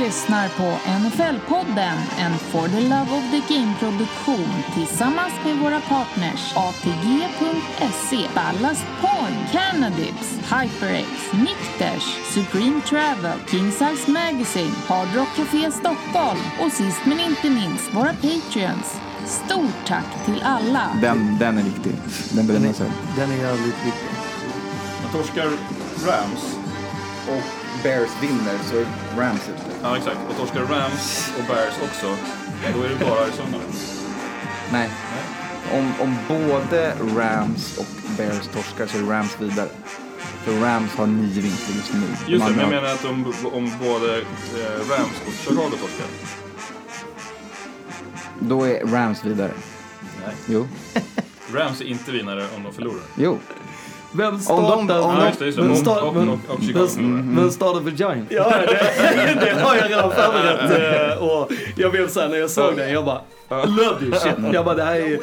lyssnar på NFL-podden, en For the Love of the Game-produktion tillsammans med våra partners ATG.se, Ballast Point, Cannadips, HyperX, Nickdash, Supreme Travel, King Size Magazine, Hard Rock Café Stockholm och sist men inte minst våra Patreons. Stort tack till alla! Den, den är viktig. Den är, sig. den är jävligt viktig. Man torskar Rams. Och Bears vinner så är Rams ute. Ja, exakt. Och torskar Rams och Bears också. Då är det bara Arizona. Nej. Om, om både Rams och Bears torskar så är Rams vidare. För Rams har nio vinster just nu. Just det, men jag menar att om, om både eh, Rams och Chicago torskar. Då är Rams vidare. Nej. Jo. Rams är inte vinnare om de förlorar. Jo. Vem Om startar... de- om Ja, de- just det. Just det. Vem Om, start- och, vem- och, och Chicago. Vem, vem startar för Giants? Ja, det, det har jag redan förberett. eh, Och jag blev såhär när jag såg det, jag bara love you shit. Jag bara det här är...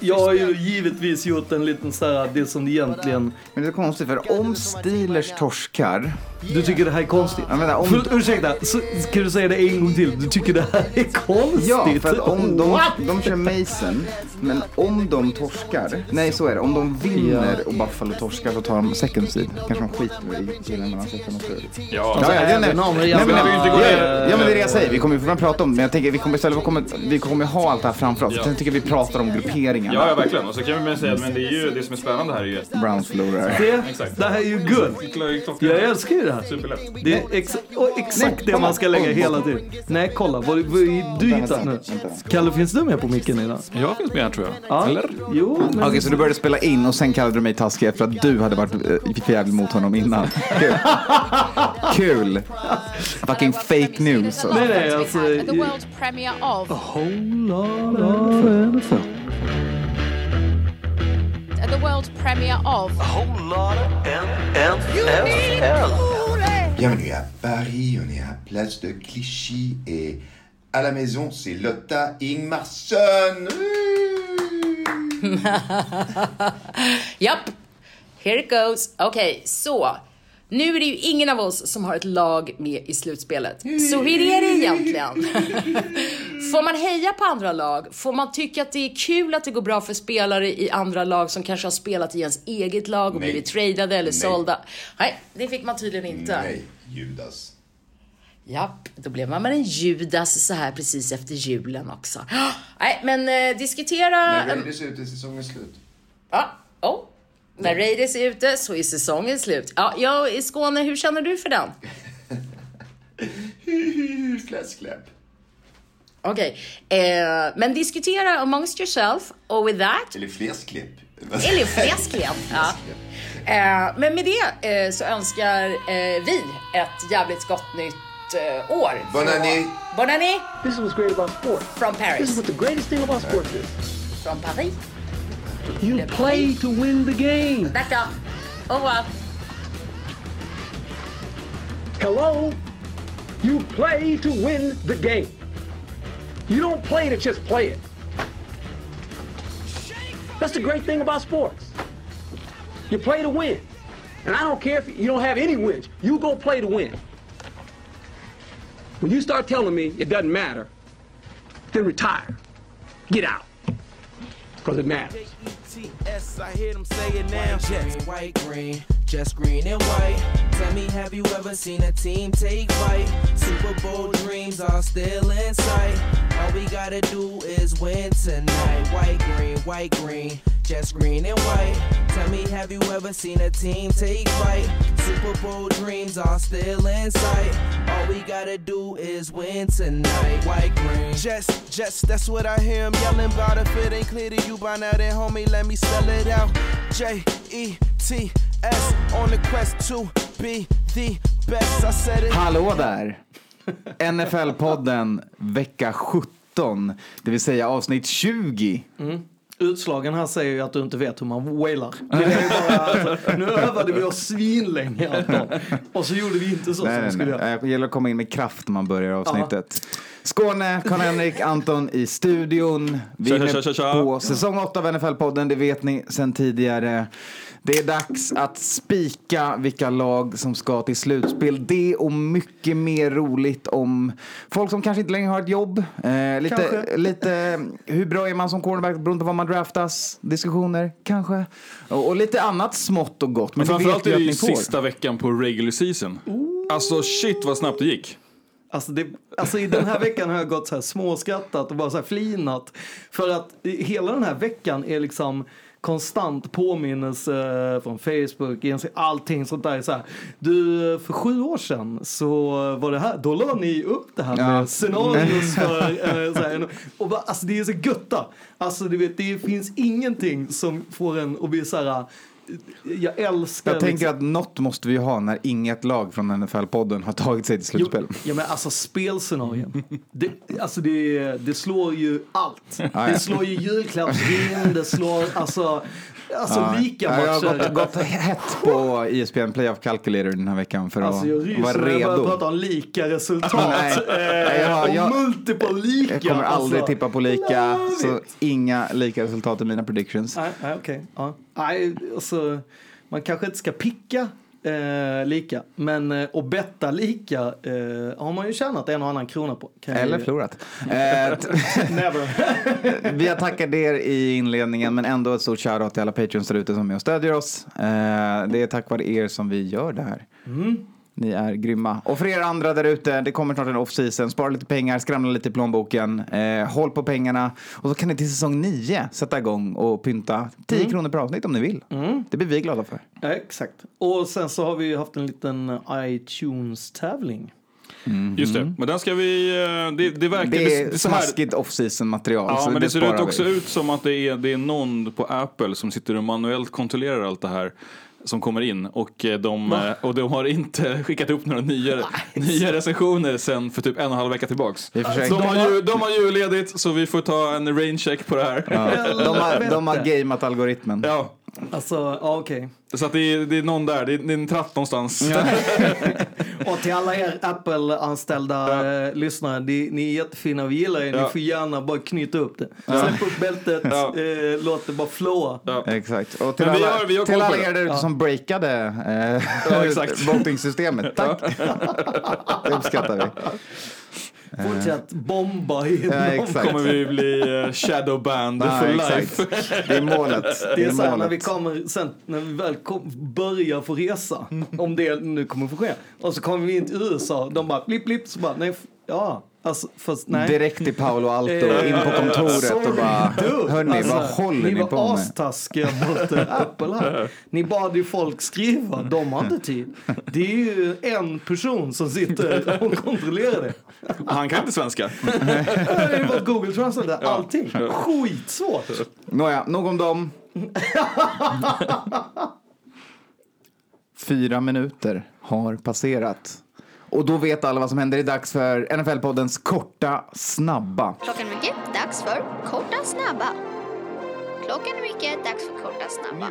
Jag har ju givetvis gjort en liten såhär, det som egentligen... Men det är konstigt för om Steelers torskar. Du tycker det här är konstigt? Jag menar, om- Förlåt, ursäkta, så, kan du säga det en gång till? Du tycker det här är konstigt? Ja, för att om de, de kör Mason, men om de torskar, nej så är det, om de vinner och Buffalo torskar så tar de second seed. Kanske de skiter i killen mellan second och third. Ja, Ja, ja, nej, jävla- men, det är det jag säger. Vi kommer ju fortfarande prata om det, men jag tänker vi kommer istället kommer, vi kommer ha allt det här framför oss. Ja. Sen tycker jag vi pratar om grupperingarna. ja, ja, verkligen. Och så kan vi väl säga att men det, är ju, det som är spännande här är ju Browns förlorar. Det, Exakt. det här är ju klockan Jag älskar ju det här. Superlätt. Det är ex och exakt Nej, det man ska lägga hela tiden. Nej, kolla. Vad, vad du hittat nu? Kalle, finns du med på micken idag? Jag finns med här tror jag. Ja. Eller? Jo, men... Okej, så du började spela in och sen kallade du mig taskig efter att du hade varit eh, för jävlig mot honom innan. Kul. Kul. Fucking fake news. Nej, nej, alltså... the world premiere of Whole lot of NFL. the world premiere of Bienvenue à Paris, on est à Place de Clichy et à la maison c'est Lotta Ingmarsson. Japp, here it goes. Okej, så. Nu är det ju ingen av oss som har ett lag med i slutspelet. Så hur är det egentligen? Får man heja på andra lag? Får man tycka att det är kul att det går bra för spelare i andra lag som kanske har spelat i ens eget lag och Nej. blivit tradade eller Nej. sålda? Nej, det fick man tydligen inte. Nej, Judas. Japp, då blev man en Judas så här precis efter julen också. Nej, men eh, diskutera... När Raiders är ute, säsongen är slut. Ja, oh. När Raiders är ute så är säsongen slut. Ja, jag i Skåne, hur känner du för den? Fläskläpp. Okej, eh, men diskutera amongst yourself och with that, Eller fläskklipp. eller fläsklighet. Ja. Eh, men med det eh, så önskar eh, vi ett jävligt gott nytt eh, år. Bon année. Bon année This is what's great about sports. from This is Paris. what the greatest thing about sports is. From Paris. You play to win the game. D'accord. Au revoir. Hello? You play to win the game. You don't play to just play it. That's the great thing about sports. You play to win. And I don't care if you don't have any wins. You go play to win. When you start telling me it doesn't matter, then retire. Get out. Because it matters. Just green and white. Tell me, have you ever seen a team take flight? Super Bowl dreams are still in sight. All we gotta do is win tonight. White, green, white, green, just green and white. Tell me, have you ever seen a team take flight? Super Bowl dreams are still in sight. All we gotta do is win tonight. White, green. Just, just, that's what I hear 'em yelling about. If it ain't clear to you by now, then homie, let me spell it out. J E T S on the quest to be the best. I said it. Hallå där! NFL-podden vecka 17, det vill säga avsnitt 20. Utslagen här säger ju att du inte vet hur man wailar. Det är bara, alltså, nu övade vi oss svinlänge Anton. Och så gjorde vi inte så Nej, som vi skulle göra. Det gäller att komma in med kraft när man börjar avsnittet. Skåne, Karl-Henrik, Anton i studion. Vi är Tja, tja, tja, tja. på säsong 8 av NFL-podden, det vet ni sedan tidigare. Det är dags att spika vilka lag som ska till slutspel. Det och mycket mer roligt om folk som kanske inte längre har ett jobb. Eh, lite, Kanske. lite hur bra är man som cornerback beroende på var man draftas. Diskussioner, kanske. Och, och lite annat smått och gott. Men, Men framförallt är vi det ju sista veckan på regular season. Alltså shit vad snabbt det gick. Alltså, det, alltså i den här veckan har jag gått så här småskrattat och bara så här flinat. För att hela den här veckan är liksom konstant påminnelse från Facebook, allting sånt där. Så här, du, för sju år sedan så var det här, då la ni upp det här Ja. med scenarios för, eh, så här, och bara, alltså det är så götta. Alltså du vet, det finns ingenting som får en att bli så här, jag älskar Jag tänker liksom- att något måste vi ha när inget lag från NFL-podden har tagit sig till slutspel. Jo, ja men alltså spelscenarion. Det, alltså det, det slår ju allt. ja. Det slår ju julklappsrim, det slår alltså, alltså Ja. lika Ja, jag har matcher. gått, gått hett på E ESPN Playoff Calculator den här veckan för Alltså jag att ryser vara när jag börjar redo. prata om lika resultat. Nej. eh, Ja, och jag- multiple lika. Jag kommer aldrig alltså. tippa på lika, Love så it. inga lika resultat i mina predictions. Nej, nej okej. Ja. Nej, alltså, man kanske inte ska picka eh, lika, men eh, att betta lika eh, har man ju tjänat en och annan krona på. Kan Eller ju- förlorat. Eh, Never. vi har tackat er i inledningen, men ändå ett stort shoutout till alla patrons där ute som är och stödjer oss. Eh, det är tack vare er som vi gör det här. Ni är grymma. Och för er andra där ute, det kommer snart en off-season. Spara lite pengar, skramla lite i plånboken. Eh, håll på pengarna. Och så kan ni till säsong 9 sätta igång och pynta 10 kronor per avsnitt om ni vill. Det blir vi glada för. Ja, exakt. Och sen så har vi ju haft en liten iTunes-tävling. Just det, men den ska vi... eh, Det, det verkar... Det är det- så här- smaskigt off-season material. Ja, så men det ser sparar ut vi. också ut som att det är, det är någon på Apple som sitter och manuellt kontrollerar allt det här som kommer in och eh, de, eh, och de har inte skickat upp några nya, nya recensioner sen för typ en och en halv vecka tillbaks. De har, ju, de har ju ledigt så vi får ta en rain check på det här. Ja. De, har, de har gameat algoritmen. Ja, Alltså, ja, okej. så att det, är, det är någon där, det är, det är en tratt någonstans. Och till alla er Apple-anställda eh, lyssnare, ni, ni är jättefina, vi gillar er. Ni Ja. får gärna bara knyta upp det. Släpp upp bältet, Ja. eh, låt det bara flåa. Ja. Exakt. Och till Men vi alla, har- vi har till alla det. er där ute som breakade eh, Ja, votingsystemet. Tack. det uppskattar vi. Fortsätt bomba i Ja, exakt. kommer vi bli eh, shadowband Ja, for exakt. life. Det är målet. Det är så här, när vi kommer sen, när vi väl kom, börjar få resa, om det nu kommer få ske. Och så kommer vi in till USA, de bara blipp blipp, så bara nej, ja, alltså fast nej. Direkt till Paolo Alto, Eh, in på kontoret och bara, hörni, Alltså, vad håller ni, var på med? astaskiga mot eh, Apple här. Ni bad ju folk skriva, de har inte tid. Det är ju en person som sitter och kontrollerar det. Han kan inte svenska. Det är bara Google Translate, allting. Skitsvårt. Nåja, nog om dem. Fyra minuter har passerat. Och då vet alla vad som händer. Det är dags för NFL-poddens korta, snabba. Klockan är mycket, dags för korta snabba. Klockan är mycket, dags för korta snabba.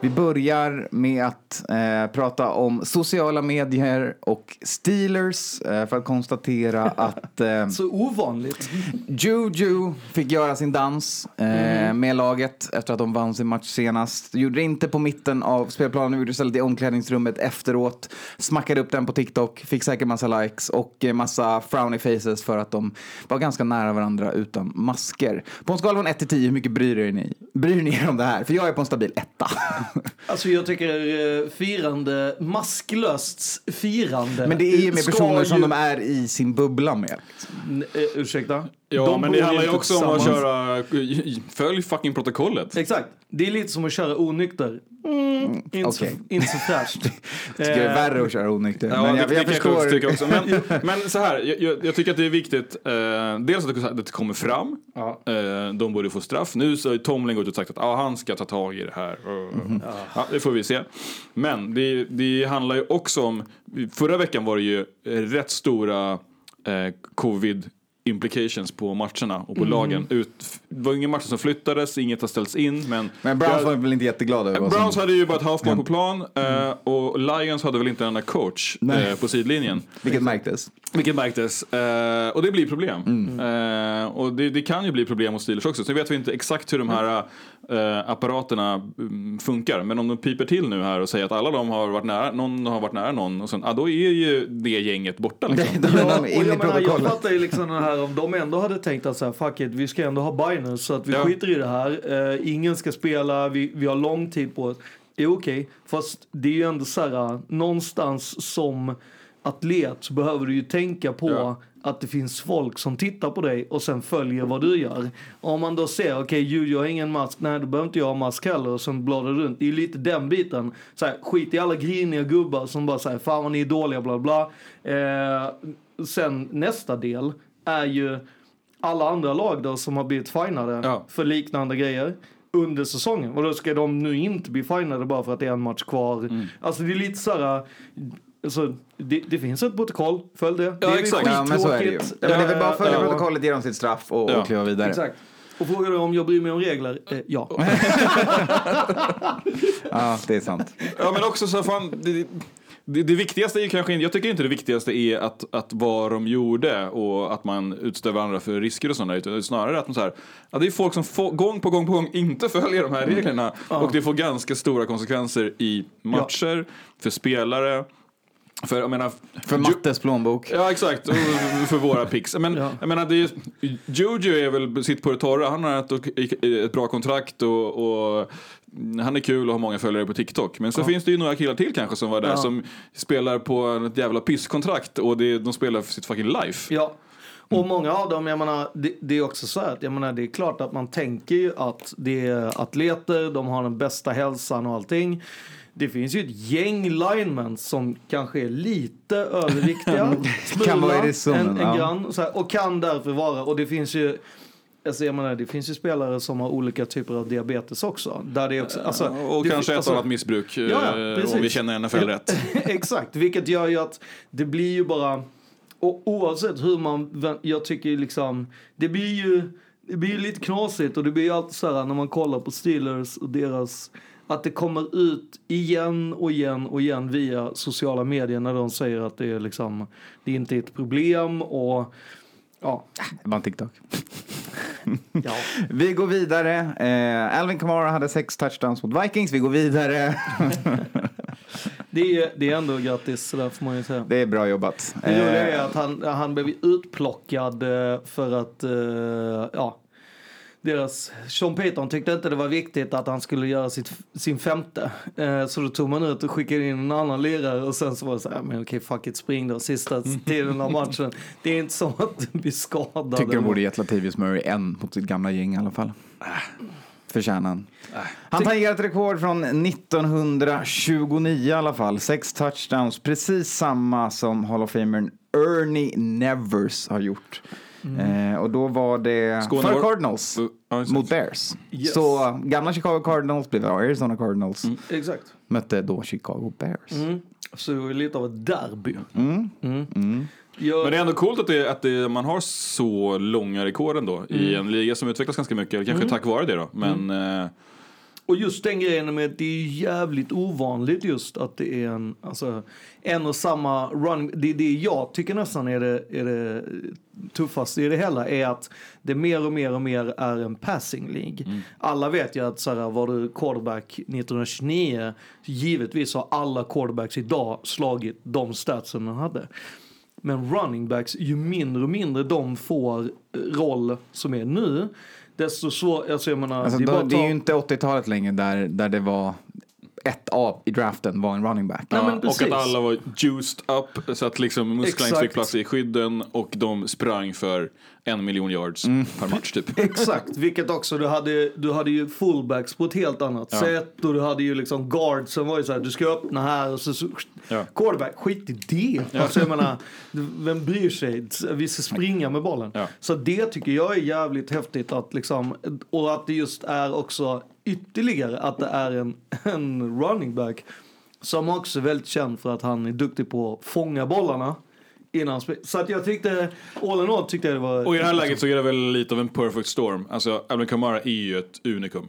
Vi börjar med att eh, prata om sociala medier och Steelers eh, för att konstatera att eh, Så ovanligt. Juju fick göra sin dans eh, med laget efter att de vann sin match senast. Gjorde det inte på mitten av spelplanen, gjorde det istället i omklädningsrummet efteråt. Smackade upp den på TikTok, fick säkert massa likes och eh, massa frowny faces för att de var ganska nära varandra utan masker. På en skala från 1 till 10, hur mycket bryr er ni, bryr ni er om det här? För jag är på en stabil etta. Alltså jag tycker eh, firande, masklöst firande. Men det är ju med personer som ju- de är i sin bubbla med. N- eh, ursäkta? Ja, De men det handlar ju också om att köra... Följ fucking protokollet. Exakt. Det är lite som att köra onykter. Mm, inte, okej. så, inte så fräscht. Tycker det är värre att köra onykter. Ja, men jag, det, jag förstår. jag tycka också. Men, men så här, jag- jag, jag tycker att det är viktigt. Eh, dels att det, att det kommer fram. Ja. Eh, de borde få straff. Nu så har Tomlin gått ut och sagt att ah, han ska ta tag i det här. Mhm. Ja, det får vi se. Men det, det handlar ju också om, förra veckan var det ju rätt stora eh, covid implications på matcherna och på Mm. lagen. Ut, det var ingen match som flyttades, inget har ställts in. Men, Men Browns var väl inte jätteglada över vad som- Browns hade ju bara ett halvt lag på plan Mm. eh, och Lions hade väl inte en enda coach eh, på sidlinjen. Vilket märktes. Vilket märktes. Eh, och det blir problem. Mm. Eh, och det, det kan ju bli problem hos Steelers också. Så vet vi inte exakt hur de här eh, apparaterna mm, funkar. Men om de piper till nu här och säger att alla de har varit nära, någon har varit nära någon. Och sen, ah, då är ju det gänget borta liksom. Ja, och jag, menar, jag fattar ju liksom den här om de ändå hade tänkt att så här, fuck it, vi ska ändå ha Binance så att vi Ja. skiter i det här. Eh, ingen ska spela, vi, vi har lång tid på oss. Det är okej, fast det är ju ändå så här, någonstans som atlet så behöver du ju tänka på Ja. Att det finns folk som tittar på dig och sen följer vad du gör. Om man då ser, okej Juju har ingen mask, nej då behöver inte jag ha mask heller och sen bladar runt. Det är ju lite den biten. Så här, skit i alla griniga gubbar som bara säger fan vad ni är dåliga bla bla. Eh, sen nästa del är ju alla andra lag då som har blivit finade Ja. för liknande grejer under säsongen. Och då ska de nu inte bli finade bara för att det är en match kvar. Mm. Alltså det är lite såhär, alltså, det, det finns ett protokoll, följ det. det är exakt. Ja, men så är det ju. Ja, men det är väl bara att följa ja. protokollet, ge dem sitt straff och, Ja. och kliva vidare. Exakt. Och frågar du om jag bryr mig om regler? Eh, ja. Ja, det är sant. Ja men också så fan, det, det, det viktigaste är kanske inte, jag tycker inte det viktigaste är att, att vad de gjorde och att man utstör varandra för risker och sådana utan snarare att man så här, ja, det är folk som få, gång på gång på gång inte följer de här reglerna och det får ganska stora konsekvenser i matcher, för spelare, för jag menar... För Mattes plånbok. Ja exakt, och för våra picks. Men Ja. jag menar, det är, Jojo är väl sitt på det torra, han har ett, ett bra kontrakt och, och han är kul och har många följare på TikTok. Men så finns det ju några killar till kanske som var där Ja. som spelar på ett jävla pisskontrakt och det, de spelar för sitt fucking life. Ja. Och många av dem, jag menar, det, det är också så här att jag menar, det är klart att man tänker ju att det är atleter, de har den bästa hälsan och allting. Det finns ju ett gäng linemen som kanske är lite överviktiga. Kan vara i riskzonen, en, en ja. grann, så här, och kan därför vara, och det finns ju Alltså jag menar, det finns ju spelare som har olika typer av diabetes också. Där det är också alltså, Och det, kanske ett alltså- annat missbruk Ja, eh, om vi känner NFL rätt. Exakt, vilket gör ju att det blir ju bara... Och oavsett hur man... Jag tycker liksom... Det blir ju, det blir ju lite knasigt och det blir ju alltid så här när man kollar på Steelers och deras... Att det kommer ut igen och igen och igen via sociala medier när de säger att det är liksom... Det inte är ett problem och... Ja. Det var en TikTok. ja. Vi går vidare. Eh, Alvin Kamara hade sex touchdowns mot Vikings. Vi går vidare. Det är, det är ändå grattis, så där får man ju säga. Det är bra jobbat. Det roliga Eh, är att han, han blev utplockad eh, för att, eh, ja, deras, Sean Payton tyckte inte det var viktigt att han skulle göra sitt, sin femte. Eh, så då tog man ut och skickade in en annan lirare och sen så var det så här, men okej fuck it, spring då sista tiden av matchen. Det är inte som att du blir skadad. tycker de borde gett Latavius Murray en mot sitt gamla gäng i alla fall. Förtjänar han. Han tangerar ett rekord från 1929 i alla fall. Sex touchdowns, precis samma som Hall of Famern Ernie Nevers har gjort. Eh, och då var det Skåne för Cardinals Ja, just mot. Bears. Yes. Så gamla Chicago Cardinals blev Arizona Cardinals. Exakt. Mötte då Chicago Bears. Mm. Så det var lite av ett derby. Mm. Mm. Jag, Men det är ändå coolt att, det, att det, man har så långa rekord ändå i Mm. en liga som utvecklas ganska mycket. Kanske tack vare det då. Men eh, Och just den grejen med att det är jävligt ovanligt just att det är en, alltså, en och samma run. Det, det jag tycker nästan är det, är det tuffaste i det hela är att det mer och mer och mer är en passing League. Alla vet ju att så här, var du quarterback 1929, givetvis har alla quarterbacks idag slagit de statsen de hade. Men running backs, ju mindre och mindre de får roll som är nu, desto svårare, alltså jag menar, Alltså, det då, det är ju inte 80-talet längre där, där det var ett A i draften var en running back. Ja, och att alla var juiced up så att liksom musklerna fick plats i skydden och de sprang för en miljon yards Mm. per match typ. Exakt, vilket också du hade, du hade ju fullbacks på ett helt annat Ja. sätt och du hade ju liksom guards som var ju så här, du ska öppna här och så, så Ja. quarterback, skit i det. Alltså jag menar, vem bryr sig? Vi ska springa med bollen. Ja. Så det tycker jag är jävligt häftigt att liksom, och att det just är också ytterligare att det är en, en running back som också är väldigt känd för att han är duktig på att fånga bollarna innan. Så att jag tyckte, all in all tyckte jag det var... Och i det här läget så är det väl lite av en perfect storm. Alltså, Alvin Kamara är ju ett unikum.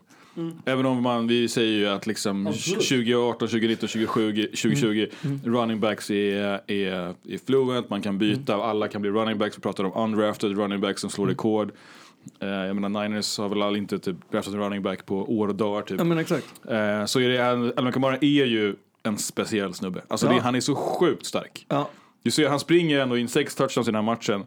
Även om man, vi säger ju att liksom Absolut. 2018, 2019, 2020, 2020 running backs är, är, är fluent, man kan byta, alla kan bli running backs. Vi pratar om undrafted running backs som slår rekord. Eh, jag menar Niners har väl inte typ draftat en running back på år och dagar typ. Ja men exakt. Eh, så är det, Alvin Kamara är ju en speciell snubbe. Alltså Ja. det, han är så sjukt stark. Ja. Du ser, han springer ändå in sex touchdowns i den här matchen.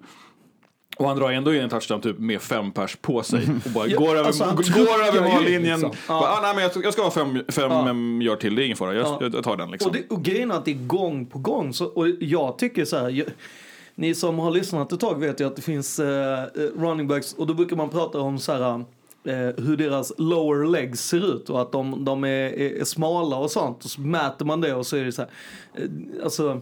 Och han drar ändå in en touchdown typ med fem pers på sig. Och bara Ja, går över, alltså, går över mållinjen. liksom. Ja. Bara, ah, nej, men jag, jag ska ha fem, fem Ja. yard till, det är ingen fara. Jag, Ja. jag tar den liksom. Och, det, och grejen är att det är gång på gång. Så, och jag tycker så här. Jag, ni som har lyssnat ett tag vet ju att det finns eh, eh, running backs och då brukar man prata om så här. Eh, hur deras lower legs ser ut och att de, de är, är, är smala och sånt. Och så mäter man det och så är det så här. Eh, alltså,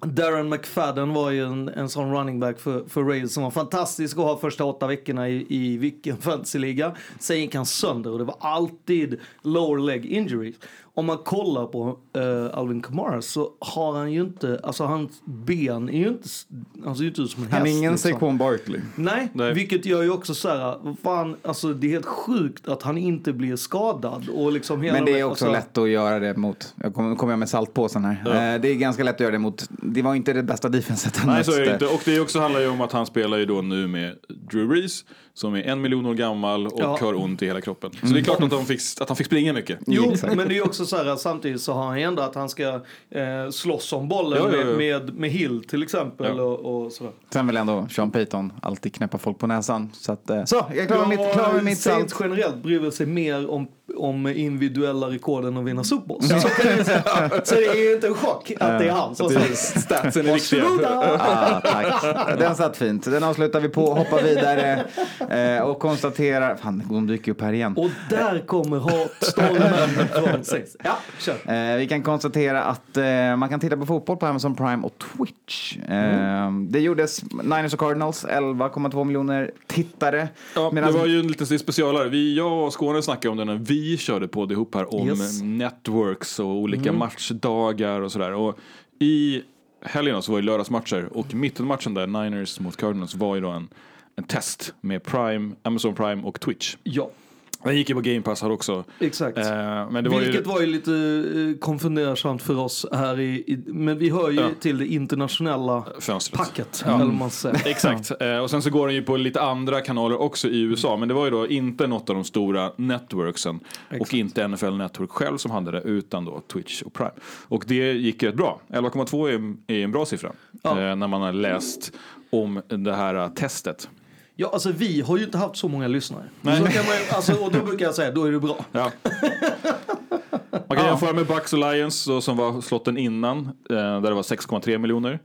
Darren McFadden var ju en, en sån running back för, för Raiders som var fantastisk att ha första åtta veckorna i, i vilken fantasyliga. Sen gick han sönder och det var alltid lower leg injuries. Om man kollar på eh, Alvin Kamara så har han ju inte, alltså hans ben är ju inte, han ser ju inte ut som en Han är häst. ingen liksom. Saquon Barkley. Nej, Nej. vilket gör ju också så här, fan, alltså det är helt sjukt att han inte blir skadad och liksom hela Men det de- är också alltså, lätt att göra det mot, jag kommer, kommer jag med saltpåsen här. Eh, Det är ganska lätt att göra det mot, det var inte det bästa defenset han Nej så är det inte. Och det också handlar ju om att han spelar ju då nu med Drew Brees. Som är en miljon år gammal och Ja. har ont i hela kroppen. Så det är klart att, de fick, att han fick springa mycket. Jo, men det är ju också så här samtidigt så har han ju ändå att han ska eh, slåss om bollen Ja, ja, ja. Med, med, med Hill till exempel Ja. och, och sådär. Sen vill ändå Sean Payton alltid knäppa folk på näsan. Så, att, eh, så jag är klar med mitt, klar med mitt Saints salt. generellt bryr sig mer om, om individuella rekord än att vinna Super Bowl. Så, så det är ju inte en chock att det är han som säger Statsen är viktiga. Ah, tack. Den satt fint. Den avslutar vi på, hoppar vidare eh, och konstaterar... Fan, de dyker upp här igen. Och där kommer hatstormen från Saints. Ja, kör. Eh, vi kan konstatera att eh, man kan titta på fotboll på Amazon Prime och Twitch. Eh, Det gjordes Niners och Cardinals, 11,2 miljoner tittare. Ja, Medan- det var ju en liten specialare. Vi, jag och Skåne snackade om det när vi körde på det ihop här om Yes. networks och olika matchdagar och sådär. Och i helgen så var det lördagsmatcher och mittenmatchen där, Niners mot Cardinals, var ju då en, en test med Prime, Amazon Prime och Twitch. Ja, Den gick ju på Game Pass här också. exakt. Eh, men det var Vilket ju... var ju lite eh, konfundersamt för oss här i, i men vi hör ju Ja. till det internationella Fönstret. packet, eller vad man säger. Exakt, eh, och sen så går den ju på lite andra kanaler också i USA. Men det var ju då inte något av de stora networksen. Och inte NFL Network själv som hade det, utan då Twitch och Prime. Och det gick rätt bra. 11,2 är, är en bra siffra. Ja. Eh, när man har läst om det här eh, testet. Ja, alltså vi har ju inte haft så många lyssnare. Så kan man, alltså, och då brukar jag säga, då är det bra. Ja. Man kan jämföra med Bucks och Lions så, som var slotten innan. Eh, där det var 6,3 miljoner.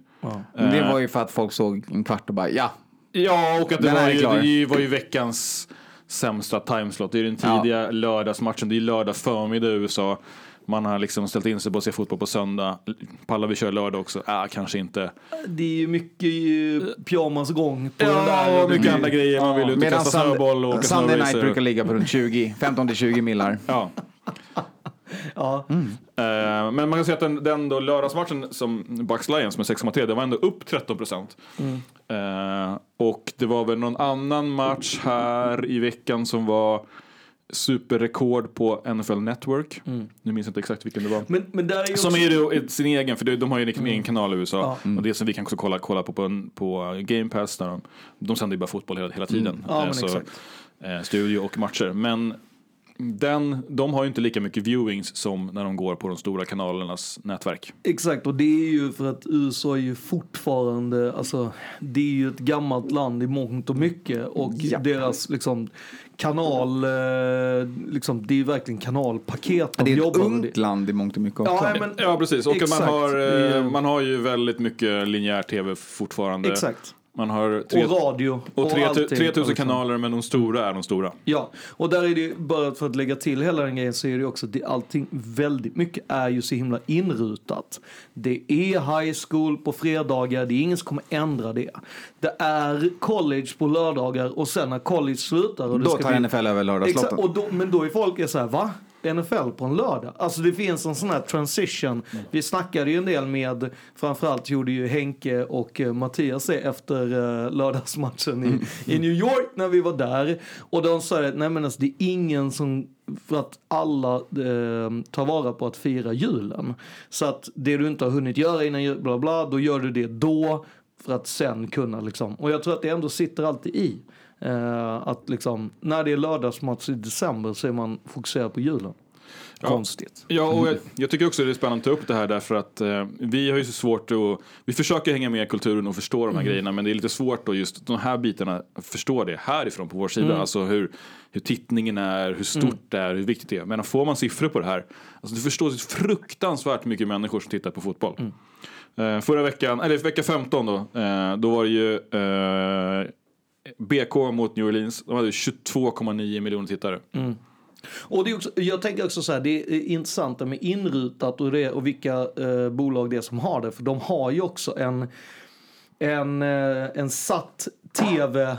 Men det var ju för att folk såg en kvart och bara ja. Ja, och att det var ju, det var ju veckans sämsta timeslot. Det är den tidiga lördagsmatchen. Det är lördag förmiddag i USA. Man har liksom ställt in sig på att se fotboll på söndag. Pallar vi köra lördag också? Ah, kanske inte. Det är ju mycket pyjamasgång på den Ja, där. och mycket andra grejer. Man vill ut och Medan kasta snöboll och åka Sunday night brukar ligga på runt 20, 15 till 20 millar. Ja. Ja. Eh, men man kan säga att den, den då lördagsmatchen som Bucks Lions med 6,3 det var ändå upp 13 procent. Eh, och det var väl någon annan match här i veckan som var superrekord på NFL Network. Nu minns jag inte exakt vilken det var. Men, men är Som också, är sin egen, för de har ju en egen kanal i USA. Ja. Och det som vi kan också kolla, kolla på, på på Game Pass. Där de, de sänder ju bara fotboll hela, hela tiden. Ja, Eh, så, eh, studio och matcher. Men den, de har ju inte lika mycket viewings som när de går på de stora kanalernas nätverk. Exakt, och det är ju för att USA är ju fortfarande, alltså det är ju ett gammalt land i mångt och mycket och Ja. deras liksom kanal, eh, liksom det är ju verkligen kanalpaket de Det är ett jobbar ungt land i mångt och mycket. Ja, men, Ja, precis. Och Exakt. man har, eh, man har ju väldigt mycket linjär tv fortfarande. exakt. Man har tre, och radio. och tre, allting. 3000 liksom. kanaler, men de stora är de stora. Ja, och där är det bara för att lägga till hela den grejen så är det ju också det allting väldigt mycket är ju så himla inrutat. Det är high school på fredagar, det är ingen som kommer ändra det. Det är college på lördagar och sen när college slutar och Då ska tar bli- NFL över Exakt, lördagslotten. och då, men då är folk är så här, va? NFL på en lördag. Alltså det finns en sån här transition. Vi snackade ju en del med, framförallt gjorde ju Henke och eh, Mattias det efter eh, lördagsmatchen i, i New York när vi var där. Och de sa att nej men alltså, det är ingen som för att alla eh, tar vara på att fira julen. Så att det du inte har hunnit göra innan jul, bla bla, då gör du det då för att sen kunna liksom. Och jag tror att det ändå sitter alltid i. Eh, att liksom, när det är lördagsmatch i december så är man fokuserad på julen. Konstigt. Ja, och jag, jag tycker också det är spännande att ta upp det här därför att eh, vi har ju så svårt att, vi försöker hänga med i kulturen och förstå de här grejerna men det är lite svårt att just de här bitarna förstå det härifrån på vår sida. Alltså hur, hur tittningen är, hur stort det är, hur viktigt det är. Men får man siffror på det här, alltså det förstås fruktansvärt mycket människor som tittar på fotboll. Eh, förra veckan, eller vecka 15 då, eh, då var det ju eh, BK mot New Orleans, de hade 22,9 miljoner tittare. Mm. Och det är också, jag tänker också så här, det är intressant med inrutat och, det, och vilka eh, bolag det är som har det. För de har ju också en, en, eh, en satt tv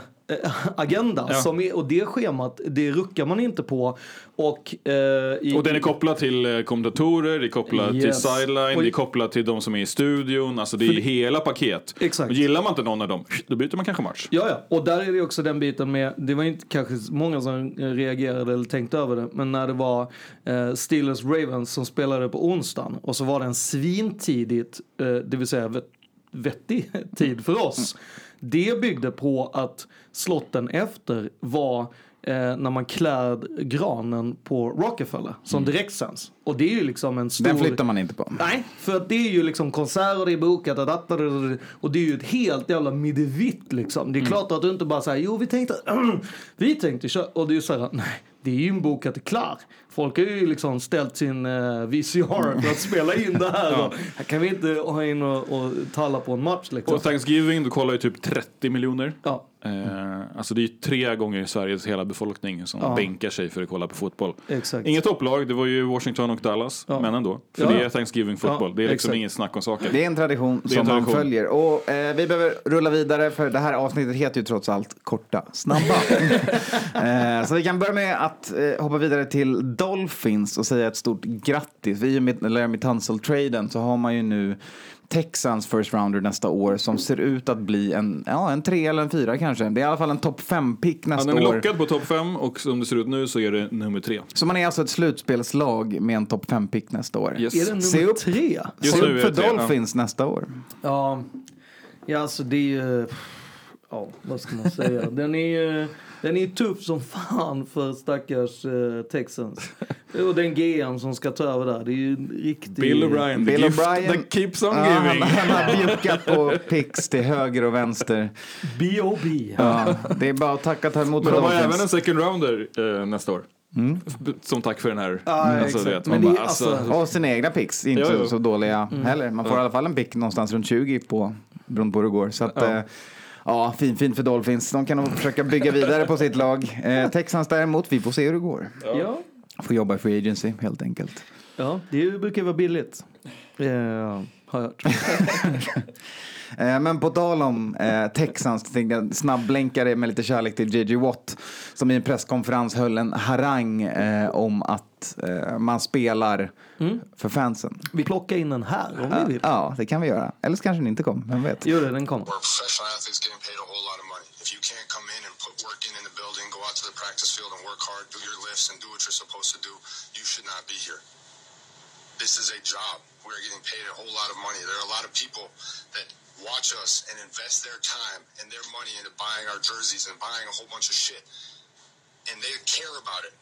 agenda Ja. som är, och det schemat det ruckar man inte på och, eh, i, Och den är kopplad till eh, kommentatorer, det är kopplat till Yes. sideline, Och- det är kopplat till de som är i studion. Alltså det är det- hela paket. Exakt. Gillar man inte någon av dem, då byter man kanske match. Ja, ja, och där är det också den biten med, det var inte kanske många som eh, reagerade eller tänkte över det, men när det var eh, Steelers Ravens som spelade på onsdagen och så var det en svintidigt, eh, det vill säga vet, vettig tid för oss. Det byggde på att slotten efter var eh, när man klär granen på Rockefeller som direktsänds. Och det är ju liksom en stor... Den flyttar man inte på. Nej, för att det är ju liksom konserter, det är bokat och, det är ju ett helt jävla middevitt liksom. Det är klart att du inte bara säger jo vi tänkte, vi tänkte köra, och det är ju så här, nej, det är ju en bokat och klar. Folk har ju liksom ställt sin uh, VCR för att spela in det här. och, här kan vi inte ha in och, och tala på en match liksom. Och Thanksgiving, då kollar ju typ 30 miljoner. Ja. Eh, alltså det är ju tre gånger Sveriges hela befolkning som Ja. bänkar sig för att kolla på fotboll. Exakt. Inget topplag, det var ju Washington och Dallas, Ja. men ändå. För Ja. det är Thanksgiving fotboll, Ja, det är liksom exakt. inget snack om saker. Det är en tradition är som en man tradition. följer. Och eh, vi behöver rulla vidare för det här avsnittet heter ju trots allt korta, snabba. eh, så vi kan börja med att eh, hoppa vidare till Dolphins och säga ett stort grattis. I och med Larry Tunsil-traden så har man ju nu Texans first rounder nästa år som ser ut att bli en, ja, en tre eller en fyra kanske. Det är i alla fall en topp fem pick Ja, nästa den är år. lockad på topp fem och som det ser ut nu så är det nummer tre. Så man är alltså ett slutspelslag med en topp fem pick nästa år. Yes. Är det Se nummer upp. tre? Just Se upp är för tre, ja. Dolphins nästa år. Ja, ja alltså det är ju... Ja, vad ska man säga? Den är ju den är ju tuff som fan för stackars eh, Texans. Och den GM som ska ta över där, det är ju en riktig... Bill O'Brien, the Bill gift O'Brien. that keeps on Ja, han, giving. han har bjuckat på picks till höger och vänster. B.O.B. Ja, det är bara att tacka och ta emot Men de har även en second rounder eh, nästa år. Som tack för den här. Ja, alltså, vet, Men bara, alltså, alltså- Och sina egna picks, inte så, ja. så dåliga heller. Man får i alla fall en pick någonstans runt 20 på, beroende på hur det går. Så att, Ja. Ja. fin, fin för Dolphins. De kan nog försöka bygga vidare på sitt lag. Eh, Texans däremot, vi får se hur det går. Ja. Får jobba i free agency helt enkelt. ja, det brukar vara billigt. Eh, har jag hört. Eh, Men på tal om eh, Texans, tänkte jag snabbblänkare med lite kärlek till JJ Watt som i en presskonferens höll en harang eh, om att eh, man spelar för fansen. Vi plockar in den här om vi vill. Ja, det kan vi göra. Eller så kanske den inte kommer, vem vet. Jo, den kommer. We're professional athletes getting paid a whole lot of money. If you can't come in and put work in in the building, go out to the practice field and work hard, do your lifts and do what you're supposed to do, you should not be here. This is a job. We're getting paid a whole lot of money. There are a lot of people that watch us and invest their time and their money into buying our jerseys and buying a whole bunch of shit. And they care about it.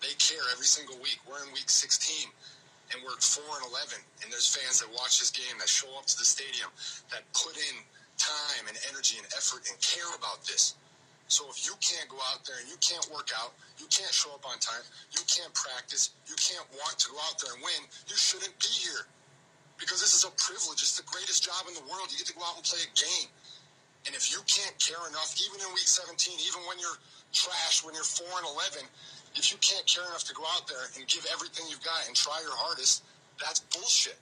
They care every single week. We're in week 16 and we're 4 and 11 and there's fans that watch this game that show up to the stadium that put in time and energy and effort and care about this. So if you can't go out there and you can't work out, you can't show up on time, you can't practice, you can't want to go out there and win, you shouldn't be here. Because this is a privilege. It's the greatest job in the world. You get to go out and play a game. And if you can't care enough, even in week 17, even when you're trash, when you're 4 and 11, if you can't care enough to go out there and give everything you've got and try your hardest, that's bullshit.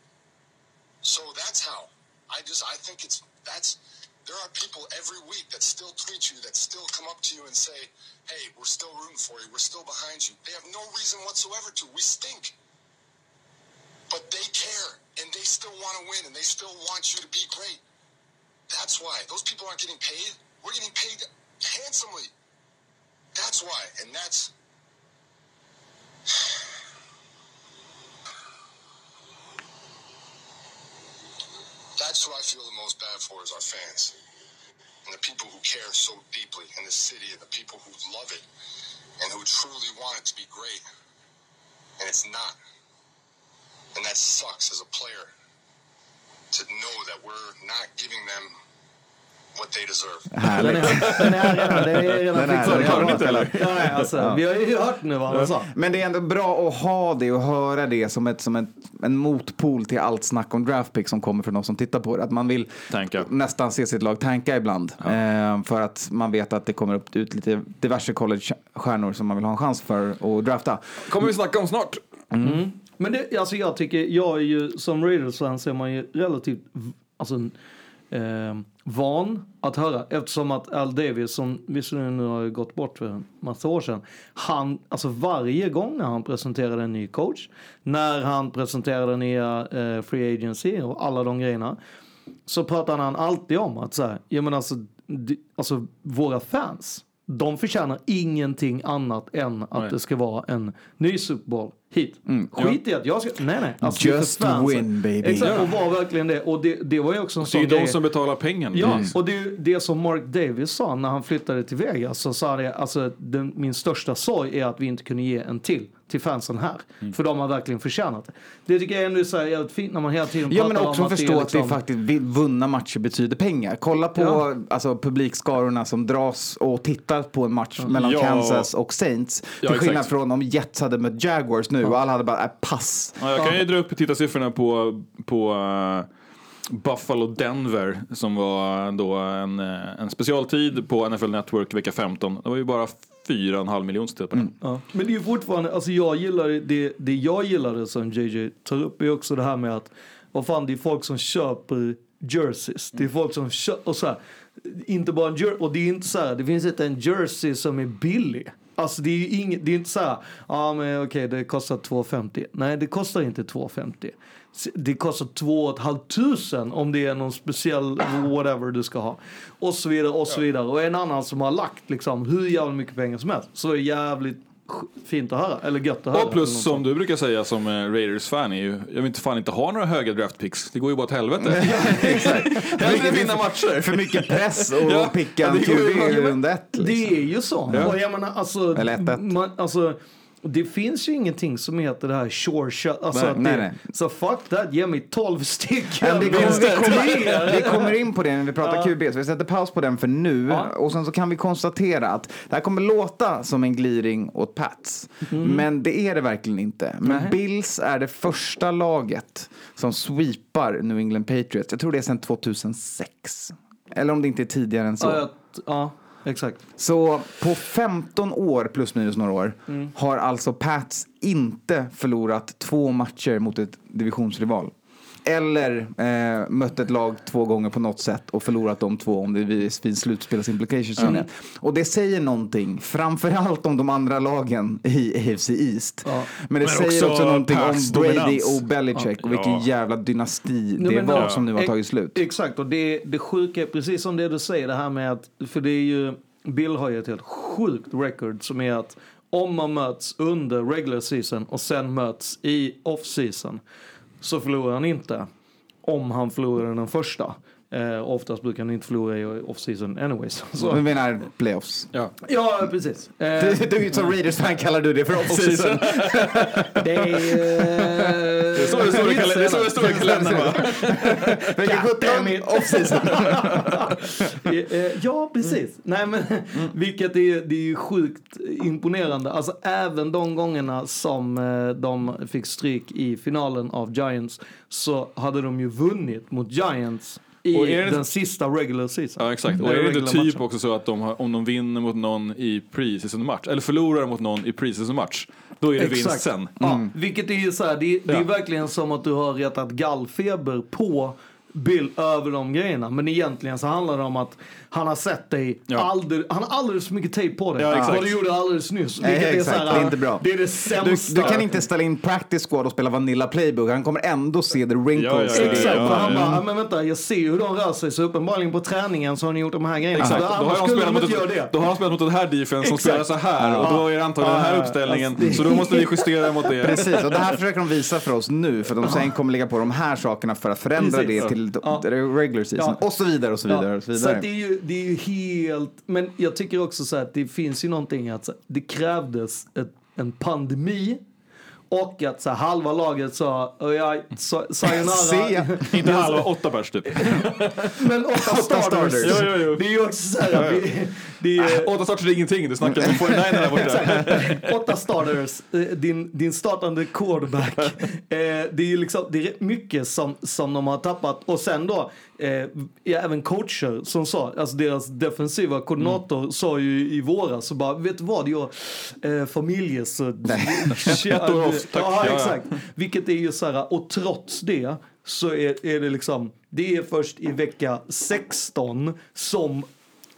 So that's how. I just I think it's that's There are people every week that still tweet you, that still come up to you and say, hey, we're still rooting for you, we're still behind you. They have no reason whatsoever to. We stink. But they care, and they still want to win, and they still want you to be great. That's why. Those people aren't getting paid. We're getting paid handsomely. That's why. And that's. That's who I feel the most bad for is our fans. And the people who care so deeply in the city and the people who love it and who truly want it to be great. And it's not. And that sucks as a player to know that we're not giving them what they deserve. Härligt. Den är, redan, den är redan Ja, nej, alltså, Ja. Vi har ju hört nu vad han sa. Men det är ändå bra att ha det och höra det som, ett, som ett, en motpol till allt snack om draftpick som kommer från de som tittar på det. Att man vill nästan se sitt lag tanka ibland. Eh, för att man vet att det kommer upp ut lite diverse college-stjärnor som man vill ha en chans för att drafta. kommer vi snacka om snart. Mm. Men det, alltså jag tycker, jag är ju som Raiders-fan så är man ju relativt alltså, eh, van att höra eftersom att Al Davis som visserligen nu har gått bort för en massa år sedan. Han, alltså varje gång när han presenterade en ny coach, när han presenterade nya eh, free agency och alla de grejerna. Så pratade han alltid om att så här, ja men alltså, alltså våra fans, de förtjänar ingenting annat än att Nej. det ska vara en ny Super Bowl hit. Mm. Skit i att jag ska, nej nej. Alltså, Just win, baby. Exakt, Ja. och var verkligen det. Och det, det var ju också en Det är sån ju de som betalar pengarna. Ja, Precis. och det, är ju det som Mark Davis sa när han flyttade till Vegas. Så sa det, alltså, den, min största sorg är att vi inte kunde ge en till till fansen här. Mm. För de har verkligen förtjänat det. Det tycker jag ändå är så här jävligt fint när man hela tiden Ja pratar men också om att förstå det är att det liksom, faktiskt vunna matcher betyder pengar. Kolla på Ja. alltså, publikskarorna som dras och tittar på en match mellan Ja. Kansas och Saints. Till Ja, skillnad exakt. från om Jets hade mött Jaguars nu och alla hade bara, äh, pass. Ja, jag kan ju dra upp tittarsiffrorna på, på eh, Buffalo Denver som var då en, eh, en specialtid på NFL Network vecka 15. Det var ju bara 4,5 miljoner tittade på den. Ja. Men det är ju fortfarande, alltså jag gillar det- det, det jag gillade som JJ tar upp är också det här med att, vad fan det är folk som köper jerseys. Det är folk som köper, och så här, inte bara en jersey, och det är inte så här, det finns inte en jersey som är billig. Alltså det är ju inget, det är inte så här, ja men okej det kostar 2,50. Nej det kostar inte 2,50. Det kostar 2 500 om det är någon speciell whatever du ska ha. Och så vidare och så vidare. Och en annan som har lagt liksom hur jävla mycket pengar som helst. Så är det jävligt fint att höra. Eller gött att höra. Och plus som du brukar säga som eh, Raiders-fan är ju, jag vill inte fan inte ha några höga draftpicks. Det går ju bara åt helvete. Hellre vinna matcher. För mycket press och Ja, picka en QB i runda ett. Det Liksom. är ju så. Ja. Och jag menar, alltså, Eller 1-1. man, alltså, det finns ju ingenting som heter det här sure shot. Alltså Nej, att nej, det, nej. Så fuck that, ge mig 12 stycken. Vi, kommer, vi, kommer in, på det när vi pratar Ja. QB, så vi sätter paus på den för nu. Och sen så kan vi konstatera att det här kommer låta som en gliring åt Pats. Men det är det verkligen inte. Men. Bills är det första laget som sweepar New England Patriots. Jag tror det är sedan 2006. Eller om det inte är tidigare än så. Ja, jag- ja, exakt. Så på 15 år plus minus några år Mm. har alltså Pats inte förlorat två matcher mot ett divisionsrival. Eller eh, mött ett lag två gånger på något sätt och förlorat de två om det finns slutspelsimplications Mm. Och det säger någonting, framförallt om de andra lagen i AFC East. Men det Men säger också, också någonting om Brady och Belichick och vilken Ja. jävla dynasti det men var det- som nu har tagit slut. Exakt, och det, det sjuka är precis som det du säger, det här med att, för det är ju, Bill har ju ett helt sjukt record som är att om man möts under regular season och sen möts i off season så förlorar han inte om han förlorar den första. Eh, oftast brukar han inte förlora i off season anyways. Så, Du menar playoffs? Ja. ja, precis. Eh, Du, du, som Raiders-fan kallar du det för off-season. det är... Det är så det är så det står i kalendern va? Vecka 17, off-season. Eh, eh, ja, precis. Nej, men, vilket är, det är ju sjukt imponerande. Alltså, även de gångerna som eh, de fick stryk i finalen av Giants så hade de ju vunnit mot Giants i Och är det- den sista regular season. Ja exakt, och är det inte typ matchen. också så att de har, om de vinner mot någon i preseason match, eller förlorar mot någon i preseason match, då är det vinst sen. Ja, vilket är ju så här, det, det är Ja. verkligen som att du har retat gallfeber på Bill över de grejerna. Men egentligen så handlar det om att han har sett dig, alldeles, han har alldeles för mycket tejp på dig. Ja, exakt. Vad du gjorde alldeles nyss. Nej, exakt, så här, det är inte bra. Det är det Du, sämsta. du kan inte ställa in practice squad och spela Vanilla Playbook. Han kommer ändå se the wrinkles. i det. Exakt, för han bara, "Ja, men vänta, jag ser hur de rör sig så uppenbarligen på träningen så har ni gjort de här grejerna. Exakt. Så Då, har han spelat mot ett, det. då har han spelat mot den här defense som spelar så här och då är det antagligen den här Ja, uppställningen. alltså, det- Så då måste vi justera mot det. Precis, och det här försöker de visa för oss nu. För de sen kommer lägga på de här sakerna för att förändra Precis. det till Ja. the regular season. Ja. Och så vidare och så vidare. Och så Så vidare. att det, är ju, det är ju helt, men jag tycker också så att det finns ju någonting att så, det krävdes ett, en pandemi och att så här, halva laget sa, och jag, sa, sayonara. Se. Inte halva, åtta pers typ. Men åtta starters. starters. Jo, jo, jo. Det är ju också så här, Ja, ja. det, det är, Åtta starters är ingenting, du snackar om 49 där borta. Åtta starters, eh, din, din startande quarterback. Eh, det är ju liksom, det är mycket som, som de har tappat. Och sen då, eh, även coacher som sa, alltså deras defensiva koordinator sa ju i våras så bara, vet du vad, jag eh, familje så... Ett år off, tack. Ja, Ja, ja. exakt. Vilket är ju så här, och trots det så är, är det liksom, det är först i vecka 16 som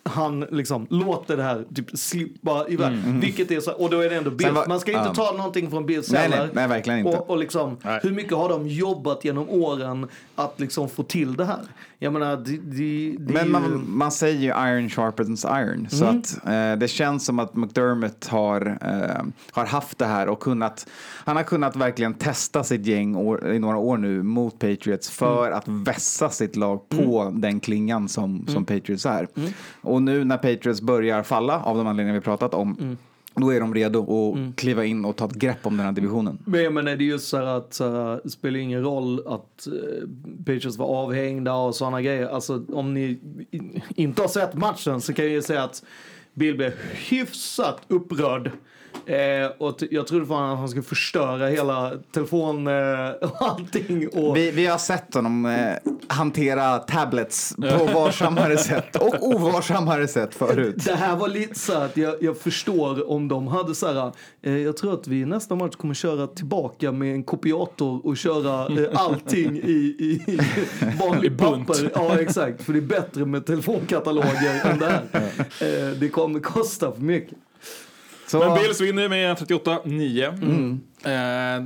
han liksom låter det här typ slippa iväg. Vilket är så, och då är det ändå Bills. Sen var- Man ska inte ja. ta någonting från Bills Nej, nej, nej, verkligen inte. Och, och liksom, Nej. hur mycket har de jobbat genom åren att liksom få till det här? Jag menar, det, det, det Men ju... man, man säger ju iron sharpens iron. Så Mm. att eh, det känns som att McDermott har, eh, har haft det här och kunnat, han har kunnat verkligen testa sitt gäng år, i några år nu mot Patriots för Mm. att vässa sitt lag på den klingan som, som Patriots är. Mm. Och nu när Patriots börjar falla av de anledningar vi pratat om, Mm. då är de redo att kliva in och ta ett grepp om den här divisionen. Men jag menar, det är ju så här att så här, det spelar ingen roll att uh, Patriots var avhängda och sådana grejer. Alltså om ni inte har sett matchen så kan jag ju säga att Bill blev hyfsat upprörd. Eh, och jag trodde fan att han skulle förstöra hela telefon eh, och allting. Och, Vi, vi har sett honom eh, hantera tablets på varsammare sätt och ovarsammare sätt förut. Det här var lite så att jag, jag förstår om de hade så här, eh, jag tror att vi nästa match kommer köra tillbaka med en kopiator och köra eh, allting i, i, i vanlig papper. Ja exakt, för det är bättre med telefonkataloger än det här. Eh, det kommer kosta för mycket. Så, Men Bills vinner med 38-9. Eh,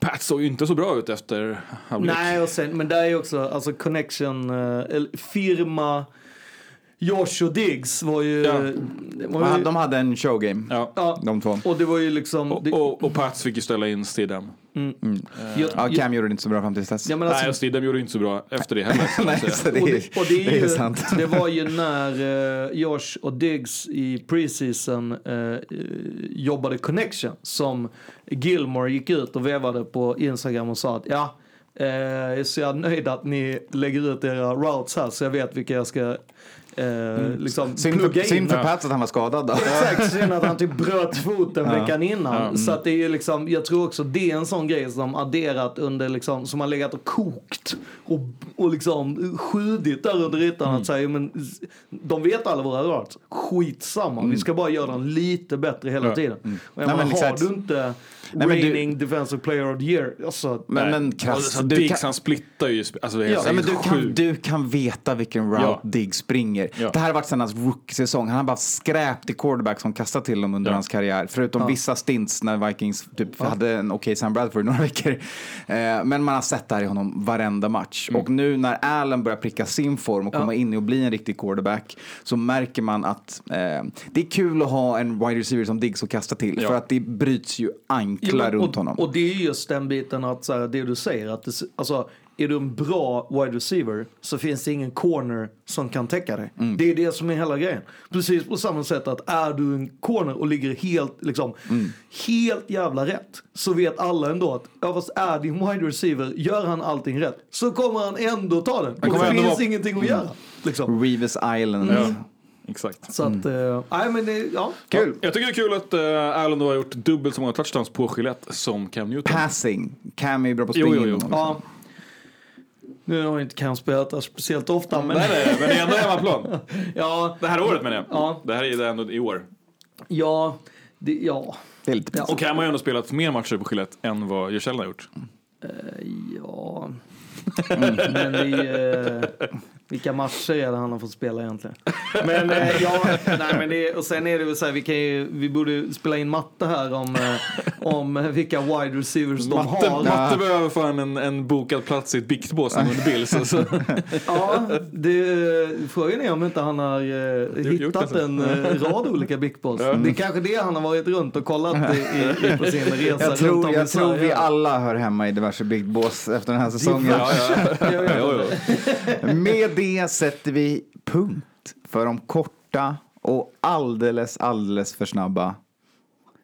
Pat såg ju inte så bra ut efter halvlek. Nej, och sen, men där är ju också, alltså connection, eh, eller firma, Josh och Diggs var ju... Ja. det var ju de hade en showgame, Ja. ja, de två. och det var ju liksom... Och, det, och, och Pats fick ju ställa in Stidham. jag- Ja, Cam gjorde det inte så bra fram tills dess. Ja, men alltså, Nej, och Stidham gjorde inte så bra efter det heller. Nej, det, och är, det, och det, är det ju, är sant. det var ju när eh, Josh och Diggs i preseason eh, eh, jobbade connection som Gilmore gick ut och vevade på Instagram och sa att ja, eh, så jag är nöjd att ni lägger ut era routes här så jag vet vilka jag ska eh, liksom Synd för, synd för Pats att han var skadad då. Exakt, synd att han typ bröt foten Ja. veckan innan. Ja. Så att det är ju liksom, jag tror också det är en sån grej som adderat under liksom, som har legat och kokt och, och liksom skjudit där under ytan Mm. att säga, men de vet alla våra rörelser. Skitsamma, vi ska bara göra den lite bättre hela Ja. tiden. Och jag Mm. Nej, men har exakt. du inte Nej, men du- reigning defensive player of the year, alltså, Men, men Och krasst, så du Diggs kan, han splittar ju, alltså det är Ja, så ja, men du, kan, du kan veta vilken route Ja. Digg springer. Ja. Det här har varit sedan hans rookie-säsong. Han har bara skräpt i quarterback som kastat till dem under Ja. hans karriär. Förutom vissa stints när Vikings typ hade en okej Sam Bradford några veckor. Eh, men man har sett det här i honom varenda match. Mm. Och nu när Allen börjar pricka sin form och komma in och bli en riktig quarterback så märker man att eh, det är kul att ha en wide receiver som Diggs att kasta till. Ja. För att det bryts ju anklar Ja, men- runt och, honom. Och det är just den biten att så här, det du säger att det, alltså, är du en bra wide receiver så finns det ingen corner som kan täcka dig. Mm. Det är det som är hela grejen. Precis på samma sätt att är du en corner och ligger helt, liksom, Mm. helt jävla rätt så vet alla ändå att ja, fast är din wide receiver, gör han allting rätt så kommer han ändå ta den. Och det finns vara- ingenting att göra. Liksom. Reeves Island. Ja, exakt. Så att, eh, nej men det, ja. Kul. Jag tycker det är kul att uh, Allen då har gjort dubbelt så många touchdowns på Gillette som Cam Newton. Passing. Cam är ju bra på att Jo, jo, jo. ja. Nu har inte Cam spelat där speciellt ofta men... Nej, nej, men det är ändå hemmaplan. Ja, Det här året menar jag. Ja. Det här är det ändå i år. Ja, det, ja. Det är lite Ja. Och Cam har ju ändå spelat mer matcher på Gillette än vad Jörselden har gjort. Eh, ja. Men vi, eh, vilka matcher är det han har fått spela egentligen? Men eh, ja, nej men det, och sen är det väl så här, vi, kan ju, vi borde spela in matte här om, eh, om vilka wide receivers de Matte, har. Matte behöver fan en, en bokad plats i ett biktbås under Bills. Alltså. Ja, det, frågan är om inte han har eh, hittat det så. en eh, rad olika Big Boss. Det är kanske det han har varit runt och kollat i, i, i på sin resa Jag runt tror, jag tror vi alla hör hemma i diverse Big Boss efter den här säsongen. Ja, ja. Med det sätter vi punkt för de korta och alldeles, alldeles för snabba.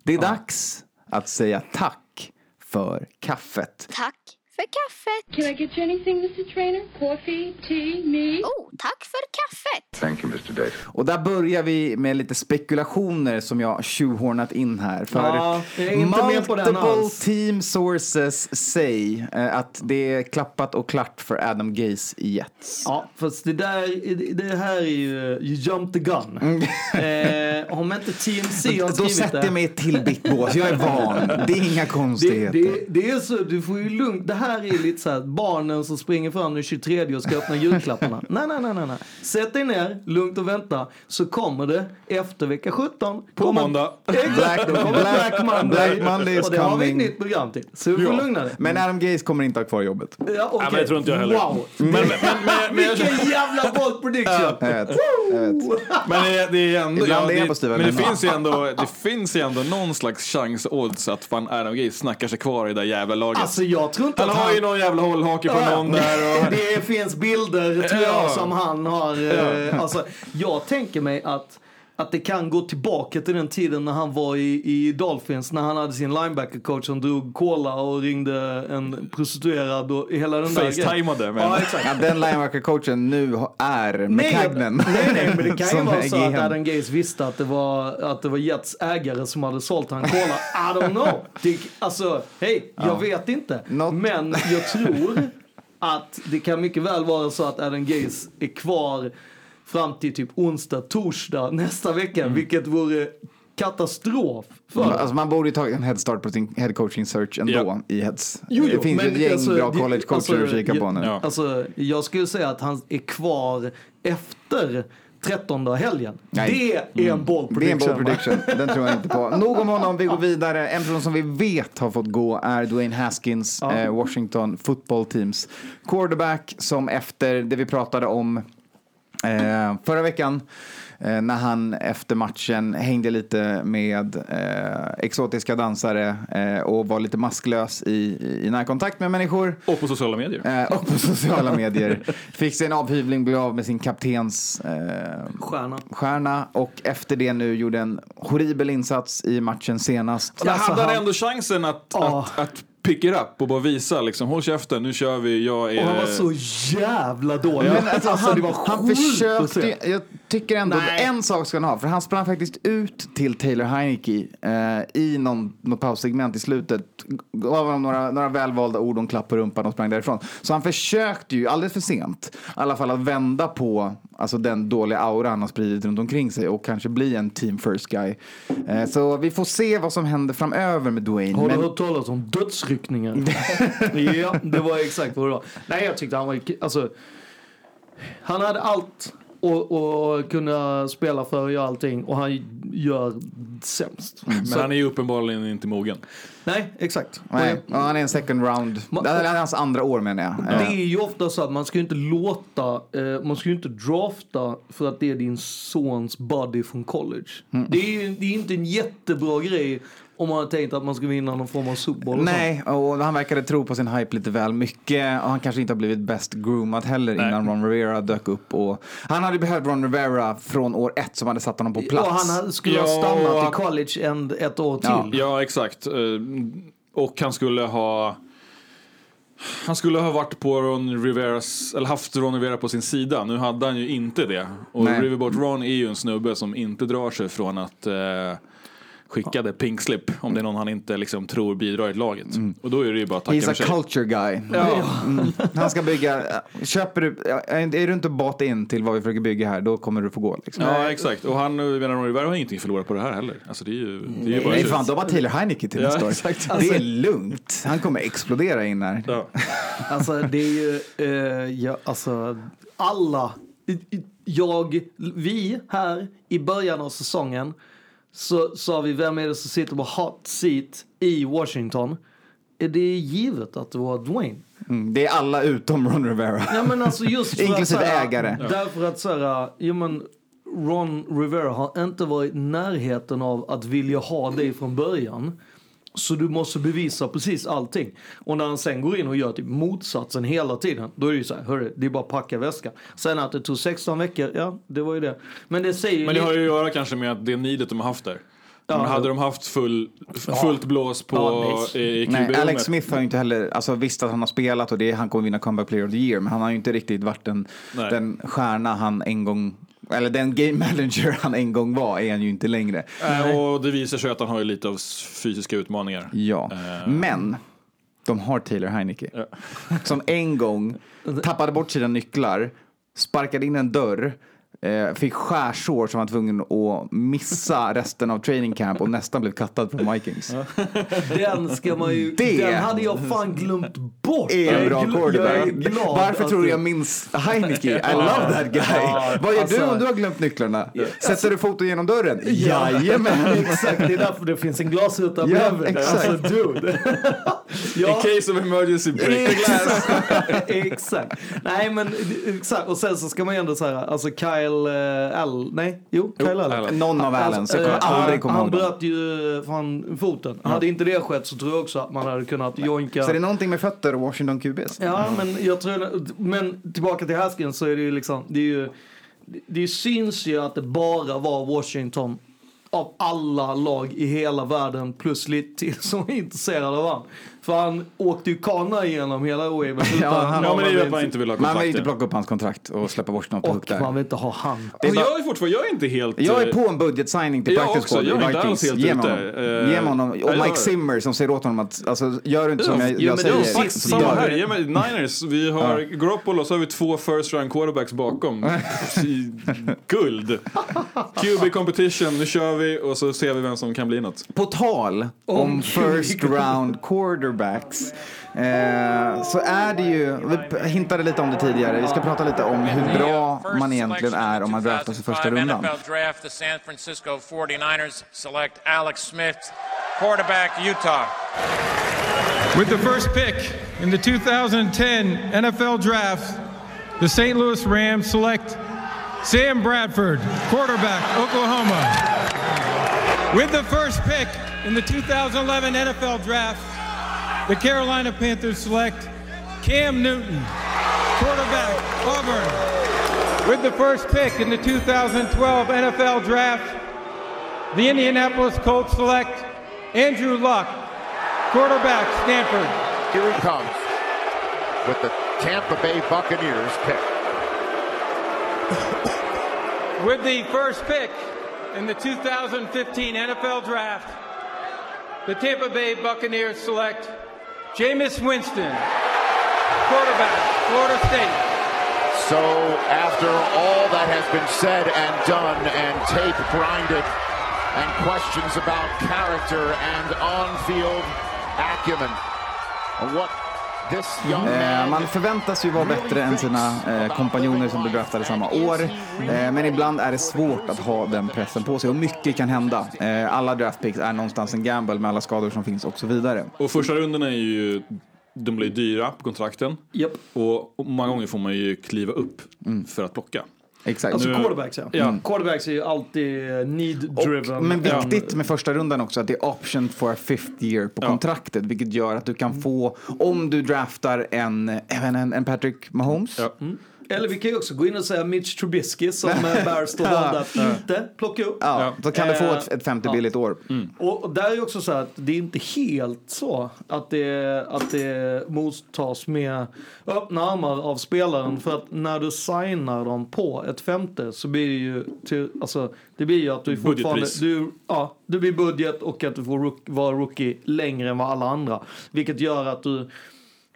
Det är dags att säga tack för kaffet. Tack för kaffet. Can I get you anything, Mr. Trainer? Coffee, tea, me? Oh, tack för kaffet. Thank you, Mr. Dave. Och där börjar vi med lite spekulationer som jag tjuvhornat in här. För Ja, jag är inte med på den multiple alls. team sources say eh, att det är klappat och klart för Adam Gaze i Jets. Ja, fast det där, det här är ju, you jump the gun. Eh, om inte TMC har Mm. Då skrivit sätter det. jag mig i ett till bitbås. Jag är van. Det är inga Det, konstigheter. det, det är så, du får ju lugnt. Det här är lite så här barnen som springer fram den 23 och ska öppna julklapparna. nej, nej, nej, nej, nej. Sätt dig ner, lugnt och vänta. Så kommer det efter vecka 17. På kommer- måndag. Exakt, då kommer Black, Monday. Black Monday is och det har vi ett coming. nytt program till. Så vi får Ja. lugna dig. Men Adam Gaze kommer inte ha kvar jobbet. Ja, okej. men det tror inte jag heller. Wow. Men, men, men, men, Vilken jävla bold prediction. Jag vet. Jag vet. men det, det är ändå, Ibland jag det, på styva men det finns, ju ändå, det finns ju ändå någon slags chans odds att fan Adam Gaze snackar sig kvar i det där jävla laget. Alltså jag tror inte har han... ju någon jävla hållhake på Ja, någon där. Och, Det finns bilder tror jag Ja. som han har. eh, Alltså, jag tänker mig att att det kan gå tillbaka till den tiden när han var i, i Dolphins, när han hade sin linebacker-coach som drog cola och ringde en prostituerad och hela den där grejen. Facetimade, men- Ja, exakt. Ja, den linebacker-coachen nu är Nej, McCagnon. nej, nej, men det kan ju som vara så att. Adam Gaze visste att det var, att det var Jets ägare som hade sålt han cola. I don't know. Det, alltså, hej, jag Ja. vet inte. Något- Men jag tror att det kan mycket väl vara så att Adam Gaze är kvar fram till typ onsdag, torsdag nästa vecka, vilket vore katastrof för Alltså man borde ju tagit en headstart på sin head coaching search ändå Ja. i heads. Jo, jo, det finns ju ett gäng alltså, bra college coacher alltså, att kika på nu. ja. Alltså, jag skulle säga att han är kvar efter 13 helgen. Nej. Det är en bold Det är en prediction. bold prediction, den tror jag inte på. Nog om honom, vi går vidare. En person som vi vet har fått gå är Dwayne Haskins, Ja. eh, Washington football teams quarterback som efter det vi pratade om eh, förra veckan eh, när han efter matchen hängde lite med eh, exotiska dansare eh, och var lite masklös i, i närkontakt med människor. och på sociala medier. Eh, och på sociala medier. Fick sig en avhyvling, blev av med sin kaptens eh, Stjärna. stjärna och efter det nu gjorde en horribel insats i matchen senast. Men Alltså, hade han ändå chansen att, Ja. att, att pick it up och bara visa liksom, håll käften, nu kör vi, jag är... Och han var så jävla dålig. Men alltså, alltså, det var han, han försökte, jag tycker ändå, Nej. en sak ska han ha, för han sprang faktiskt ut till Taylor Heineke eh, i någon, något paussegment i slutet, gav honom några, några välvalda ord och en klapp på rumpan och sprang därifrån. Så han försökte ju alldeles för sent, i alla fall att vända på alltså, den dåliga aura han har spridit runt omkring sig och kanske bli en team first guy. Eh, så vi får se vad som händer framöver med Dwayne. Har du Men- hört talas om dödsryckningar? ja, det var exakt vad det var. Nej, jag tyckte han var... Alltså, han hade allt och, och kunna spela för och göra allting och han gör sämst. Men Så- han är ju uppenbarligen inte mogen. Nej, exakt. Nej, ja, han är en second round. Ma- Det är hans andra år menar jag. Det är ju ofta så att man ska ju inte låta, eh, man ska ju inte drafta för att det är din sons buddy från college. Mm. Det är det är inte en jättebra grej om man har tänkt att man ska vinna någon form av Super Bowl. Nej, och han verkade tro på sin hype lite väl mycket. Och han kanske inte har blivit bäst groomad heller Nej. innan Ron Rivera dök upp. Och han hade behövt Ron Rivera från år ett som hade satt honom på plats. Och han hade- skulle ha Ja, stannat och- i college en, ett år till. Ja. Ja, exakt. Eh, Och han skulle ha... Han skulle ha varit på Ron Riveras, eller haft Ron Rivera på sin sida. Nu hade han ju inte det. Och. Riverboat Ron är ju en snubbe som inte drar sig från att eh, skicka det pink slip om det är någon han inte liksom tror bidrar i laget. Och då är det ju bara att tacka He's a sig. culture guy. Ja. Mm. Han ska bygga, köper du, är du inte bat in till vad vi försöker bygga här, då kommer du få gå. Liksom. Ja, exakt. Och han, menar, Rivera har ingenting förlorat på det här heller. Alltså det är ju, det är ju bara Nej fan, de har Taylor Heineke till Ja, nästa år. exakt. Det är lugnt. Han kommer explodera in här. Ja. Alltså det är ju, eh, ja, alltså alla, jag, vi här i början av säsongen så sa vi vem är det som sitter på hot seat i Washington? Är det givet att det var Dwayne? Mm, det är alla utom Ron Rivera. Ja men alltså just för Inklusive att, ägare. Därför att så här, ja men Ron Rivera har inte varit i närheten av att vilja ha dig från början. Så du måste bevisa precis allting. Och när han sen går in och gör typ motsatsen hela tiden. Då är det ju så här, hörru, det är bara att packa väskan. Sen att det tog 16 veckor, ja det var ju det. Men det säger. Men det har ju att göra kanske med att det needet de har haft där. Ja. Men hade de haft full, fullt blås på Ja, nice. i, i Nej. Alex Smith har ju inte heller, alltså visst att han har spelat och det, han kommer vinna comeback player of the year, men han har ju inte riktigt varit den, Nej. den stjärna han en gång, eller den game manager han en gång var, är han ju inte längre. Eh, och det visar sig att han har ju lite av fysiska utmaningar. Ja, Eh. men de har Taylor Heineke. Som en gång tappade bort sina nycklar, sparkade in en dörr, eh, fick skärsår som var tvungen att missa resten av training camp och nästan blev kattad från Vikings. Den ska man ju... Det- Den hade jag fan glömt bort. är en bra quarterback. Varför tror du jag minns Heineke? I love that guy. Ja, Vad gör alltså- du om du har glömt nycklarna? Sätter du foten genom dörren? Ja, Jajamän! exakt, det är därför det finns en glasruta Ja, bredvid. exakt. Alltså dude. In case of emergency break the glass. exakt. exakt. Nej men exakt. Och sen så ska man ju ändå säga, alltså Kyle eh, All, nej, jo, Kyle Allen. Allen. Någon av Allens, jag kommer eh, aldrig han- komma Han ihåg dem. bröt ju fan foten. Hade inte det skett så tror jag också att man hade kunnat joinka. Så det är någonting med fötter och Washington QBs? Ja, men jag tror, men tillbaka till Haskins så är det ju liksom, det är ju, det, syns ju att det bara var Washington av alla lag i hela världen plus lite till som var intresserade av han. För han åkte ju kana igenom hela waven. Ja, han- Ja men det är ju att man inte vill ha Man vill inte plocka upp hans kontrakt och släppa Washington på Och där. man vill inte ha han. Alltså, bara- jag är fortfarande, jag är inte helt... Jag är eh, på en budgetsigning till practice squad i jag är inte alls Vikings. helt ute. Eh, Ge mig honom. Och ja, Mike jag- Zimmer som säger åt honom att alltså, gör du inte som Ja, jag, ja, jag men det är säger. Samma här, ge mig Niners. Vi har Garoppolo så har vi två first round quarterbacks bakom. Guld. QB competition, nu kör vi och så ser vi vem som kan bli något. På tal om Om first round quarterbacks eh, så är det ju, vi hintade lite om det tidigare, vi ska prata lite om hur bra man egentligen är om man draftas i första rundan. Draft, the San Francisco 49ers select Alex Smith, quarterback, Utah. With the first pick in the 2010 NFL Draft, the St. Louis Rams select Sam Bradford, quarterback, Oklahoma. With the first pick in the 2011 NFL Draft, the Carolina Panthers select Cam Newton, quarterback, Auburn. With the first pick in the 2012 NFL Draft, the Indianapolis Colts select Andrew Luck, quarterback, Stanford. Here he comes with the Tampa Bay Buccaneers pick. With the first pick in the 2015 NFL Draft, the Tampa Bay Buccaneers select Jameis Winston, quarterback, Florida State. So after all that has been said and done and tape grinded and questions about character and on-field acumen, what Eh, man förväntas ju vara bättre än sina eh, kompanjoner som blev draftade samma år. Eh, men ibland är det svårt att ha den pressen på sig och mycket kan hända. Alla draftpicks är någonstans en gamble med alla skador som finns och så vidare. Och första runden är ju, de blir dyra på kontrakten. Japp. Och, och många gånger får man ju kliva upp för att plocka. Exakt. Alltså Nu- quarterbacks ja. Ja. Quarterbacks är ju alltid need-driven. Men viktigt med första rundan också att det är option for a fifth year på Ja. kontraktet. Vilket gör att du kan få, om du draftar en, även en, en Patrick Mahomes. Ja. Eller vi kan ju också gå in och säga Mitch Trubisky som Bears då valde att inte plocka upp. Ja, då kan du få ett, ett 50 ja. billigt år. Och, och där är ju också så här att det är inte helt så att det, att det mottas med öppna armar av spelaren. För att när du signar dem på ett femte så blir det ju, till, alltså, det blir ju att du fortfarande, du, ja, du blir budget och att du får rook, vara rookie längre än vad alla andra. Vilket gör att du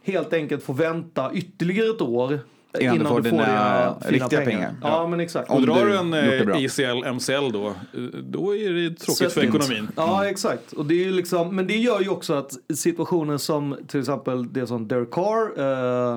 helt enkelt får vänta ytterligare ett år Innan du får dina riktiga pengar. Ja, men exakt. Och Om drar du en eh. ACL, MCL då, eh, då är det tråkigt för Svettigt. ekonomin. Ja, exakt. Och det är ju liksom, men det gör ju också att situationer som till exempel det som Derek Carr,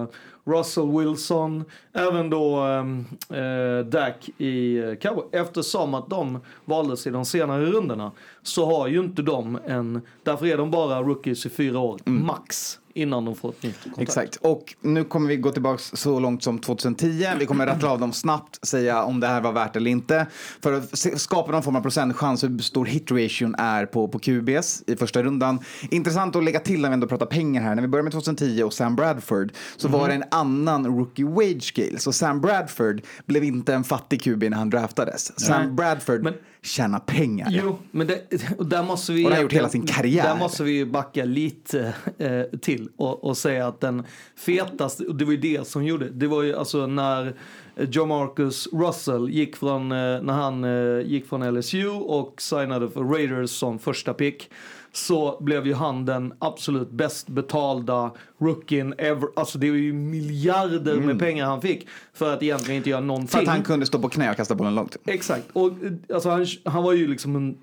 eh, Russell Wilson, även då eh, eh, Dak i Cowboy. Eftersom att de valdes i de senare rundorna så har ju inte de en, därför är de bara rookies i fyra år, max, innan de får ett nytt kontrakt. Exakt. Och nu kommer vi gå tillbaka så långt som 2010. Vi kommer rattla av dem snabbt, säga om det här var värt eller inte. För att skapa någon form av procentchans hur stor hit-ration är på, på QBs i första rundan. Intressant att lägga till när vi ändå pratar pengar här. När vi börjar med 2010 och Sam Bradford så var det en annan rookie wage scale. Så Sam Bradford blev inte en fattig QB när han draftades. Sam Nej. Bradford tjänar pengar. Jo, men det, och där måste vi... Och det har gjort hela sin karriär. Där måste vi ju backa lite eh, till och, och säga att den fetaste, och det var ju det som gjorde, det var ju alltså när John Marcus Russell gick från, eh, när han eh, gick från LSU och signade för Raiders som första pick så blev ju han den absolut bäst betalda rookien ever. Alltså det var ju miljarder Mm. med pengar han fick för att egentligen inte göra någonting. För att han kunde stå på knä och kasta bollen långt. Exakt. Och alltså, han, han var ju liksom en,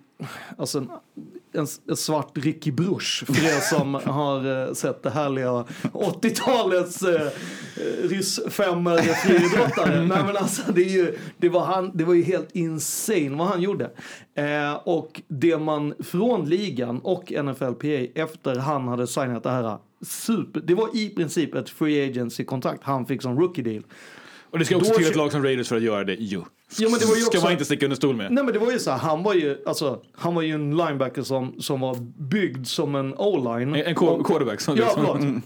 alltså en, en, en svart Ricky Bruch för er som har eh, sett det härliga 80-talets eh, ryssfemmor friidrottare. Nej men alltså det, är ju, det, var han, det var ju helt insane vad han gjorde. Eh, och det man från ligan och NFLPA efter han hade signat det här super, det var i princip ett free agency-kontrakt han fick som rookie deal. Och det ska också till ett lag som Raiders för att göra det ju. Ja, men det var ju ska också- man inte sticka under stol med. Nej men det var ju så här, han var ju, alltså, han var ju en linebacker som, som var byggd som en o-line. En- en quar- quarterback, som Ja, liksom-. Mm.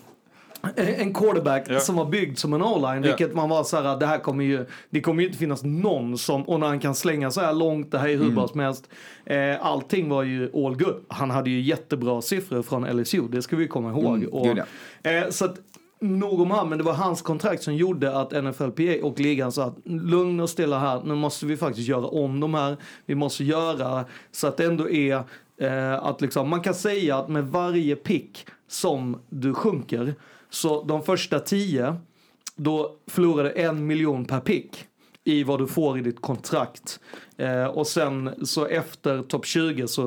En quarterback Ja. som var byggd som en o-line, Ja. vilket man var så här, det här kommer ju, det kommer ju inte finnas någon som, och när han kan slänga så här långt, det här är hur Mm. bra som helst. Eh, allting var ju all good. Han hade ju jättebra siffror från LSU, det ska vi komma ihåg. Mm, och, ja. eh, så att, nog om han, men det var hans kontrakt som gjorde att NFLPA och ligan sa att lugn och stilla här, nu måste vi faktiskt göra om de här. Vi måste göra så att det ändå är eh, att liksom, man kan säga att med varje pick som du sjunker, så de första tio, då förlorade en miljon per pick i vad du får i ditt kontrakt. Eh, och sen så efter topp 20 så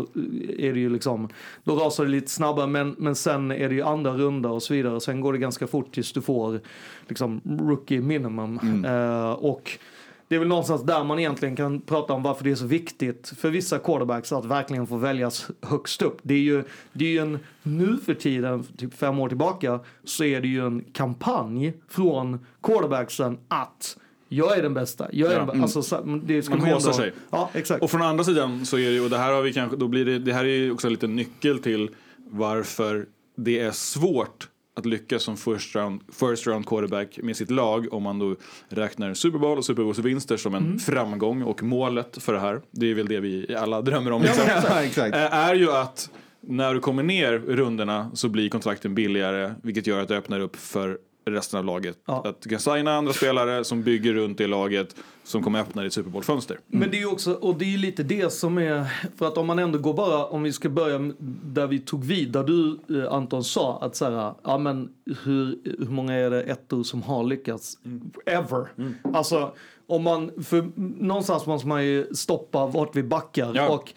är det ju liksom, då rasar det lite snabbare men, men sen är det ju andra runda och så vidare. Sen går det ganska fort tills du får liksom rookie minimum. Eh, och det är väl någonstans där man egentligen kan prata om varför det är så viktigt för vissa quarterbacks att verkligen få väljas högst upp. Det är ju, det är ju en, nu för tiden, typ fem år tillbaka, så är det ju en kampanj från quarterbacksen att jag är den bästa. Jag är Ja. den bä- Mm. alltså, så- det ska Man ändå- sig. Ja, exakt. Och från andra sidan så är det och det här har vi kanske, då blir det, det här är ju också lite nyckel till varför det är svårt att lyckas som first round, first round quarterback med sitt lag om man då räknar Super Bowl och Super Bowls vinster som en Mm. framgång och målet för det här, det är väl det vi alla drömmer om. Ja, liksom. Eh, är ju att när du kommer ner rundorna så blir kontrakten billigare vilket gör att det öppnar upp för resten av laget. Att du kan signa andra spelare som bygger runt det laget som kommer öppna ditt Super Bowl-fönster. Men det är ju också, och det är lite det som är, för att om man ändå går bara, om vi ska börja där vi tog vid, där du eh, Anton sa att så här, ja men hur, hur många är det ettor som har lyckats ever? Alltså, om man, för någonstans måste man ju stoppa vart vi backar Ja. och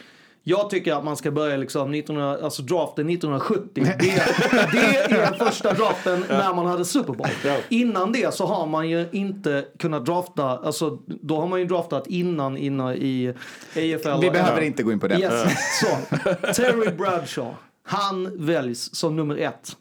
jag tycker att man ska börja liksom 1900, alltså draften 1970. Det är, det är första draften när man hade Super Bowl. Innan det så har man ju inte kunnat drafta, alltså då har man ju draftat innan, innan i AFL. Vi behöver inte gå in på det. Yes. Så, Terry Bradshaw, han väljs som nummer ett.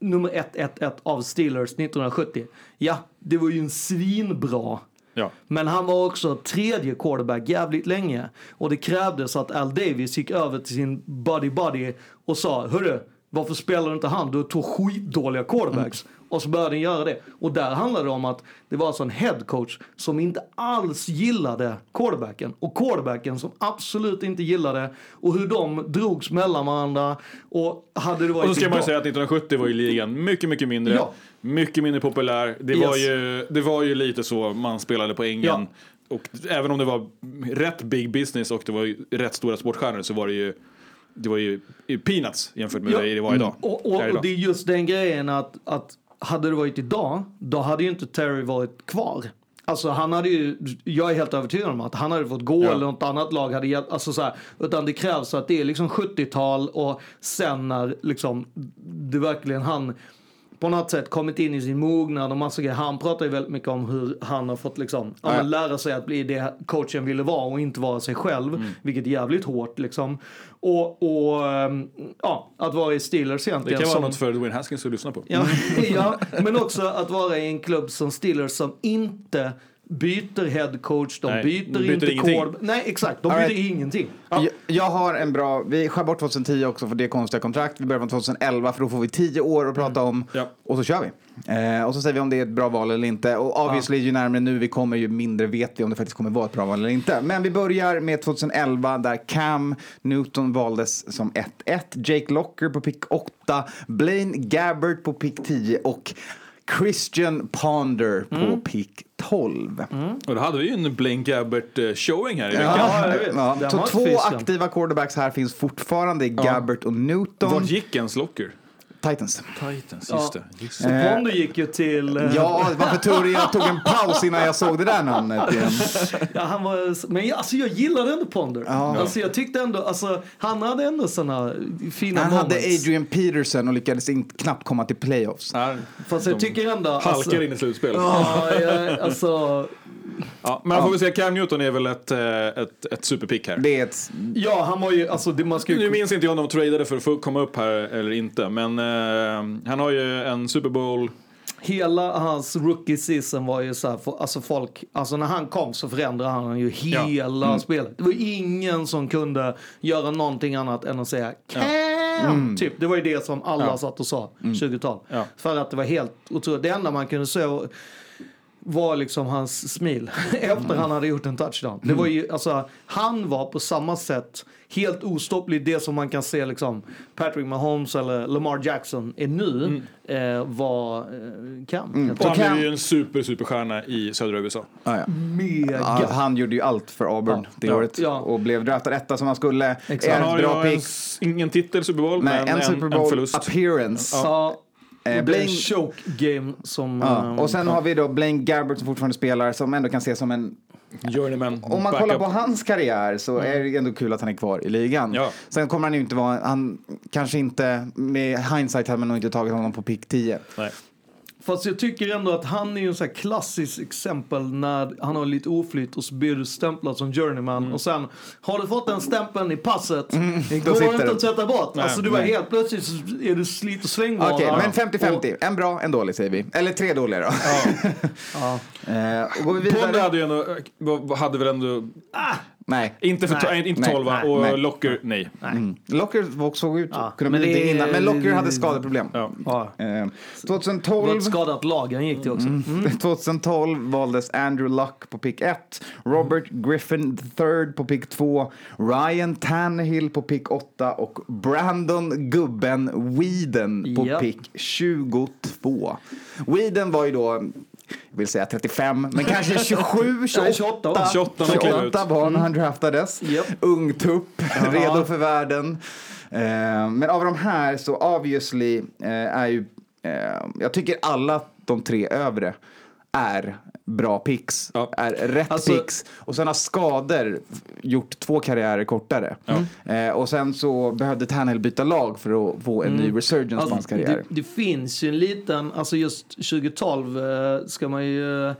Nummer 111 av Steelers 1970. Ja, det var ju en svinbra Ja. men han var också tredje quarterback jävligt länge. Och det krävdes att Al Davis gick över till sin buddy buddy och sa Hörru, varför spelar inte han? Du två skitdåliga quarterbacks. Och så började han göra det. Och där handlade det om att det var alltså en headcoach som inte alls gillade quarterbacken. Och quarterbacken som absolut inte gillade. Och hur de drogs mellan varandra. Och hade det varit Och så ska man ju säga att 1970 var ju ligan mycket, mycket mindre. Ja. Mycket mindre populär. Det, Yes. var ju, det var ju lite så man spelade på ängen. Ja. Och även om det var rätt big business och det var ju rätt stora sportstjärnor så var det ju det var ju peanuts jämfört med Ja. det det var idag. Och, och, Är och det är just den grejen att, att hade det varit idag, då hade ju inte Terry varit kvar. Alltså han hade ju, jag är helt övertygad om att han hade fått gå Ja. eller något annat lag hade hjälpt. Alltså så här, utan det krävs att det är liksom 70-tal och sen när liksom det verkligen han på något sätt kommit in i sin mognad och massa grejer. Han pratar ju väldigt mycket om hur han har fått liksom, ja, men lära sig att bli det coachen ville vara och inte vara sig själv. Vilket är jävligt hårt liksom. Och, och ehm, ja, att vara i Steelers Det egentligen. kan vara som- något för Dwayne Haskins att lyssna på. Ja, ja, men också att vara i en klubb som Steelers som inte byter head coach, de Nej, byter, de byter inte ingenting. Nej, exakt. De All byter right. ingenting. Jag, jag har en bra, vi skär bort 2010 också för det är konstiga kontrakt. Vi börjar från 2011 för då får vi 10 år att prata om. Och så kör vi. Eh, och så säger vi om det är ett bra val eller inte. Och obviously ju närmare nu vi kommer ju mindre vet vi om det faktiskt kommer vara ett bra val eller inte. Men vi börjar med 2011 där Cam Newton valdes som 1-1. Jake Locker på pick 8. Blaine Gabbert på pick 10 och Christian Ponder på Mm. pick 12. Och då hade vi ju en Blaine Gabbert eh, showing här i veckan. Ja, ja. Så två aktiva quarterbacks här finns fortfarande, Gabbert och Newton. Vart gick ens Locker? Titans. Titans, Ja. just det. Just det. Ponder gick ju till... eh, Ja, varför tror du jag tog en paus innan jag såg det där namnet igen? Ja, han var, men jag, alltså jag gillade ändå Ponder. Ja. Alltså jag tyckte ändå, alltså han hade ändå såna fina Han hade moments. Adrian Peterson och lyckades inte, knappt komma till playoffs. Fast jag tycker ändå... Halkar alltså, in i slutspel. Ja, jag, alltså... Ja, men man får väl säga Cam Newton är väl ett, eh, ett, ett superpick här. Det är ett... Ja, han var ju, alltså det man ska Nu ju... minns inte jag om de tradade för att få komma upp här eller inte, men eh, han har ju en Super Bowl. Hela hans rookie season var ju så här, för, alltså folk, alltså när han kom så förändrade han ju Ja. hela Mm. spelet. Det var ingen som kunde göra någonting annat än att säga Cam! Mm. Typ, det var ju det som alla Ja. satt och sa, Mm. 20-tal. Ja. För att det var helt otroligt. Det enda man kunde se var liksom hans smil efter han hade gjort en touchdown. Det var ju, alltså, han var på samma sätt helt ostopplig. Det som man kan se liksom Patrick Mahomes eller Lamar Jackson är nu eh, var eh, Cam. Mm. Och han blev ju en super, superstjärna i södra USA. Ah, ja. Mega. Ja, han gjorde ju allt för Auburn Ja. det Ja. året Ja. och blev draftad etta som han skulle. Exakt. Är Han har bra en, ingen titel Super Bowl, Nej, men en Super en, Bowl förlust. appearance. Ja. Eh, det blev en Blaine- choke game som... Ja. eh, Och sen har vi då Blaine Gabbert som fortfarande spelar som ändå kan ses som en Journeyman Om man kollar på hans karriär så är det ändå kul att han är kvar i ligan. Ja. Sen kommer han ju inte vara, han kanske inte, med hindsight hade man nog inte tagit honom på pick 10. Nej. Fast jag tycker ändå att han är ju en sån här klassiskt exempel när han har lite oflyt och så blir du stämplad som journeyman och sen har du fått den stämpeln i passet, det Mm. då går sitter inte att sätta bort. Nej, alltså du var helt plötsligt så är du slit och slängvara. Okej, men 50-50. En bra, en dålig säger vi. Eller tre dåliga då. Ja. Eh, och går vi vidare. hade ju ändå, var- hade väl ändå, Nej. inte, för, Nej. inte Nej, 12 va? nej, och nej. Locker, nej. Mm. Locker såg ut Ja, kunde men bli det det innan. Men Locker hade skadeproblem. Ja. Ja. Eh, Det var 2012 ett skadat lag han gick till också. Mm. 2012 valdes Andrew Luck på pick 1, Robert Griffin III på pick 2, Ryan Tannehill på pick 8 och Brandon Gubben Whedon på Ja. pick 22. Whedon var ju då, vill säga 35, men kanske 27, 28, Nej, 28 var 28 när han klev ut. 28 var när han draftades. Japp. Ung tupp, redo för världen. Eh, men av de här så obviously eh, är ju, eh, jag tycker alla de tre övre är bra picks, Ja. är rätt Alltså- picks. Och sen har skador gjort två karriärer kortare. Eh, och sen så behövde Tannehill byta lag för att få en ny resurgence på hans Alltså, karriär. det, det finns ju en liten, alltså just 2012 eh, ska man ju, eh,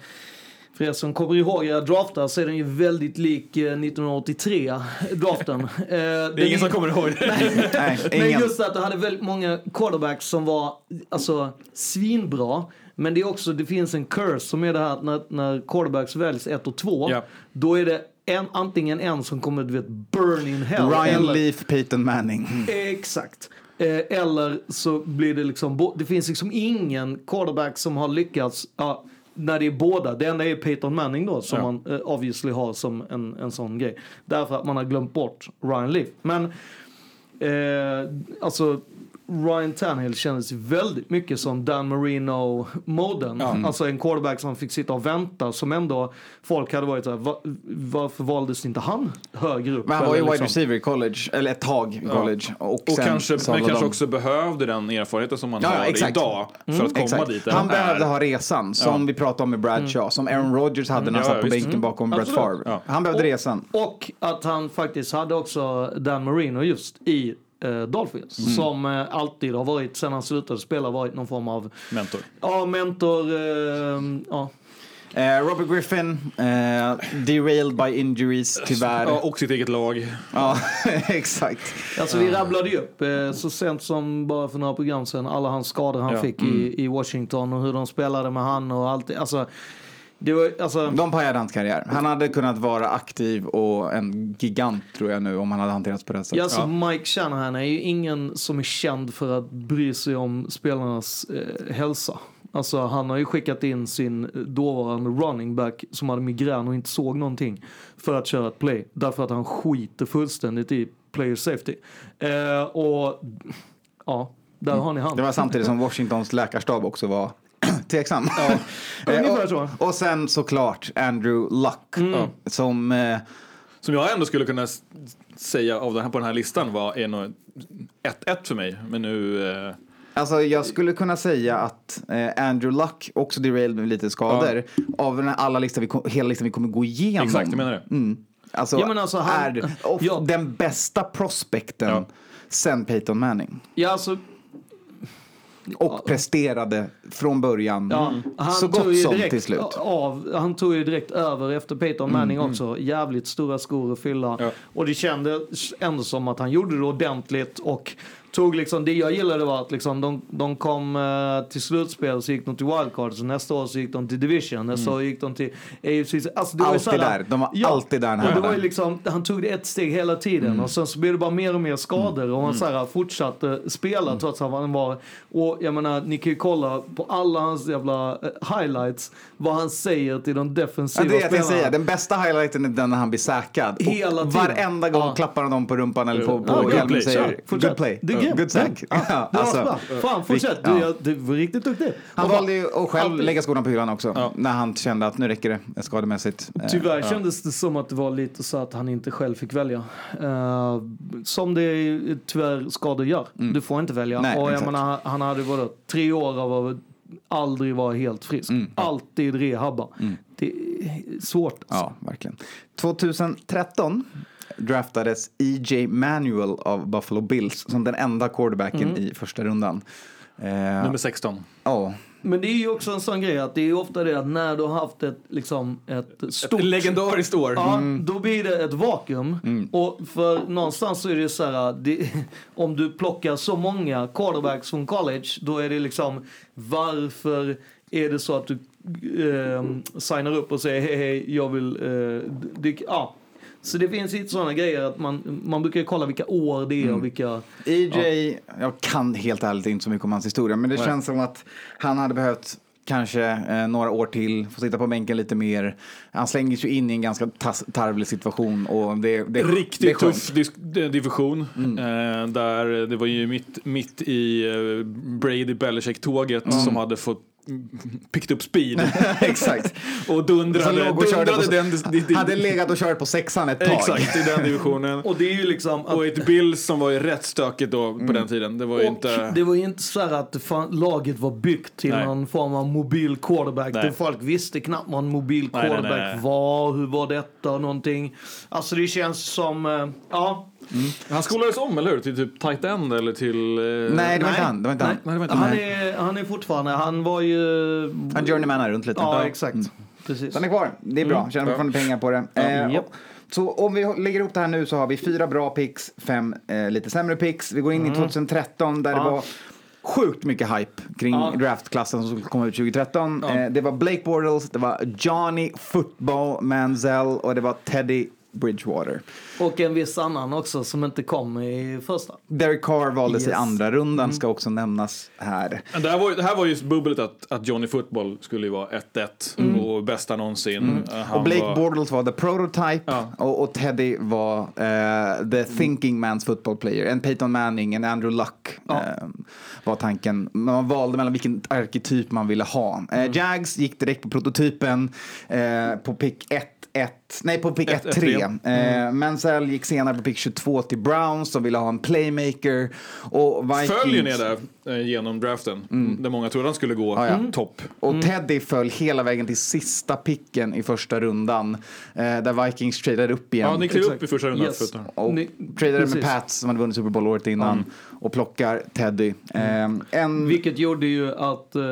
för er som kommer ihåg era draftar så är den ju väldigt lik eh, 1983 draften. Eh, Det är ingen som kommer ihåg det. Nej, Men ingen. just att du hade väldigt många quarterbacks som var alltså, svinbra. Men det är också, det finns en curse som är det här att när, när quarterbacks väljs ett och två, Ja. då är det en, antingen en som kommer du vet, burn in hell. Ryan eller, Leaf, Peyton Manning. Exakt. Eh, eller så blir det liksom, det finns liksom ingen quarterback som har lyckats, ja, när det är båda. Det enda är Peyton Manning då som Ja. man eh, obviously har som en, en sån grej. Därför att man har glömt bort Ryan Leaf. Men eh, alltså Ryan Tannehill kändes väldigt mycket som Dan Marino-moden. Mm. Alltså en quarterback som fick sitta och vänta som ändå folk hade varit såhär, Va, varför valdes inte han högre upp? Men han var ju Eller wide liksom- receiver i college, eller ett tag i college. Och, Och sen kanske, men kanske också behövde den erfarenheten som man Ja, ja, har exakt. idag för Mm. att komma Exakt. dit. Han är. behövde ha resan, som Ja. vi pratade om med Bradshaw, som Aaron Rodgers hade när han Ja, satt på visst. bänken Mm. bakom Brett. Favre. Ja. Han behövde Och- resan. Och att han faktiskt hade också Dan Marino just i eh, Dolphins. Mm. Som eh, alltid har varit, sen han slutade spela, varit någon form av mentor. Ja, mentor. Eh, ja. Eh, Robert Griffin, eh, derailed by injuries tyvärr. Ja, och sitt eget lag. Ja, exakt. Alltså vi rabblade ju upp eh, så sent som bara för några program sedan alla hans skador han Ja. fick Mm. i, i Washington och hur de spelade med han och allt. Alltså, det var, alltså, De pajade hans karriär. Han hade kunnat vara aktiv och en gigant tror jag nu om han hade hanterats på rätt sätt. Ja, alltså Mike Shanahan är ju ingen som är känd för att bry sig om spelarnas eh, hälsa. Alltså han har ju skickat in sin dåvarande running back som hade migrän och inte såg någonting för att köra ett play. Därför att han skiter fullständigt i player safety. Eh, och ja, där har ni han. Det var samtidigt som Washingtons läkarstab också var tveksam. Eh, Ungefär så. och, och sen såklart Andrew Luck Mm. som... Eh, Som jag ändå skulle kunna säga av den här, på den här listan var är nog 1-1 för mig. Men nu... Eh, Alltså jag skulle kunna säga att eh, Andrew Luck också derailed med lite skador. Av den här alla listor vi, kom- hela listan vi kommer gå igenom. Exakt, jag menar det. Mm. Alltså, Ja, men alltså, han- är och den bästa prospekten sen Peyton Manning. Ja, alltså, Och presterade från början Ja, han så tog gott ju som direkt till slut. Av, han tog ju direkt över efter Peyton Manning Mm, också. Jävligt stora skor att fylla. Och det kändes ändå som att han gjorde det ordentligt. Och tog liksom, det jag gillade var att liksom de, de kom eh, till slutspel så gick de till wildcard. Så nästa år så gick de till division. Nästa år gick de till AFC. Alltså det var ju Alltid så här- där. De var alltid där och det var var ju liksom, Han tog det ett steg hela tiden. Mm. Och sen så blev det bara mer och mer skador. Och han så här, fortsatte spela trots att han var... Och jag menar, ni kan ju kolla på alla hans jävla eh, highlights. Vad han säger till de Ja, defensiva det är spelarna. säga. Den bästa highlighten är den när han blir säkrad. Och Hela tiden. Varenda gång klappar han dem på rumpan eller på, på Ja, good hjälmen play. och säger fortsätt. good play, grymt. good sack. Ja, Ja, det var alltså. Fan, fortsätt. ja. Du, jag, du var riktigt duktig. Han Och valde ju att själv alltid- lägga skorna på hyllan också. När han kände att nu räcker det skademässigt. Eh, Tyvärr ja. kändes det som att det var lite så att han inte själv fick välja. Eh, som det är, tyvärr skador gör. Du får inte välja. Nej, och jag menar, han hade vadå, tre år av att aldrig vara helt frisk. Alltid rehabba. Det är svårt. Ja, verkligen. 2013 draftades E.J. Manuel av Buffalo Bills som den enda quarterbacken Mm. i första rundan. Eh, Nummer 16. Ja. Men det är ju också en sån grej att det är ju ofta det att när du har haft ett, liksom, ett stort... Ett legendariskt år. Ja, Mm. då blir det ett vakuum. Och för någonstans så är det så här, det, om du plockar så många quarterbacks från college, då är det liksom varför är det så att du eh, signar upp och säger hej hej, jag vill... Eh, det, ja. Så det finns lite sådana grejer att man, man brukar kolla vilka år det är Mm. och vilka... E.J. Jag kan helt ärligt inte så mycket om hans historia, men det Nej. känns som att han hade behövt kanske eh, några år till, få sitta på bänken lite mer. Han slängdes ju in i en ganska tarvlig situation. Och det, det, Riktigt det tuff dis- division. Eh, där det var ju mitt, mitt i eh, Brady Belichick-tåget Mm. som hade fått picked upp speed. Exakt. och dundrade, och dundrade på, den... hade legat och kört på sexan ett tag. Exakt, i den divisionen. Och det är ju liksom... Och ett Bills som var ju rätt stökigt då på den tiden. Det var ju Och inte... det var ju inte så här att det fan, laget var byggt till Nej. någon form av mobil quarterback. Nej. Det folk visste knappt vad en mobil Nej, nej, quarterback nej, nej. var, hur var detta och någonting. Alltså det känns som, eh, ja. Han skolades om, eller hur? Till typ tight end eller till... eh, Nej, det var inte han. Det var inte han. Nej, det var inte Han han. är, han är fortfarande, han var ju... Han journeymanar runt lite. Ja, exakt. Precis. Den är kvar. Det är bra. Mm. Tjänar fortfarande pengar på det. Ja. Eh, och- Så om vi lägger ihop det här nu så har vi fyra bra picks, fem eh, lite sämre picks. Vi går in i Mm. 2013 där det Ja. var sjukt mycket hype kring Ja. draftklassen som kom ut 2013. Eh, det var Blake Bortles, det var Johnny Football Manziel och det var Teddy Bridgewater. Och en viss annan också som inte kom i första. Derek Carr valdes i Yes. andra rundan, ska också nämnas här. Det här, var, det här var just bubblet att, att Johnny Football skulle ju vara 1-1 och bästa någonsin. Eh, Han Och Blake var, Bortles var the prototype och, och Teddy var eh, the thinking man's football player. En Peyton Manning, en Andrew Luck eh, var tanken. Man valde mellan vilken arketyp man ville ha. Eh, Jags gick direkt på prototypen eh, på pick 1. 1, nej på pick Ett- 1, ett, 3. tre. Mm. Eh, Menzel gick senare på pick 22 till Browns som ville ha en playmaker. Och Vikings... Följer ni där eh, genom draften? Där många trodde han skulle gå Ja, ja. topp. Och Teddy föll hela vägen till sista picken i första rundan. Eh, där Vikings tradade upp igen. Ja, ni klev upp i första rundan. Yes. Och Ni- tradade med precis. Pats som hade vunnit Super Bowl året innan. Och plockar Teddy. Eh, en... Vilket gjorde ju att uh,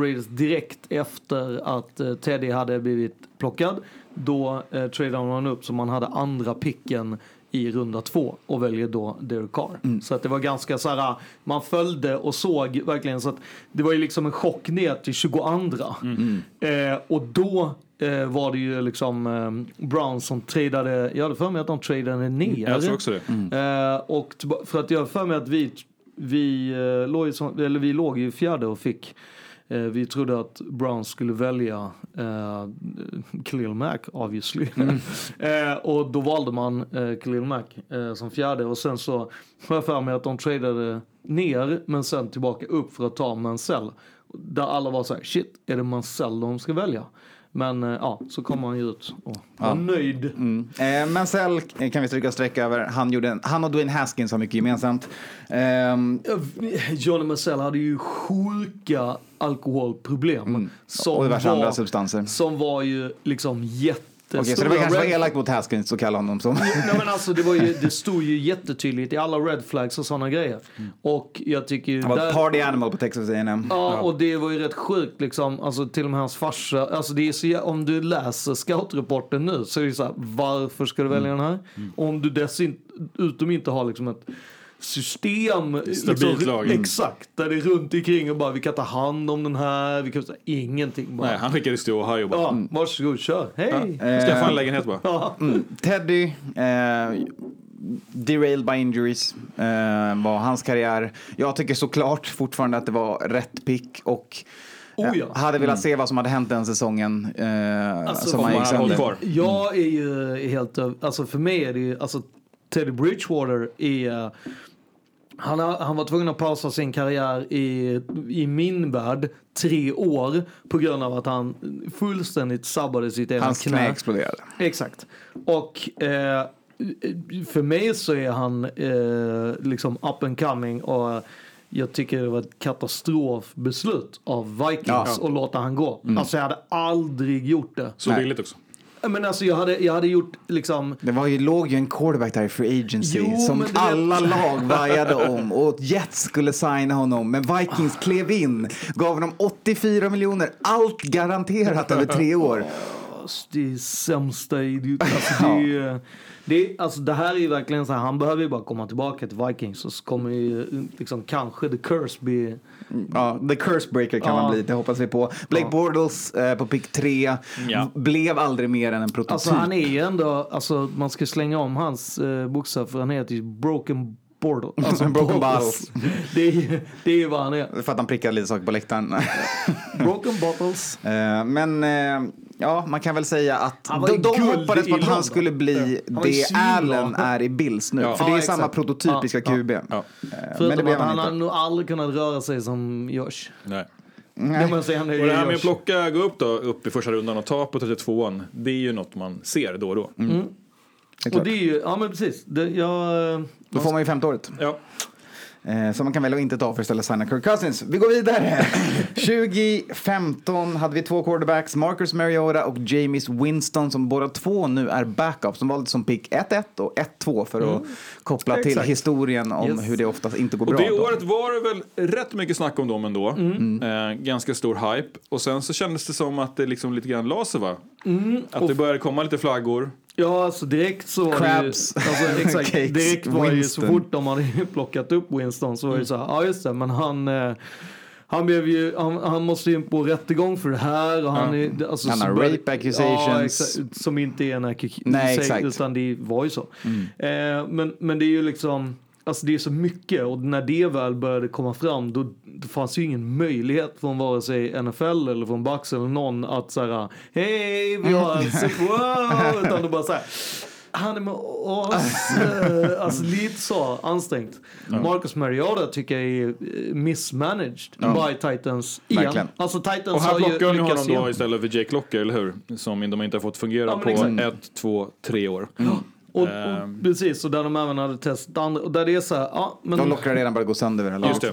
Raiders direkt efter att eh, Teddy hade blivit plockad, då uh, tradade man upp så man hade andra picken i runda två och väljer då Derek Carr. Så att det var ganska så här, man följde och såg verkligen så att det var ju liksom en chock ner till 22 eh, och då eh, var det ju liksom eh, Browns som tradade, jag hade för mig att de tradade ner. Jag tror också det. Eh, och tillba- för att jag har för mig att vi, vi, eh, låg, ju som, eller vi låg i fjärde och fick eh, vi trodde att Browns skulle välja eh, Khalil Mack obviously. eh, och då valde man eh, Khalil Mack eh, som fjärde och sen så har jag för mig att de tradade ner men sen tillbaka upp för att ta Mansell. Där alla var så här, shit, är det Mansell de ska välja? Men eh, ja, så kom han ju ut och var nöjd. Mm. Eh, Mansell kan vi stryka streck över. Han, gjorde en, han och Dwayne Haskins har mycket gemensamt. Ehm, Johnny Marcel hade ju sjuka alkoholproblem. Som, och diverse var, andra substanser. som var ju liksom jättestora. Okej, så det var kanske var red- elakt mot Haskins att kalla honom som. Nej men alltså det, var ju, det stod ju jättetydligt i alla red flags och sådana grejer. Och jag tycker ju... Han var där- party animal på Texas A&M. Ja, och det var ju rätt sjukt liksom. Alltså till och med hans farsa. Alltså det är så, om du läser scoutrapporten nu så är det så här, varför ska du välja Mm. den här? Om du dessutom inte har liksom ett system. Stabilt liksom, lag. Exakt, där det är runt omkring och bara vi kan ta hand om den här, vi kan ta ingenting bara. Nej, han skickades till Ohio bara. Ja, varsågod, kör. Hej! Skaffa en lägenhet bara. Ja. Mm. Teddy, eh, derailed by injuries, eh, var hans karriär. Jag tycker såklart fortfarande att det var rätt pick och Oh, ja. eh, hade velat se vad som hade hänt den säsongen eh, Alltså, som om han gick sönder. Jag är ju helt alltså för mig är det ju, alltså Teddy Bridgewater är han, har, han var tvungen att pausa sin karriär i, i min värld tre år på grund av att han fullständigt sabbade sitt ena Hans knä exploderade. Exakt. Och eh, för mig så är han eh, liksom up and coming och jag tycker det var ett katastrofbeslut av Vikings Ja. att låta han gå. Alltså jag hade aldrig gjort det. Så billigt också. Men alltså jag hade, jag hade gjort liksom Det var ju, låg ju en quarterback där i free agency Jo, som alla lag vajade om och Jets skulle signa honom men Vikings klev in, gav honom 84 miljoner, allt garanterat över tre år. Det är sämsta idiot. Alltså, det, är, det, är, alltså, det här är ju verkligen så här, han behöver ju bara komma tillbaka till Vikings så kommer ju liksom kanske the curse bli... Ja, the curse breaker kan Ja. man bli, det hoppas vi på. Blake Bortles eh, på pick 3 Ja. blev aldrig mer än en prototyp. Alltså han är ju ändå, alltså man ska slänga om hans eh, bokstav för han heter ju Broken Bortle. Alltså Broken Bottles. Det är ju det är ju vad han är. För att han prickade lite saker på läktaren. Broken Bottles. Eh, Men eh, ja, man kan väl säga att de, de hoppades på att han skulle bli ju det. Allen är i Bills nu. Ja. För det är Ja, samma exakt. prototypiska Ja, QB. Ja. Eh, Men det blev att han han har inte. nog aldrig kunnat röra sig som Josh. Nej. Det måste jag ändå Och det här med att plocka, gå upp då, upp i första rundan och ta på 32an, det är ju något man ser då och då. Det är Och klart. det är ju, ja men precis. Det, jag, Då får man ju femte året. Ja. Eh, Som man kan välja att inte ta för att istället signa Kirk Cousins. Vi går vidare. 2015 hade vi två quarterbacks, Marcus Mariota och James Winston som båda två nu är backups. De valdes som pick 1-1 och 1-2 för att koppla till Exakt. historien om Yes. hur det oftast inte går Och bra. det då. året var det väl rätt mycket snack om dem ändå. Eh, ganska stor hype. Och sen så kändes det som att det liksom lite grann la sig va? Att det började komma lite flaggor. Ja, alltså direkt så var det ju, Crabs. alltså, exakt, Cakes. direkt var det ju så Winston. fort de hade plockat upp Winston så var det så här, ja just det, men han, eh, Han, blev ju, han, han måste ju på rättegång för det här. Och han, är, alltså, Han har rape accusations. Ja, exakt, som inte är en accusation. Nej, exakt. Utan det var ju så. Mm. Eh, men, men det är ju liksom, alltså det är så mycket och när det väl började komma fram då, då fanns ju ingen möjlighet från vare sig NFL eller från Bucks eller någon att säga hej vi har en super, utan det bara så här. Han är med oss. Alltså lite så ansträngt. Marcus Mariota tycker jag är eh, mismanaged Ja. by Titans igen. Verkligen. Alltså Titans Och här har plockar lyckats honom då igen. istället för Jake Locker, eller hur? Som de inte har fått fungera Ja, på exakt. ett, två, tre år. Och, och, Ehm. precis, och där de även hade testat andra. Och där det är så här, ja men. De lockar redan börjat gå sönder vid det här Just det.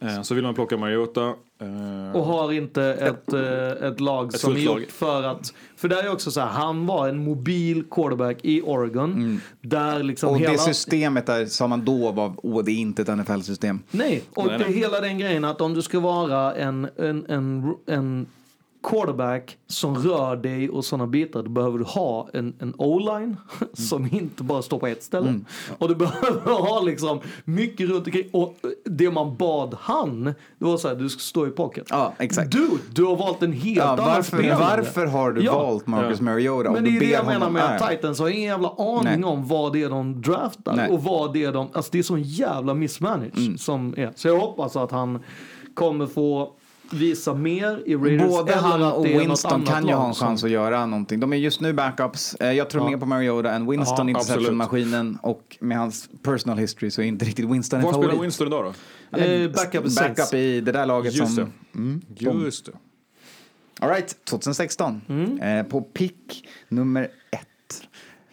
Eh, Så vill man plocka Mariota. eh, Och har inte ett, eh, ett lag Ett som är gjort för att... För där är också så här, han var en mobil quarterback i Oregon. Där liksom Mm. Och hela... det systemet där sa man då var, åh det är inte ett NFL-system. Nej, och Nej, det nej. är hela den grejen att om du ska vara en, en, en, en quarterback som rör dig och sådana bitar, då behöver du ha en, en o-line som inte bara står på ett ställe. Mm. Och du behöver ha liksom mycket runt omkring. Och det man bad han, det var så här, du ska stå i pocket. Ja, exakt. Du, du har valt en helt Ja, annan varför, spelare. varför har du valt Marcus Mariota? om Men det är det jag menar med att. Titans har ingen jävla aning Nej. om vad det är de draftar Nej. och vad det är de, alltså det är sån jävla mismanage Mm. som är. Så jag hoppas att han kommer få visa mer i Raiders Både han och det Winston kan ju ha en som- chans att göra någonting. De är just nu backups. Eh, Jag tror Ja. mer på Mariota än Winston Ja, interception-maskinen. Och med hans personal history så är inte riktigt Winston en Var spelar Winston idag då? Han är Eh, backup backup i det där laget Just som... Mm, de- Just det. All right, 2016. Mm. Eh, på pick nummer ett.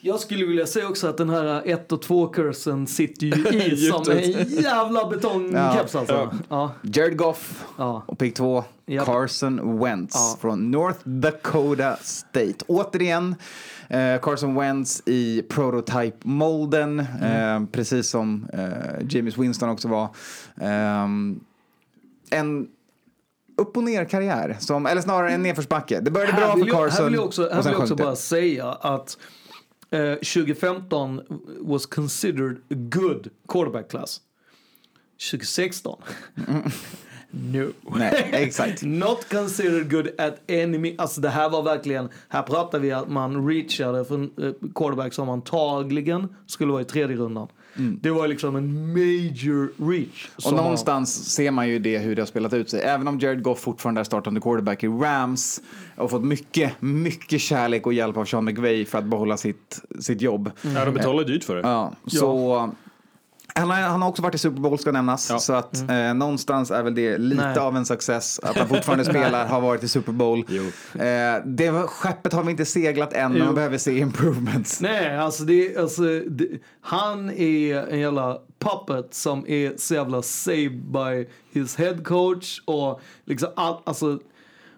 Jag skulle vilja säga också att den här 1 och 2-kursen sitter ju i som en jävla betongkeps alltså. Ja. Ja. Jared Goff och pick två. Japp. Carson Wentz Ja. från North Dakota State. Återigen eh, Carson Wentz i prototype-molden. Mm. Eh, precis som eh, James Winston också var. Ehm, en upp och ner karriär, som, eller snarare en nedförsbacke. Det började bra för jag- Carson Här vill jag också, här vill jag också bara säga att eh, 2015 was considered a good quarterback class. 2016. no. Nej, exakt. Not considered good at any Alltså det här var verkligen, här pratar vi att man reachade för en eh, quarterback som antagligen skulle vara i tredje rundan. Det var liksom en major reach. Mm. Och någonstans ser man ju det hur det har spelat ut sig. Även om Jared Goff fortfarande är startande quarterback i Rams och fått mycket, mycket kärlek och hjälp av Sean McVay för att behålla sitt, sitt jobb. Ja, de betalar dyrt för det. Ja, så... Han har, han har också varit i Super Bowl ska nämnas, så att eh, någonstans är väl det lite Nej. av en success att han fortfarande spelar, har varit i Super Bowl. Eh, det skeppet har vi inte seglat än, men man behöver se improvements. Nej, alltså, det, alltså det, han är en jävla puppet som är så jävla saved by his head coach och liksom all, alltså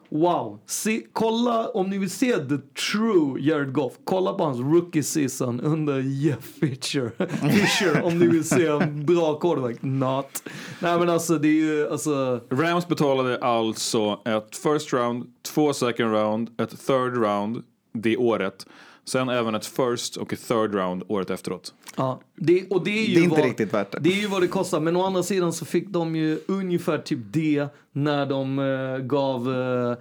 wow. Se, kolla om ni vill se the true Jared Goff, kolla på hans rookie season under Jeff Fisher. Fisher om ni vill se en bra quarterback. Not. Nej men alltså det är ju alltså. Rams betalade alltså ett first round, två second round, ett third round det året. Sen även ett first och ett third round året efteråt. Ja, det, och det är ju Det är inte vad, riktigt värt det. Det är ju vad det kostar. Men å andra sidan så fick de ju ungefär typ det när de eh, gav eh,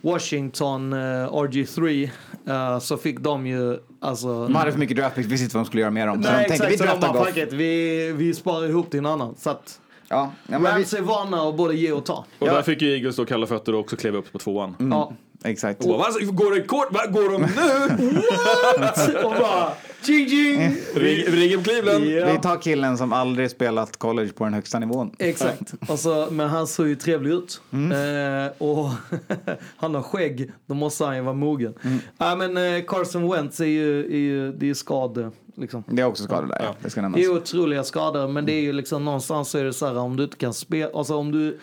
Washington eh, RG3. eh, så fick de ju alltså... De hade för mycket draft picks, visste inte vad de skulle göra med dem. Så Nej de tänkte, vi exakt, så draftar Goff. vi, vi sparar ihop till en annan. Så att Ja, ja, men vi, Rams är vana att både ge och ta. Och Ja. där fick ju Eagles då kalla fötter och också kliva upp på tvåan. Ja. Exakt. Och, vad, går det kort? Vad går de nu? och bara ching ching! Ring, ring upp Cleveland. Ja. Vi tar killen som aldrig spelat college på den högsta nivån. Exakt. Alltså, men han såg ju trevlig ut. Eh, och han har skägg, då måste han ju vara mogen. Nej men eh, Carson Wentz är ju, är ju det är skade. Liksom. Det är också skador där, ja. det ska nämnas. Det är otroliga skador, men det är ju liksom någonstans så är det så här om du inte kan spela, alltså om du,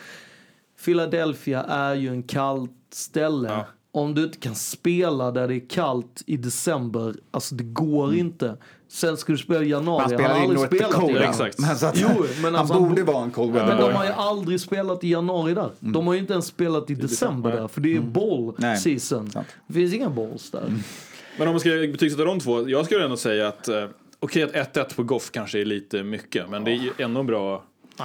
Philadelphia är ju en kallt ställe. Om du inte kan spela där det är kallt i december, alltså det går inte. Sen ska du spela i januari. Han spelar har i aldrig North Dakota. Exakt. Men att, Jo, men alltså, han han borde bo- vara en cold Men de har ju aldrig spelat i januari där. De har ju inte ens spelat i december där, för det är bowl Nej, season. Det finns inga bowls där. Men om man ska betygsätta de två, jag skulle ändå säga att eh, okej att 1-1 på Goff kanske är lite mycket, men det är ju ändå en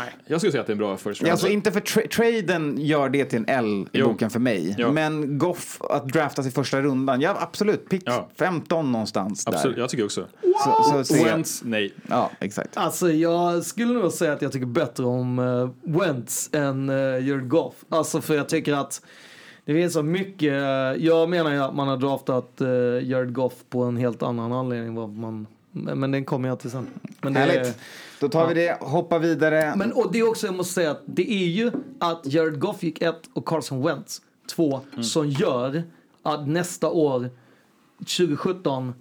bra Jag skulle säga att det är en bra first round. Ja, alltså inte för tra- traden gör det till en L i Jo. boken för mig. Ja. Men Goff att draftas i första rundan, ja absolut. Pick 15 någonstans Absolut, där. jag tycker också. Så, så jag- Wentz, nej. Ja, exakt. Alltså jag skulle nog säga att jag tycker bättre om uh, Wentz än uh, Jared Goff. Alltså för jag tycker att det finns så mycket. eh, jag menar ju att man har draftat uh, Jared Goff på en helt annan anledning. Vad man, men, men den kommer jag till sen. Men det är- Härligt. Då tar vi det, hoppar vidare. Men och det är också, jag måste säga att det är ju att Jared Goff gick ett och Carson Wentz två Mm. som gör att nästa år, 2017,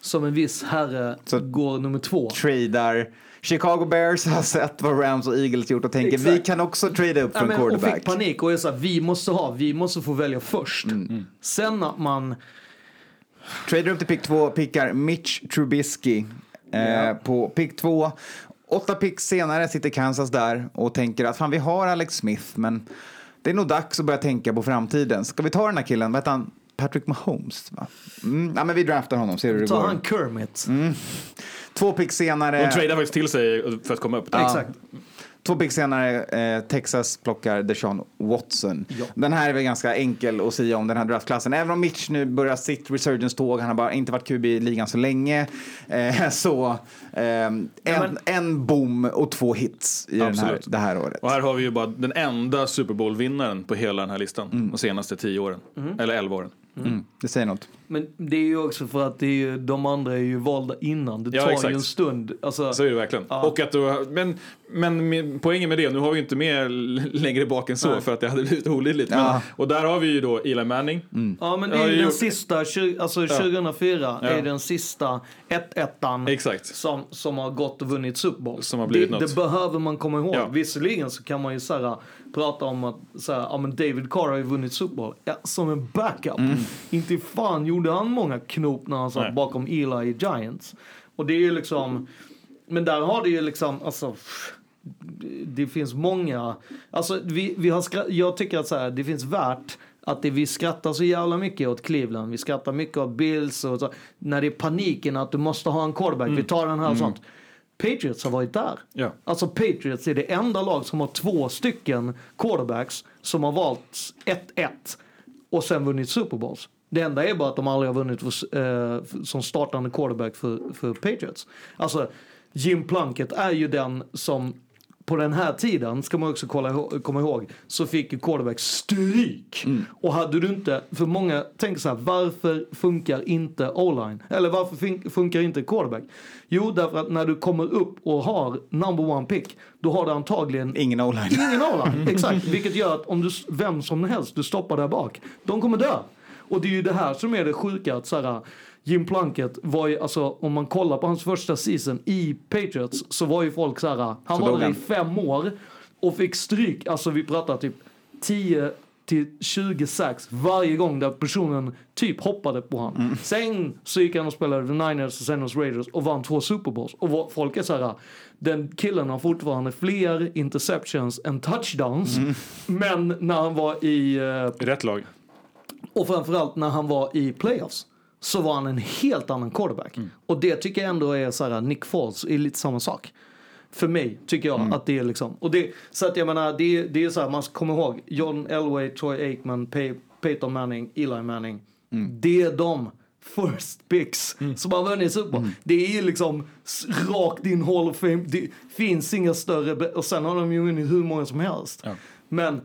som en viss herre går nummer två. Tradar. Chicago Bears har sett vad Rams och Eagles gjort och tänker Exakt. vi kan också trada upp för Ja, en men, och quarterback. fick panik och är så här, vi måste ha, vi måste få välja först. Mm. Sen att man, Trader upp till pick 2, pickar Mitch Trubisky eh, Ja. på pick 2. Åtta picks senare sitter Kansas där och tänker att fan vi har Alex Smith men det är nog dags att börja tänka på framtiden. Ska vi ta den här killen, vad heter han? Patrick Mahomes va? Mm, ja, men vi draftar honom, ser hur det tar går. han Kermit. Mm. Två picks senare. De tradar faktiskt till sig för att komma upp. Ja. Två picks senare, eh, Texas plockar Deshaun Watson. Den här är väl ganska enkel att säga om den här draftklassen. Även om Mitch nu börjar sitt resurgence-tåg, han har bara inte varit QB i ligan så länge. Eh, så eh, en, en boom och två hits i den här, det här året. Och här har vi ju bara den enda Super Bowl-vinnaren på hela den här listan. De senaste tio åren. Mm. Eller elva åren. Mm, det säger något. Men det är ju också för att det är ju, de andra är ju valda innan. Det Ja, tar exakt. ju en stund. Alltså, Så är det verkligen. Och att du, men men med, poängen med det, nu har vi inte mer l- längre bak än så Nej. för att det hade blivit olidligt. Men, Ja. Och där har vi ju då Eli Manning. Ja men det är ju den gjort- sista, alltså Ja. 2004 Ja. är den sista 1-1an Exakt. som, som har gått och vunnit Super Bowl. Det, det behöver man komma ihåg. Ja. Visserligen så kan man ju så här, prata om att så här, ja, men David Carr har ju vunnit Super Bowl. Ja, som en backup. Inte fan gjorde han många knop när han satt Nej. bakom Eli i Giants. Och det är ju liksom, men där har det ju liksom, alltså det finns många, alltså vi, vi har jag tycker att så här, det finns värt att det, vi skrattar så jävla mycket åt Cleveland, vi skrattar mycket åt Bills och så, när det är paniken att du måste ha en quarterback, vi tar den här och Mm. sånt. Patriots har varit där. Ja. Alltså Patriots är det enda lag som har två stycken quarterbacks som har valt 1-1 och sen vunnit Super Bowls. Det enda är bara att de aldrig har vunnit för, eh, som startande quarterback för, för Patriots. Alltså Jim Plunkett är ju den som på den här tiden, ska man också kolla, komma ihåg, så fick ju quarterback stryk. Och hade du inte, för många tänker så här, varför funkar inte O-line? Eller varför fun- funkar inte quarterback? Jo, därför att när du kommer upp och har number one pick, då har du antagligen Ingen o-line. Ingen o-line, exakt. Vilket gör att om du, vem som helst du stoppar där bak, de kommer dö. Och det är ju det här som är det sjuka att så här, Jim Plunkett var ju, alltså om man kollar på hans första season i Patriots så var ju folk så här, han Så var där i fem år och fick stryk, alltså vi pratar typ 10 till 20 sax varje gång där personen typ hoppade på honom. Mm. Sen så gick han och spelade The Niners och sen hos Raiders och vann två Super Bowls. Och folk är så här, den killen har fortfarande fler interceptions än touchdowns. Mm. Men när han var i... eh, Rätt lag. och framförallt när han var i playoffs så var han en helt annan quarterback. Mm. Och det tycker jag ändå är så här, Nick Foles är lite samma sak. För mig tycker Mm. jag att det är liksom, och det, så att jag menar, det, det är så här, man ska komma ihåg, John Elway, Troy Aikman, Pey, Peyton Manning, Eli Manning. Mm. Det är de first picks som har vunnit Super Bowl. Det är liksom rakt in Hall of Fame, det finns inga större, och sen har de ju vunnit hur många som helst. Men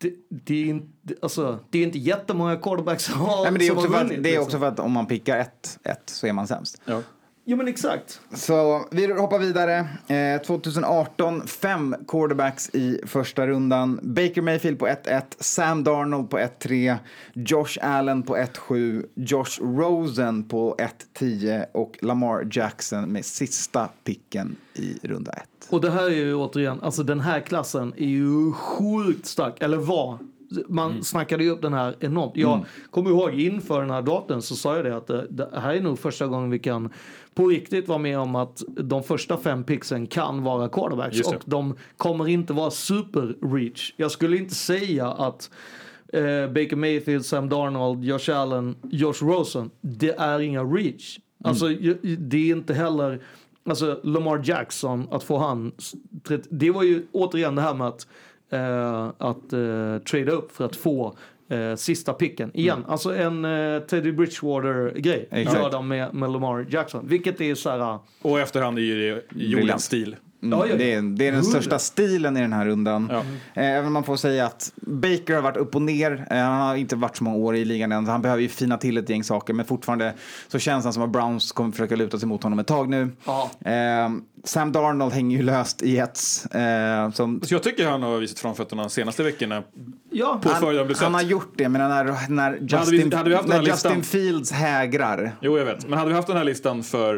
det, det, är inte, alltså, det är inte jättemånga quarterbacks som har, Nej, men det, är som också har för att, vunnit. det är liksom. också för att om man pickar ett, ett så är man sämst. Ja. Jo men exakt. Så vi hoppar vidare. Eh, 2018, fem quarterbacks i första rundan. Baker Mayfield på 1-1, Sam Darnold på 1-3, Josh Allen på 1-7, Josh Rosen på 1-10 och Lamar Jackson med sista picken i runda 1. Och det här är ju återigen, alltså den här klassen är ju sjukt stark, eller var. Man snackade ju upp den här enormt. Jag Mm. kommer ihåg inför den här datorn så sa jag det att det, det här är nog första gången vi kan på riktigt vara med om att de första fem pixen kan vara quarterbacks och de kommer inte vara super reach. Jag skulle inte säga att eh, Baker Mayfield, Sam Darnold, Josh Allen, Josh Rosen, det är inga reach. Alltså ju- det är inte heller Alltså Lamar Jackson, att få han s- 30, det var ju återigen det här med att, eh, att eh, trada upp för att få eh, sista picken. Igen, alltså en eh, Teddy Bridgewater-grej. Gör de med, med Lamar Jackson. Vilket är så här... Och efterhand är ju det Jordans stil. Mm, Ja, ja, ja. det, är, det är den största stilen i den här rundan. Eh, Även om man får säga att Baker har varit upp och ner. Eh, Han har inte varit så många år i ligan än. så Han behöver ju fina till ett gäng saker. Men fortfarande så känns han som att Browns kommer försöka luta sig mot honom ett tag nu. Ja. Eh, Sam Darnold hänger ju löst i Jets. Eh, som, Så jag tycker han har visat framfötterna de senaste veckorna Ja, på han, han har gjort det, men när, när hade Justin, vi- hade vi haft den när Justin Fields hägrar. Jo, jag vet. Men hade vi haft den här listan för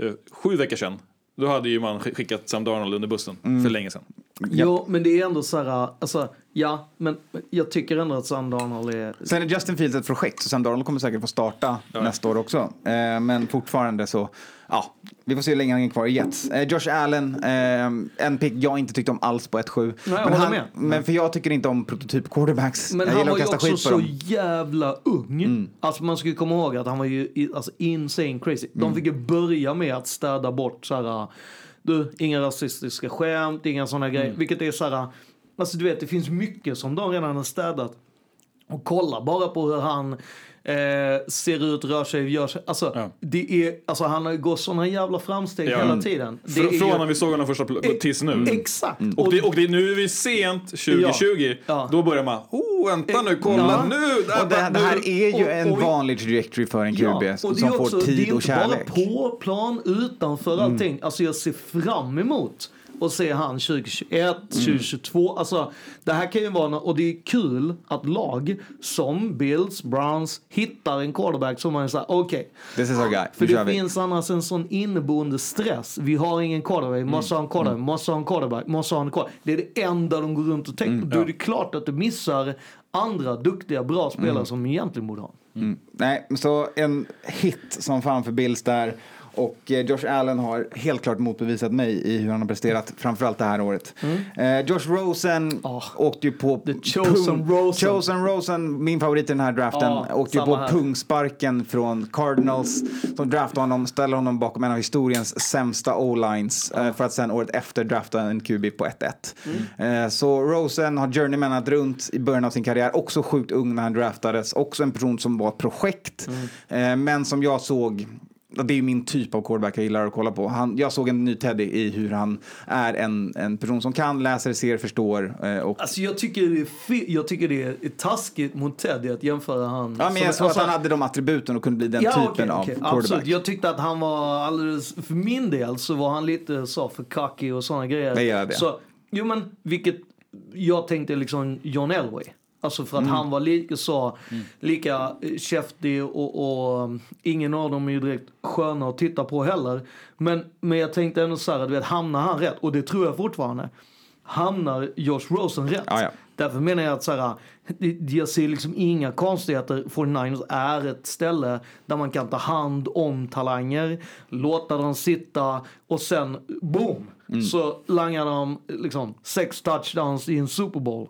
eh, sju veckor sedan, då hade ju man sk- skickat Sam Darnold under bussen Mm. för länge sedan. Jo, men det är ändå så här, alltså, ja, men jag tycker ändå att Sam Darnold är... Sen är Justin Fields ett projekt, så Sam Darnold kommer säkert få starta nästa år också. Eh, men fortfarande så, ja, vi får se hur länge han är kvar i Jets. Eh, Josh Allen, eh, en pick jag inte tyckte om alls på 1-7. jag men, han, med. men för jag tycker inte om prototyp quarterbacks. Men jag han var ju också så dem. jävla ung. Alltså man ska ju komma ihåg att han var ju alltså, insane crazy. De fick ju börja med att städa bort så här, du, inga rasistiska skämt, inga sådana grejer. Vilket är så här, alltså du vet det finns mycket som de redan har städat. Och kolla bara på hur han eh, ser ut, rör sig, gör sig. Alltså, det är, alltså han gått sådana jävla framsteg Ja. hela tiden. Det Fr- är från ju- när vi såg honom första tills nu. Exakt. Och, det, och det, nu är vi sent 2020. Då börjar man, oh vänta nu, kolla Ja. nu. Och det, det här är ju en och- vanlig trajectory för en QB Ja, det som är också, får det är tid och inte kärlek. bara på plan, utanför Mm. allting. Alltså jag ser fram emot att se han 2021, Mm. 2022. Alltså det här kan ju vara, och det är kul att lag som Bills, Browns hittar en quarterback som man säger okej. This is our guy, För det vi. finns annars en sån inneboende stress. Vi har ingen quarterback, Mm. måste ha en quarterback, måste ha en quarterback, måste ha en quarterback. Det är det enda de går runt och tänker. Mm. Då är det klart att du missar andra duktiga, bra spelare Mm. som egentligen borde ha. Mm. Nej, så en hit som fan för Bills där. Och eh, Josh Allen har helt klart motbevisat mig i hur han har presterat, framförallt det här året. Eh, Josh Rosen åkte ju på... The chosen Rosen. Chosen Rosen, min favorit i den här draften, Ja, åkte ju på här. pungsparken från Cardinals som draftade honom, ställer honom bakom en av historiens sämsta O-lines eh, för att sen året efter drafta en QB på 1-1. Mm. Så Rosen har journeymanat runt i början av sin karriär, också sjukt ung när han draftades, också en person som var ett projekt, Mm. men som jag såg det är min typ av quarterback jag gillar att kolla på. Han, jag såg en ny Teddy i hur han är en, en person som kan, läser, ser, förstår. Eh, och, Alltså jag tycker det är, jag tycker det är taskigt mot Teddy att jämföra han. ja, men jag såg att han hade de attributen och kunde bli den typen alltså- okej, av quarterback. Absolut. Jag tyckte att han var alldeles, för min del så var han lite så för cocky och sådana grejer. Jag gillar det. Så, jo men vilket, jag tänkte liksom John Elway. Alltså för att Mm. han var lika så, lika eh, käftig och, och um, ingen av dem är ju direkt sköna att titta på heller. Men, men jag tänkte ändå så här, du vet, hamnar han rätt? Och det tror jag fortfarande. Hamnar Josh Rosen rätt? Ja, ja. Därför menar jag att så här, det- jag ser liksom inga konstigheter. 49ers är ett ställe där man kan ta hand om talanger, låta dem sitta och sen boom så langar de liksom sex touchdowns i en Super Bowl.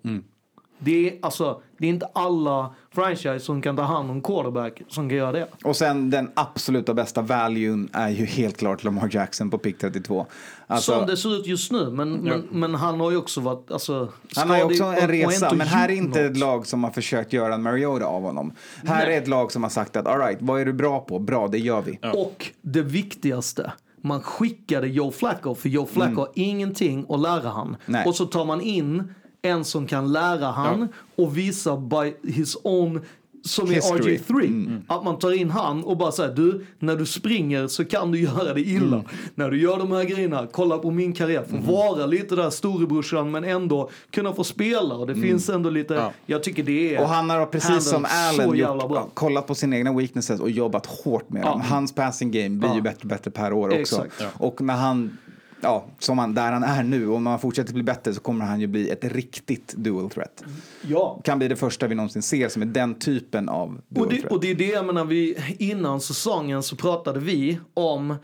Det är, alltså, det är inte alla franchise som kan ta hand om quarterback som kan göra det. Och sen den absoluta bästa valuen är ju helt klart Lamar Jackson på pick 32. Alltså, som det ser ut just nu. Men, men, men han har ju också varit alltså, Han har ju också en resa, men här är inte något. ett lag som har försökt göra en Mariota av honom. Här Nej. är ett lag som har sagt att all right, vad är du bra på? Bra, det gör vi. Och det viktigaste, man skickade Joe Flacco för Joe Flacco Mm. har ingenting att lära han. Nej. Och så tar man in en som kan lära han och visa by his own som är History. RG3. Mm. Att man tar in han och bara säger du, när du springer så kan du göra det illa. Mm. När du gör de här grejerna, kolla på min karriär. Få vara lite där storebrorsan men ändå kunna få spela. Och det finns ändå lite, Ja. jag tycker det är Och han har precis som Allen gjort, kollat på sina egna weaknesses och jobbat hårt med Ja. dem. Hans passing game blir Ja. ju bättre och bättre per år också. Ja. Och när han, ja, som han, där han är nu, om han fortsätter bli bättre så kommer han ju bli ett riktigt dual threat. Ja. Kan bli det första vi någonsin ser som är den typen av dual Och det, threat. och det är det jag menar, vi, innan säsongen så pratade vi om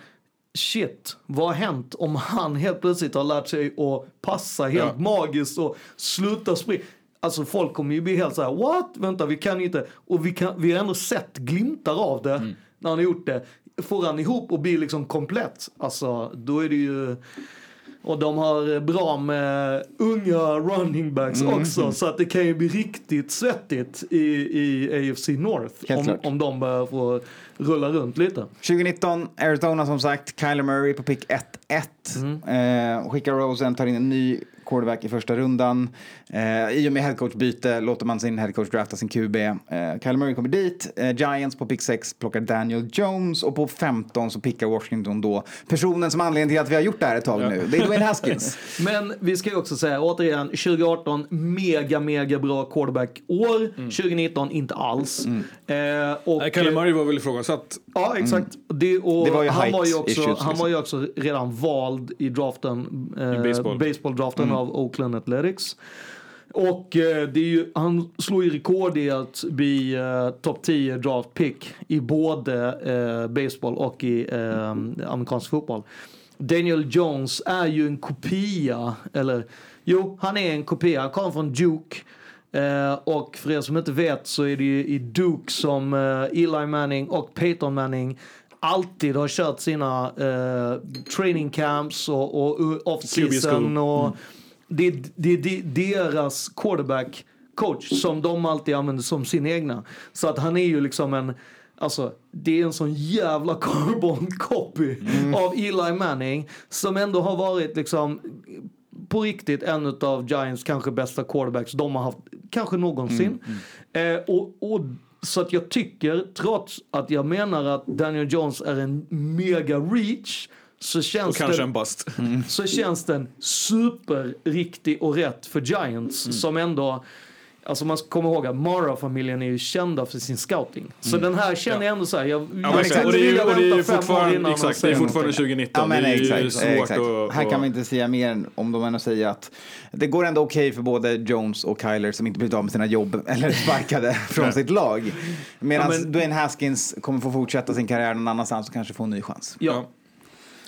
shit, vad har hänt om han helt plötsligt har lärt sig att passa helt Ja. magiskt och sluta springa. Alltså folk kommer ju bli helt så här, what? Vänta, vi kan inte. Och vi, kan, vi har ändå sett glimtar av det när han har gjort det. Får han ihop och blir liksom komplett, alltså då är det ju Och de har bra med unga running backs Mm. också. Så att det kan ju bli riktigt svettigt i, i AFC North. Om, om de börjar få rulla runt lite. 2019, Arizona som sagt, Kyler Murray på pick 1-1. Eh, skickar Rosen, tar in en ny quarterback i första rundan. Eh, I och med headcoach-byte låter man sin headcoach drafta sin QB. Eh, Kyler Murray kommer dit. Eh, Giants på pick 6 plockar Daniel Jones och på 15 så pickar Washington då personen som anledning till att vi har gjort det här ett tag nu. Det är Dwayne Haskins. Men vi ska ju också säga återigen, 2018 mega, mega bra quarterback-år. 2019 inte alls. Eh, och, Nej, Kyler Murray var väl ifrågasatt. Ja, exakt. Det, och Det var ju han, height var ju också, issues, han var ju liksom. också redan vald i draften, eh, baseball. baseball-draften Mm. av Oakland Athletics. Och eh, det är ju, han slog ju rekord i att bli eh, topp 10 draft pick i både eh, baseball och i eh, amerikansk fotboll. Daniel Jones är ju en kopia, eller jo, han är en kopia. Han kommer från Duke. Eh, och för er som inte vet så är det ju i Duke som eh, Eli Manning och Peyton Manning alltid har kört sina eh, training camps och, och off-season. Och det, är- det, är de- deras quarterback coach som de alltid använder som sin egna. Så att han är ju liksom en Alltså, det är en sån jävla carbon copy av Eli Manning som ändå har varit liksom på riktigt en av Giants kanske bästa quarterbacks de har haft, kanske någonsin. Eh, och, och, så att jag tycker, trots att jag menar att Daniel Jones är en mega reach, så känns Och det, en bust. så känns den superriktig och rätt för Giants som ändå Alltså man ska komma ihåg att Mara-familjen är ju kända för sin scouting. Så den här känner jag ändå så här, jag, Ja, jag exakt. Och det är ju, och det är ju fortfarande, och exakt, det är säga fortfarande någonting. 2019. Ja, men det är ju exakt, svårt exakt. att... Här kan man inte säga mer än om de ändå säger att det går ändå okej för både Jones och Kyler som inte blivit av med sina jobb eller sparkade från sitt lag. Medan Ja, men- Dwayne Haskins kommer få fortsätta sin karriär någon annanstans och kanske få en ny chans. Ja.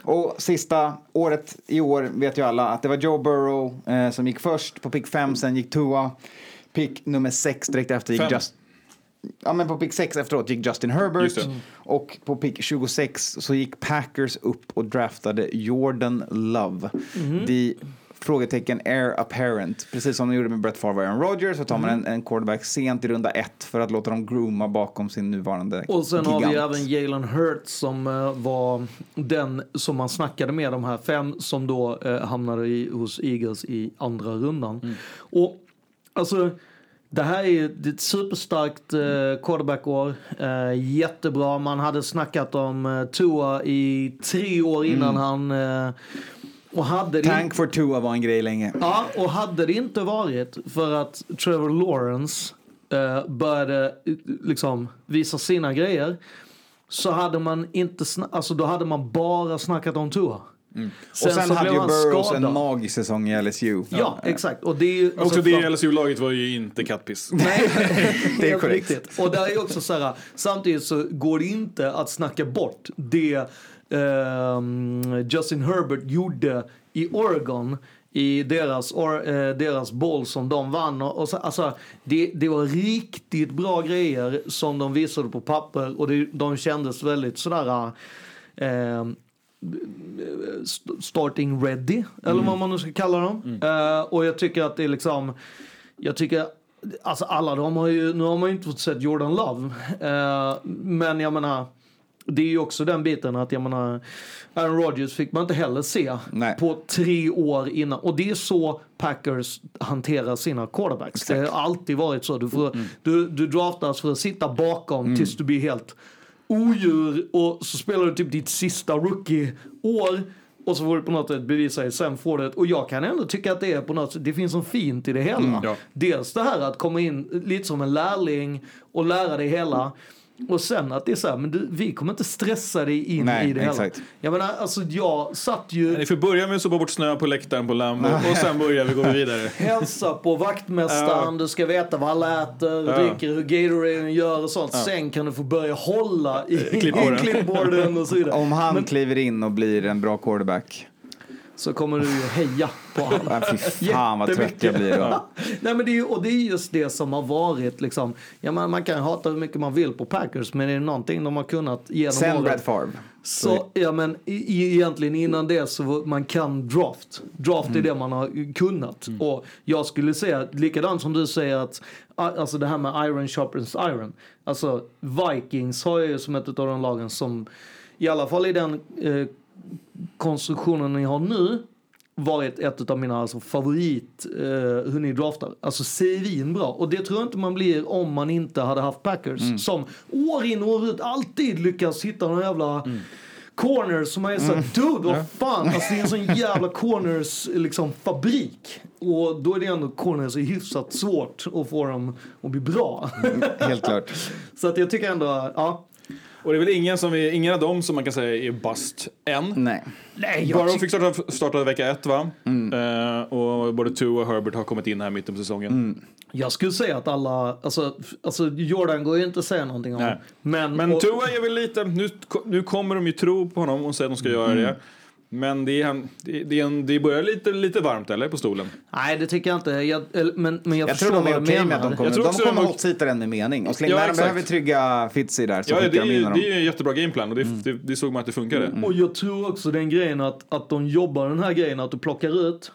Och sista året i år vet ju alla att det var Joe Burrow eh, som gick först på pick 5, sen gick Tua. Pick nummer 6 direkt efter gick. Just... Ja, men på pick 6 efteråt gick Justin Herbert. Det. Och på pick 26 så gick Packers upp och draftade Jordan Love. The frågetecken air apparent. Precis som de gjorde med Brett Favre och Aaron Rodgers så tar man en, en quarterback sent i runda ett för att låta dem grooma bakom sin nuvarande Och sen gigant. har vi även Jalen Hurts som eh, var den som man snackade med, de här fem som då eh, hamnade i, hos Eagles i andra rundan. Och alltså, det här är ett superstarkt eh, quarterback-år. Eh, jättebra. Man hade snackat om eh, Tua i tre år innan han... Eh, och hade Tank for Tua var en grej länge. Ja, och hade det inte varit för att Trevor Lawrence eh, började liksom visa sina grejer så hade man inte alltså då hade man bara snackat om Tua. Mm. och sen så hade ju Burrows skadad. en magisk säsong i LSU. Ja, exakt. Och det är ju, Också alltså, det LSU-laget var ju inte kattpiss. Nej, Det är korrekt. riktigt. Och där är också så här, samtidigt så går det inte att snacka bort det ehm, Justin Herbert gjorde i Oregon i deras, or, eh, deras boll som de vann. Och, och så, alltså, det, det var riktigt bra grejer som de visade på papper och det, de kändes väldigt sådär st- starting ready, eller vad man nu ska kalla dem. Eh, och jag tycker att det är liksom, jag tycker, alltså alla de har ju, nu har man ju inte fått sett Jordan Love, eh, men jag menar, det är ju också den biten att jag menar, Aaron Rodgers fick man inte heller se Nej. på tre år innan. Och det är så Packers hanterar sina quarterbacks. Det har alltid varit så. Du, får, du, du draftas för att sitta bakom tills du blir helt odjur och så spelar du typ ditt sista rookie-år och så får du på något sätt bevisa dig, sen får du ett, och jag kan ändå tycka att det är på något sätt, det finns något fint i det hela. ja. Dels det här att komma in lite som en lärling och lära dig hela. Och sen att det är så här, men du, vi kommer inte stressa dig in Nej, i det exakt. hela. Jag menar, alltså jag satt ju, Ni får börja med att sopa bort snö på läktaren på Lambo och sen börjar vi gå vidare. hälsa på vaktmästaren, du ska veta vad alla äter, Ja. dricker, hur Gatorade gör och sånt. Sen kan du få börja hålla i i clipboarden och så vidare. Om han Men- kliver in och blir en bra quarterback. Så kommer du ju heja på honom. Ja, fy fan, vad trött jag blir då. Nej, men det är, ju- och det är just det som har varit liksom, ja, man, man kan hata hur mycket man vill på Packers men är det någonting de har kunnat genom Sen Brad Favre. Så, ja men i- egentligen innan det så man kan draft. Draft är det man har kunnat. Och jag skulle säga, likadant som du säger att, alltså det här med iron sharpens iron. Alltså Vikings har ju som ett av de lagen som, i alla fall i den eh, konstruktionen ni har nu, varit ett av mina alltså, favorit eh, hur ni draftar. Alltså svinbra. Och det tror jag inte man blir om man inte hade haft Packers. Som år in och år ut alltid lyckas hitta någon jävla corners som är så Mm. dude vad fan. Alltså det är en sån jävla corners liksom fabrik. Och då är det ändå corners är hyfsat svårt att få dem att bli bra. Helt klart. så att jag tycker ändå, ja. Och det är väl ingen, som är, ingen av dem som man kan säga är bust än. Nej. Nej, jag Bara de fick starta, starta vecka ett va? Mm. Eh, och både Tua och Herbert har kommit in här mitten på säsongen. Mm. Jag skulle säga att alla, alltså, alltså Jordan går ju inte att säga någonting om. Nej. Men, Men och- Tua är väl lite, nu, nu kommer de ju tro på honom och säga att de ska göra Mm. det. Men det, är, han- det, det, är en, det börjar lite, lite varmt eller på stolen. Nej, det tycker jag inte. Jag, men, men jag, Jag tror de är okej du med att de kommer, Jag tror de kommer de- hot-seata den med mening. Och så länge Ja, exakt. behöver trygga Fitzy där så Ja, det, skickar är, de in honom. det är en jättebra gameplan och det, Mm. det, det såg man att det funkade. Och jag tror också den grejen att, att de jobbar den här grejen att du plockar ut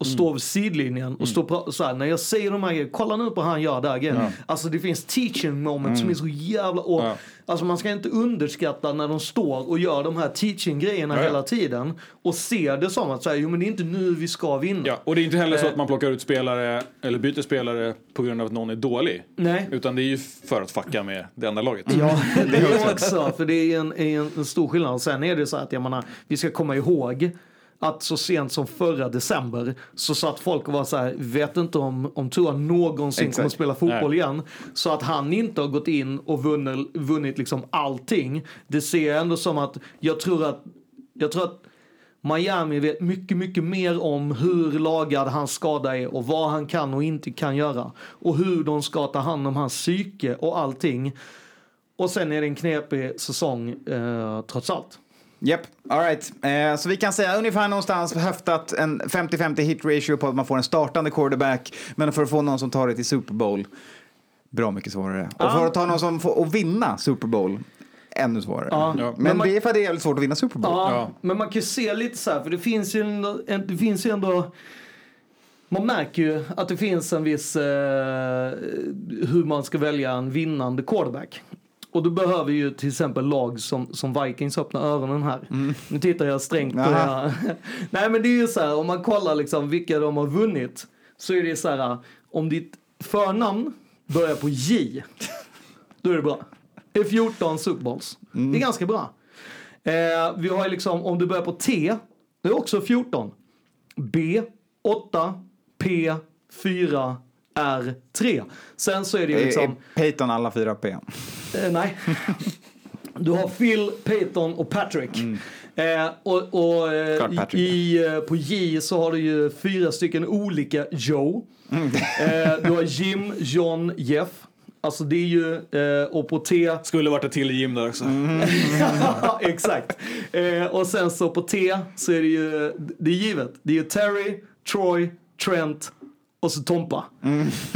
och Mm. står vid sidlinjen och står pra- så här, när jag säger de här grejerna, kolla nu på han gör det här grejen. Ja. Alltså det finns teaching moments Mm. som är så jävla, och, Ja. alltså man ska inte underskatta när de står och gör de här teaching grejerna Ja, ja. hela tiden och ser det som att säga, jo men det är inte nu vi ska vinna. Ja, och det är inte heller så Eh. att man plockar ut spelare eller byter spelare på grund av att någon är dålig. Nej. Utan det är ju för att fucka med det andra laget. Ja, det är också. För det är en, en, en stor skillnad. Och sen är det så att jag menar, vi ska komma ihåg att så sent som förra december så satt folk och var så här, vet inte om, om Tua någonsin Exakt. kommer att spela fotboll Nej. igen. Så att han inte har gått in och vunnit, vunnit liksom allting. Det ser jag ändå som att jag tror att, jag tror att Miami vet mycket, mycket mer om hur lagad hans skada är och vad han kan och inte kan göra. Och hur de ska ta hand om hans psyke och allting. Och sen är det en knepig säsong eh, trots allt. Japp, alright. Eh, så vi kan säga ungefär någonstans höftat en 50-50 hit ratio på att man får en startande quarterback. Men för att få någon som tar det till Super Bowl, bra mycket svårare. Och Ja. för att ta någon som får att vinna Super Bowl, ännu svårare. Ja. Ja. Men, Men man- det är för att det är jävligt svårt att vinna Super Bowl. Ja, men man kan ju se lite så här, för det finns ju ändå, en- det finns ju ändå man märker ju att det finns en viss eh, hur man ska välja en vinnande quarterback. Och då behöver ju till exempel lag som, som Vikings öppna öronen här. Nu tittar jag strängt på det Nej men det är ju så här, om man kollar liksom vilka de har vunnit. Så är det så här, om ditt förnamn börjar på J. Då är det bra. Det är 14 Super Bowls. Det är ganska bra. Eh, vi har ju liksom, om du börjar på T, det är också 14. B, 8, P, 4, R, 3. Sen så är det ju liksom... är Peyton alla fyra P? Eh, nej. Du har Phil, Peyton och Patrick. Eh, och och eh, Klart Patrick. i, eh, på J så har du ju fyra stycken olika Joe. Eh, du har Jim, John, Jeff. Alltså det är ju, eh, och på T... Skulle varit ett till Jim där också. Ja, Exakt. Eh, och sen så på T så är det ju, det är givet. Det är ju Terry, Troy, Trent och så Tompa.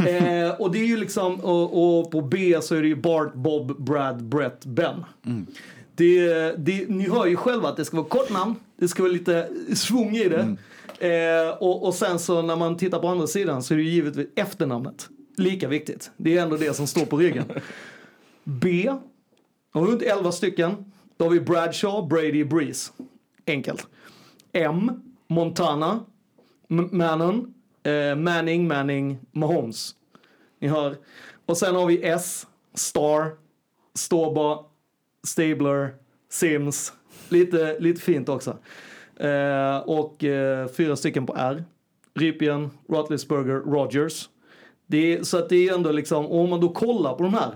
Eh, och det är ju liksom, och, och på B så är det ju Bart, Bob, Brad, Brett, Ben. Det, det, ni hör ju själva att det ska vara kort namn, det ska vara lite svung i det. Eh, och, och sen så när man tittar på andra sidan så är det ju givetvis efternamnet. Lika viktigt. Det är ändå det som står på ryggen. B, har runt 11 stycken. Då har vi Bradshaw, Brady, Breeze. Enkelt. M, Montana, M- Mannon, eh, Manning, Manning, Mahomes. Ni hör. Och sen har vi S, Star, Ståba, Stabler, Sims. Lite, lite fint också. Eh, och eh, fyra stycken på R. Ripien, Roethlisberger, Rogers. Det är, så att det är ändå liksom, om man då kollar på de här.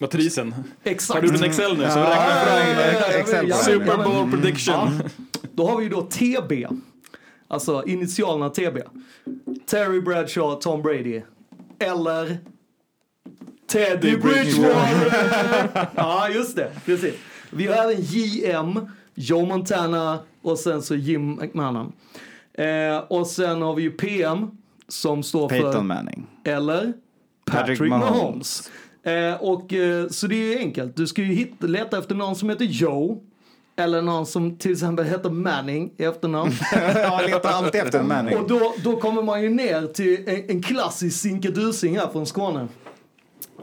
Matrisen. Exakt. Har du en Excel nu? Så Ja, räknar ja, ja, ja, ja, fram ja, Super Bowl prediction. Ja. Då har vi ju då TB. Alltså initialerna TB. Terry Bradshaw, Tom Brady. Eller Teddy Bridgewater. ja, just det. Precis. Vi har även JM, Joe Montana och sen så Jim McMahon. Eh, och sen har vi ju PM som står för... Peyton Manning. Eller? Patrick Patrick, Mahomes. Mahomes. Eh, och, eh, så det är ju enkelt. Du ska ju hitta, leta efter någon som heter Joe. Eller någon som till exempel heter Manning i efternamn. Ja, letar alltid efter en Manning. Och då, då kommer man ju ner till en, en klassisk sinkadusing här från Skåne.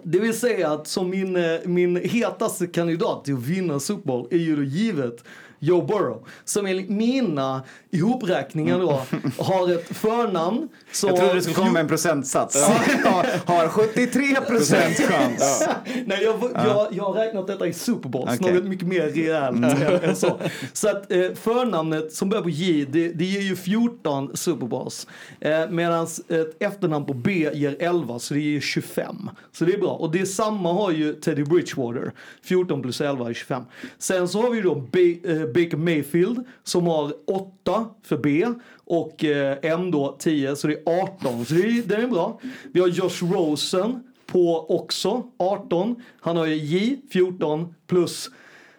Det vill säga att som min, eh, min hetaste kandidat till att vinna Super Bowl är ju då givet Joe Burrow. Som enligt mina ihopräkningar då har ett förnamn som... Jag trodde du skulle komma med en procentsats. Ja. Har 73 procents chans. Nej, jag, jag, jag har räknat detta i Super Bowl, Okej. något mycket mer rejält än, än så. Så att eh, förnamnet som börjar på J, det, det ger ju 14 Super Bowls. Eh, Medan ett efternamn på B ger 11, så det ger 25. Så det är bra. Och det samma har ju Teddy Bridgewater. 14 plus 11 är 25. Sen så har vi då Ba- eh, Baker Mayfield som har 8 för B och eh, M då 10, så det är 18. Så det är, är bra. Vi har Josh Rosen på också 18. Han har ju J 14 plus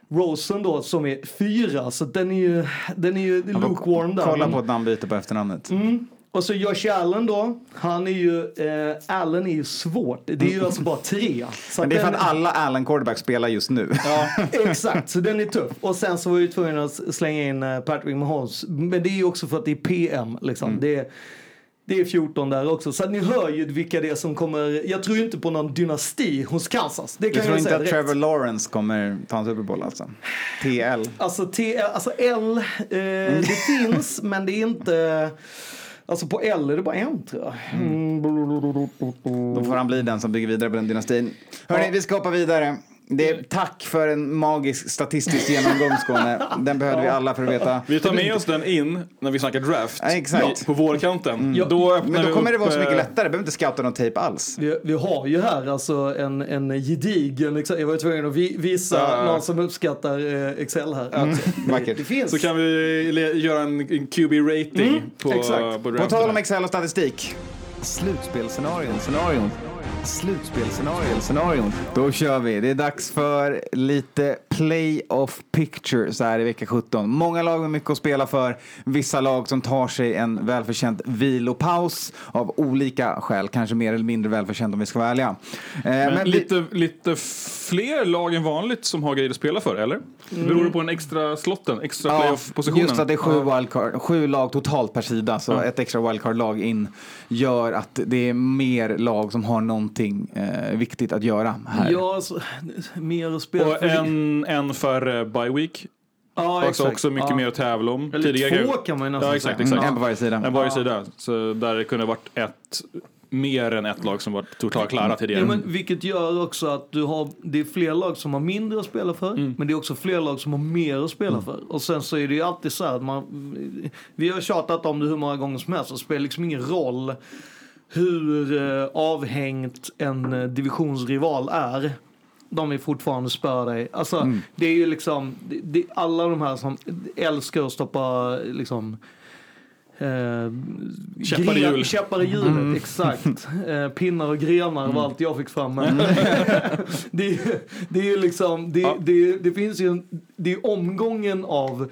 Rosen då som är 4 så den är ju, den är ju lukewarm där. Kolla på ett namnbyte på efternamnet. Mm. Och så Josh Allen då. Han är ju, eh, Allen är ju svårt. Det är ju alltså bara tre. Så Men det är för den- att alla Allen quarterbacks spelar just nu. Ja, exakt. Så den är tuff. Och sen så var ju tvungen att slänga in eh, Patrick Mahomes. Men det är ju också för att det är PM liksom. Mm. Det, är, det är 14 där också. Så ni hör ju vilka det är som kommer. Jag tror inte på någon dynasti hos Kansas. Det Du kan tror jag inte att direkt. Trevor Lawrence kommer ta en Super Bowl alltså? TL? Alltså, T, alltså L, eh, det finns men det är inte... Alltså på L är det bara en tror jag. Mm. Då får han bli den som bygger vidare på den dynastin. Hörni, vi ska hoppa vidare. Det är tack för en magisk statistisk genomgång Skåne. Den behövde vi alla för att veta. Vi tar med oss den in när vi snackar draft. Ja, exakt. På vårkanten. Mm. Då öppnar Men då kommer det upp, vara så mycket eh, lättare. behöver inte scouta någon tejp alls. Vi, vi har ju här alltså en, en gedigen Excel. Jag var ju tvungen att vi, visa Ja, ja, ja. någon som uppskattar eh, Excel här. Mm. Vackert. Det finns. Så kan vi le- göra en, en QB-rating Mm, på, exakt. på På draften. tal om Excel och statistik. Slutspelsscenarion, scenarion. Slutspelsscenarion. Då kör vi. Det är dags för lite playoff picture så här i vecka 17. Många lag med mycket att spela för. Vissa lag som tar sig en välförtjänt vilopaus av olika skäl. Kanske mer eller mindre välförtjänt om vi ska vara ärliga. Eh, Men, men vi- lite, lite fler lag än vanligt som har grejer att spela för, eller? Beror det på den extra slotten, extra Ja, playoff-positionen? just att det är sju, wildcard, sju lag totalt per sida, så Ja. ett extra wildcard-lag in gör att det är mer lag som har någonting eh, viktigt att göra här. Ja, alltså, mer att spela Och en, en för bye week. Ja, också, exakt. också mycket Ja. mer att tävla om. Eller Tidigare- två kan man ju nästan Ja, exakt. säga. exakt. Mm, en på varje sida. En på varje sida. Så där det kunde varit ett, mer än ett lag som var totalt klara tidigare. Ja, men vilket gör också att du har, det är fler lag som har mindre att spela för, Mm. men det är också fler lag som har mer att spela för. Och sen så är det ju alltid så här att man, vi har tjatat om det hur många gånger som helst, och det spelar liksom ingen roll hur eh, avhängt en eh, divisionsrival är. De är fortfarande spöar dig. Alltså, Mm. det är ju liksom, det, det, alla de här som älskar att stoppa liksom Eh, Käppar i gren- hjul. Käppar i hjulet, Mm. exakt. Eh, pinnar och grenar var allt jag fick fram. Men det, är- det är ju liksom, det, det, det finns ju en, det är omgången av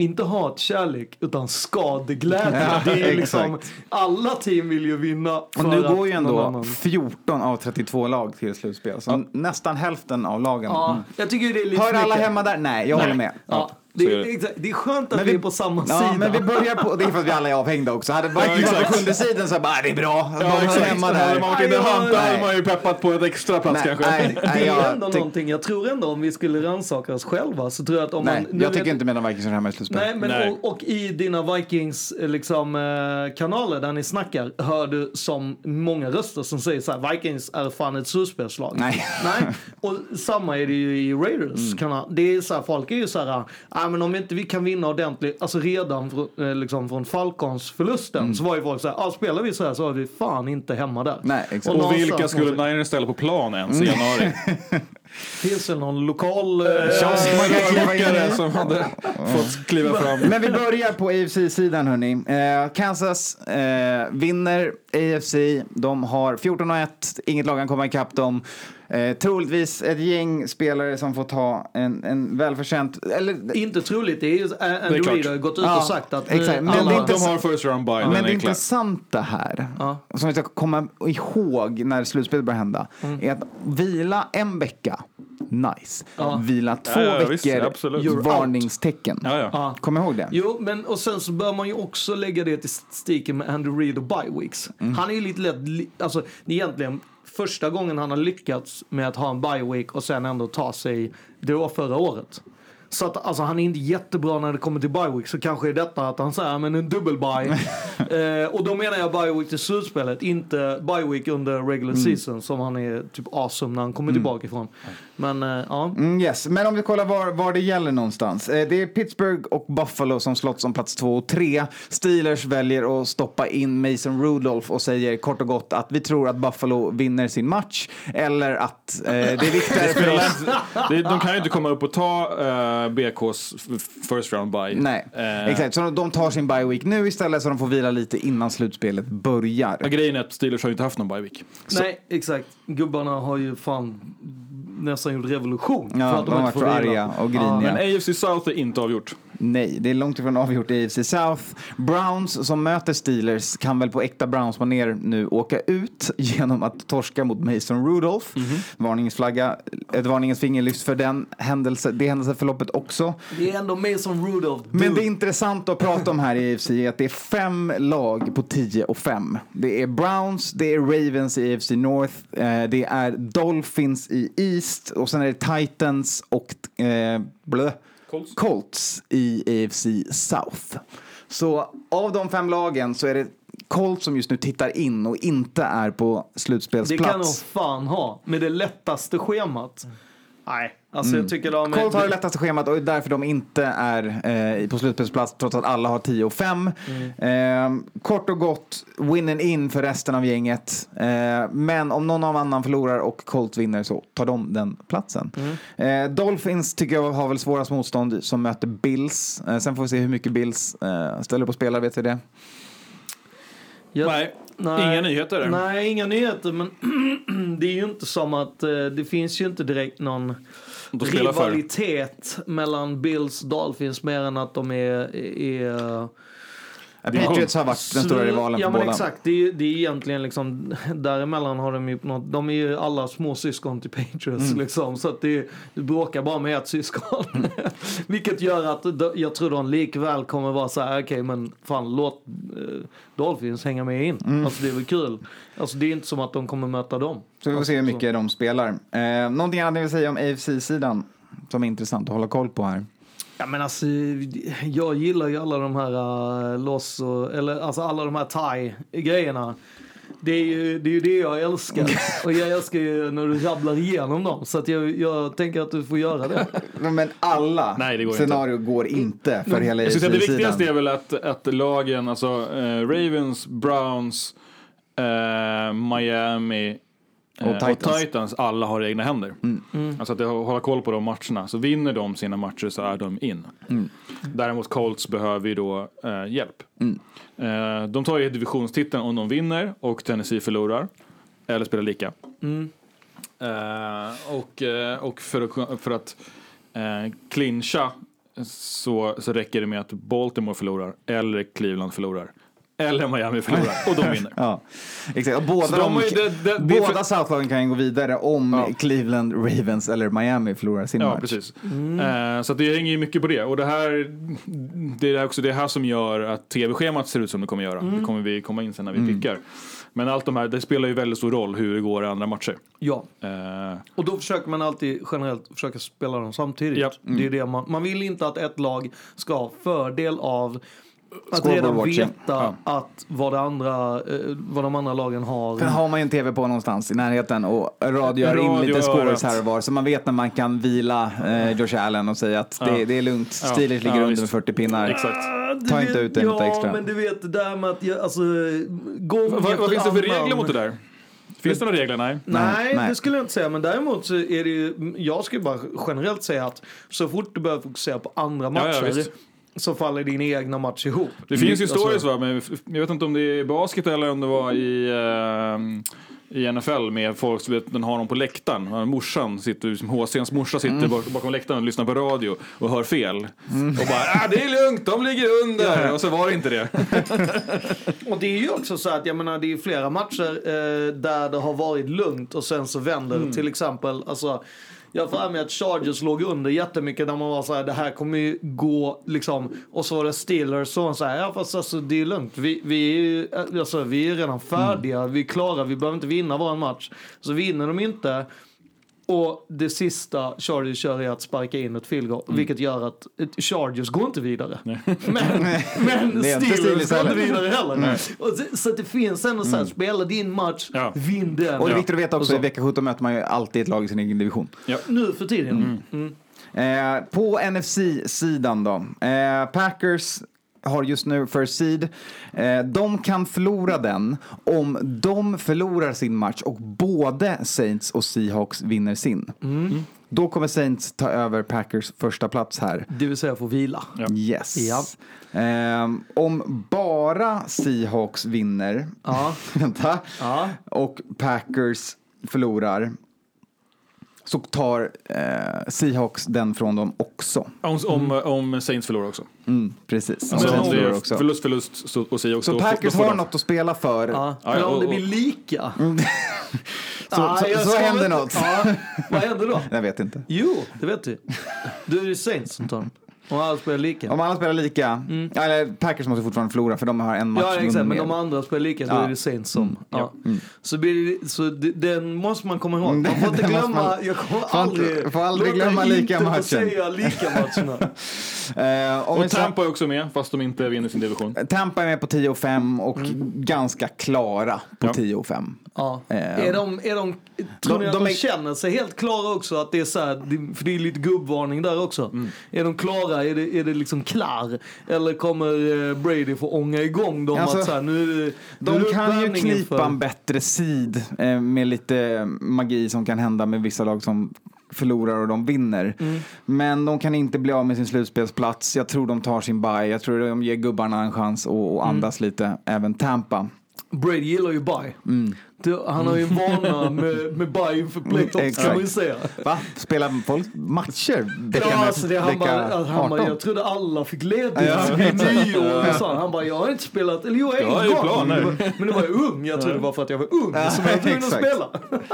inte hatkärlek utan skadeglädje. Ja, det är liksom, alla team vill ju vinna. Och nu går ju ändå annan- 14 av 32 lag till slutspel. Så nästan hälften av lagen. Ja, Mm. jag tycker det är lite Hör för alla mycket. hemma där? Nej, jag Nej. håller med. Ja, det, är är, det. exakt, det är skönt att Men vi, vi- är på samma Ja, sida. men vi börjar på, det är för att vi alla är avhängda också. Hade Vikings varit på sjunde sidan så är det bara, "Ah, det är bra. Ja, hör exakt. hemma Hade där. man varit inne i hade man ju peppat på ett extra plats Nej, kanske. nej, nej, det är jag ändå någonting. Jag tror ändå om vi skulle rannsaka oss själva så tror jag att om Nej, man... nu jag tycker vet- inte medan Vikings hör hemma i slutspel. Nej, men Nej. Och, och i dina Vikings eh, liksom, eh, kanaler där ni snackar hör du som många röster som säger så här Vikings är fan ett slutspelslag. Nej. Nej. Och samma är det ju i Raiders Mm. kanal. Det är så här, folk är ju så här, men om inte vi kan vinna ordentligt, alltså redan från, eh, liksom från Falcons förlusten så var ju folk så här, ah, spelar vi så här så är vi fan inte hemma där. Mm. Nej, exakt. Och någonstans vilka skulle Niners ställa på plan ens i januari? Finns det någon lokal... eh, Kiosk man kan kliva in i. som hade fått kliva fram. Men vi börjar på AFC-sidan hörni. Eh, Kansas eh, vinner AFC. De har 14-1. Inget lag kan komma ikapp dem. Eh, troligtvis ett gäng spelare som får ta en, en välförtjänt... Eller, Inte troligt. Det är ju, Andy. Reid har gått ut Ja, och sagt att exakt. nu Men alla... det är inte De har first round den Men det intressanta här, som vi ska komma ihåg när slutspelet börjar hända, Mm. är att vila en vecka, nice. Ja. Vila två Ja, ja, visst, veckor, out. varningstecken. Ja, ja. Ja. Kom ihåg det. Jo, men och sen så bör man ju också lägga det till statistiken med Andy Reid och bye weeks. Mm. Han är ju lite lätt, alltså egentligen första gången han har lyckats med att ha en bye week och sen ändå ta sig, det var förra året. Så att alltså, han är inte jättebra när det kommer till bye week. Så kanske är detta att han säger men en dubbel bye. eh, och då menar jag bye week till slutspelet. Inte bye week under regular season som han är typ awesome när han kommer tillbaka ifrån. Men eh, ja. Mm, yes. Men om vi kollar var, var det gäller någonstans. Eh, det är Pittsburgh och Buffalo som slåss om plats två och tre. Steelers väljer att stoppa in Mason Rudolph och säger kort och gott att vi tror att Buffalo vinner sin match. Eller att eh, det är viktigare för oss. De kan ju inte komma upp och ta eh, BKs first round bye. Nej, Eh, exakt. Så de tar sin bye week nu istället så de får vila lite innan slutspelet börjar. ja, Grejen är att Steelers har ju inte haft någon bye week. Nej, exakt. Gubbarna har ju fan nästan gjort revolution. Ja, för att de har inte får för vila. arga och griniga. Men AFC South är inte avgjort. Nej, det är långt ifrån avgjort i AFC South. Browns som möter Steelers kan väl på äkta browns ner nu åka ut genom att torska mot Mason Rudolph. Varningsflagga, ett varningens finger lyfts för den händelse, det händelseförloppet också. Det är ändå Mason Rudolph. Men dude. det är intressant att prata om här i AFC är att det är fem lag på 10 och 5. Det är Browns, det är Ravens i AFC North, eh, det är Dolphins i East och sen är det Titans och eh, blö, Colts. Colts i AFC South. Så av de fem lagen så är det Colts som just nu tittar in och inte är på Det slutspelsplats. kan de fan ha. Med det lättaste schemat. Nej, alltså jag tycker de... Colt har det lättaste schemat och det är därför de inte är eh, på slutspelsplats trots att alla har 10 och 5. Eh, kort och gott, winnen in för resten av gänget. Eh, men om någon av annan förlorar och Colt vinner så tar de den platsen. Eh, Dolphins tycker jag har väl svårast motstånd som möter Bills. Eh, sen får vi se hur mycket Bills eh, ställer på spelare, vet vi det? Nej, inga nyheter. Nej, inga nyheter. Men det är ju inte som att det finns ju inte direkt någon rivalitet mellan Bills och Dolphins mer än att de är... är Patriots har varit den stora rivalen Ja för men båda. exakt, det är, det är egentligen liksom däremellan har de ju något, de är ju alla små syskon till Patriots Mm. liksom så att det, det bråkar bara med ett syskon. Vilket gör att jag tror de likväl kommer vara så här, okej men fan låt eh, Dolphins hänga med in. Mm. Alltså det är väl kul. Alltså det är inte som att de kommer möta dem. Så vi får se hur mycket de spelar. Eh, någonting annat ni vill säga om AFC-sidan som är intressant att hålla koll på här? Ja men alltså, jag gillar ju alla de här uh, loss och, eller alltså alla de här thai-grejerna. Det är, ju, det är ju det jag älskar. Och jag älskar ju när du rabblar igenom dem. Så att jag, jag tänker att du får göra det. Men alla Nej, det går scenarier går inte för hela Jag det viktigaste är väl att, att lagen, alltså eh, Ravens, Browns, eh, Miami eh, Och och, Titans. Titans. alla har egna händer. Alltså att hålla koll på de matcherna. Så vinner de sina matcher så är de in. Däremot Colts behöver ju då eh, hjälp. Eh, de tar ju divisionstiteln om de vinner och Tennessee förlorar. Eller spelar lika. Mm. Eh, och, eh, och för att, för att eh, clincha så, så räcker det med att Baltimore förlorar eller Cleveland förlorar. Eller Miami förlorar och de vinner. Ja, exakt. Och båda Så de de, det är båda för- Southlagen kan ju gå vidare om Cleveland, Ravens eller Miami förlorar sin Ja, match. precis. Eh, så att det hänger ju mycket på det. Och det här, det är också det här som gör att tv-schemat ser ut som det kommer göra. Det kommer vi komma in sen när vi Mm. pickar. Men allt de här, det spelar ju väldigt stor roll hur det går i andra matcher. Ja. Eh, Och då försöker man alltid generellt försöka spela dem samtidigt. Ja. Det är det man, man vill inte att ett lag ska ha fördel av att redan veta att vad, det andra, eh, vad de andra lagen har. Sen har man ju en tv på någonstans i närheten och radiar in Radio lite scores här och var. Så man vet när man kan vila eh, Josh Allen och säga att det, Ja. det är lugnt. Ja. Steelers ligger Ja, under visst. med 40 pinnar. Exakt. Du Ta vet- inte ut en ja, extra. men du vet det där med att jag, alltså, gång vad, vad finns det för regler mot det där? Finns det några regler? Nej. Nej, nej. det skulle jag inte säga. Men däremot så är det ju, jag skulle bara generellt säga att så fort du börjar fokusera på andra ja, matcher visst. Så faller din egna match ihop. Det finns ju Alltså, stories va, men jag vet inte om det är i basket eller om det var i, eh, i NFL med folk som vet, den har någon på läktaren. Ja, Morsan sitter, som HCns morsa sitter Mm. bak- bakom läktaren och lyssnar på radio och hör fel. Och bara ah, det är lugnt, de ligger under. Och så var det inte det. Och det är ju också så att jag menar det är flera matcher eh, där det har varit lugnt och sen så vänder Mm. Till exempel, alltså jag för mig att Chargers låg under jättemycket när man var så här, det här kommer ju gå liksom. Och så var det Steelers var så här, ja fast alltså det är lugnt. Vi, vi, alltså, vi är redan färdiga, vi är klara, vi behöver inte vinna våran match. Så vinner de inte. Och det sista Chargers kör är att sparka in ett field goal, vilket gör att Chargers går inte vidare. Men, men inte Steelers går inte vidare heller. Nej. Och så, så det finns ändå så här, spela din match, vinn den. Och det är viktigt att veta också, så. i vecka 17 möter man ju alltid ett lag i sin egen division. Nu för tiden. Mm. Eh, på NFC-sidan då. Eh, Packers har just nu first seed. Eh, de kan förlora den om de förlorar sin match och både Saints och Seahawks vinner sin. Mm. Då kommer Saints ta över Packers första plats här. Det vill säga få vila. Yes. Ja. Ehm, om bara Seahawks vinner, vänta, och Packers förlorar så tar eh, Seahawks den från dem också. Om, om, om Saints förlorar också. Mm, precis. Saints om det förlorar är också. förlust, förlust så, och Seahawks Så då- Packers då har de- något att spela för. Ja. Ja, Men ja, om det blir lika. Så, Ah, så, jag så ska händer något. Ja, vad händer då? Jag vet inte. Jo, det vet du. Då är det Saints som tar den. Om alla spelar lika. Om alla spelar lika, eller Packers måste fortfarande förlora för de har en match Mm. Ja, exakt. Men de andra spelar lika, då Ja. är det Saints som. Ja. Mm. Så, blir det, så det, den måste man komma ihåg. Man Den- får inte glömma, man- jag kommer får aldrig, får aldrig glömma lika matchen. säga lika matcherna. Om vi Och Tampa är också med, fast de inte vinner sin division. Tampa är med på 10 och 5 och Mm. ganska klara på Ja. 10 och 5. Ja. Eh, Är de, är de, tror de- ni att de de, är- känner sig helt klara också? Att det är så här, för det är lite gubbvarning där också. Mm. Är de klara? Är det, är det liksom klar? Eller kommer eh, Brady få ånga igång dem? Alltså, att så här, nu nu De det kan ju knipa för- en bättre sid eh, med lite magi som kan hända med vissa lag som förlorar och de vinner. Mm. Men de kan inte bli av med sin slutspelsplats. Jag tror de tar sin bye. Jag tror de ger gubbarna en chans att Mm. andas lite. Även Tampa. Brady gillar ju bye. Mm. Det- Han har ju en vana med, med bye inför playoffs kan Exakt. man ju säga. Va? Spelar folk matcher vecka, Ja, alltså det, han vecka bara, alltså, han bara, 18? jag trodde alla fick ledigt Ja, vid nyår. Ja. sa Han. bara, jag har inte spelat, eller jo, en Jag gång. planer. Men det var jag ung, jag trodde det var för att jag var ung Ja, som jag var tvungen att spela.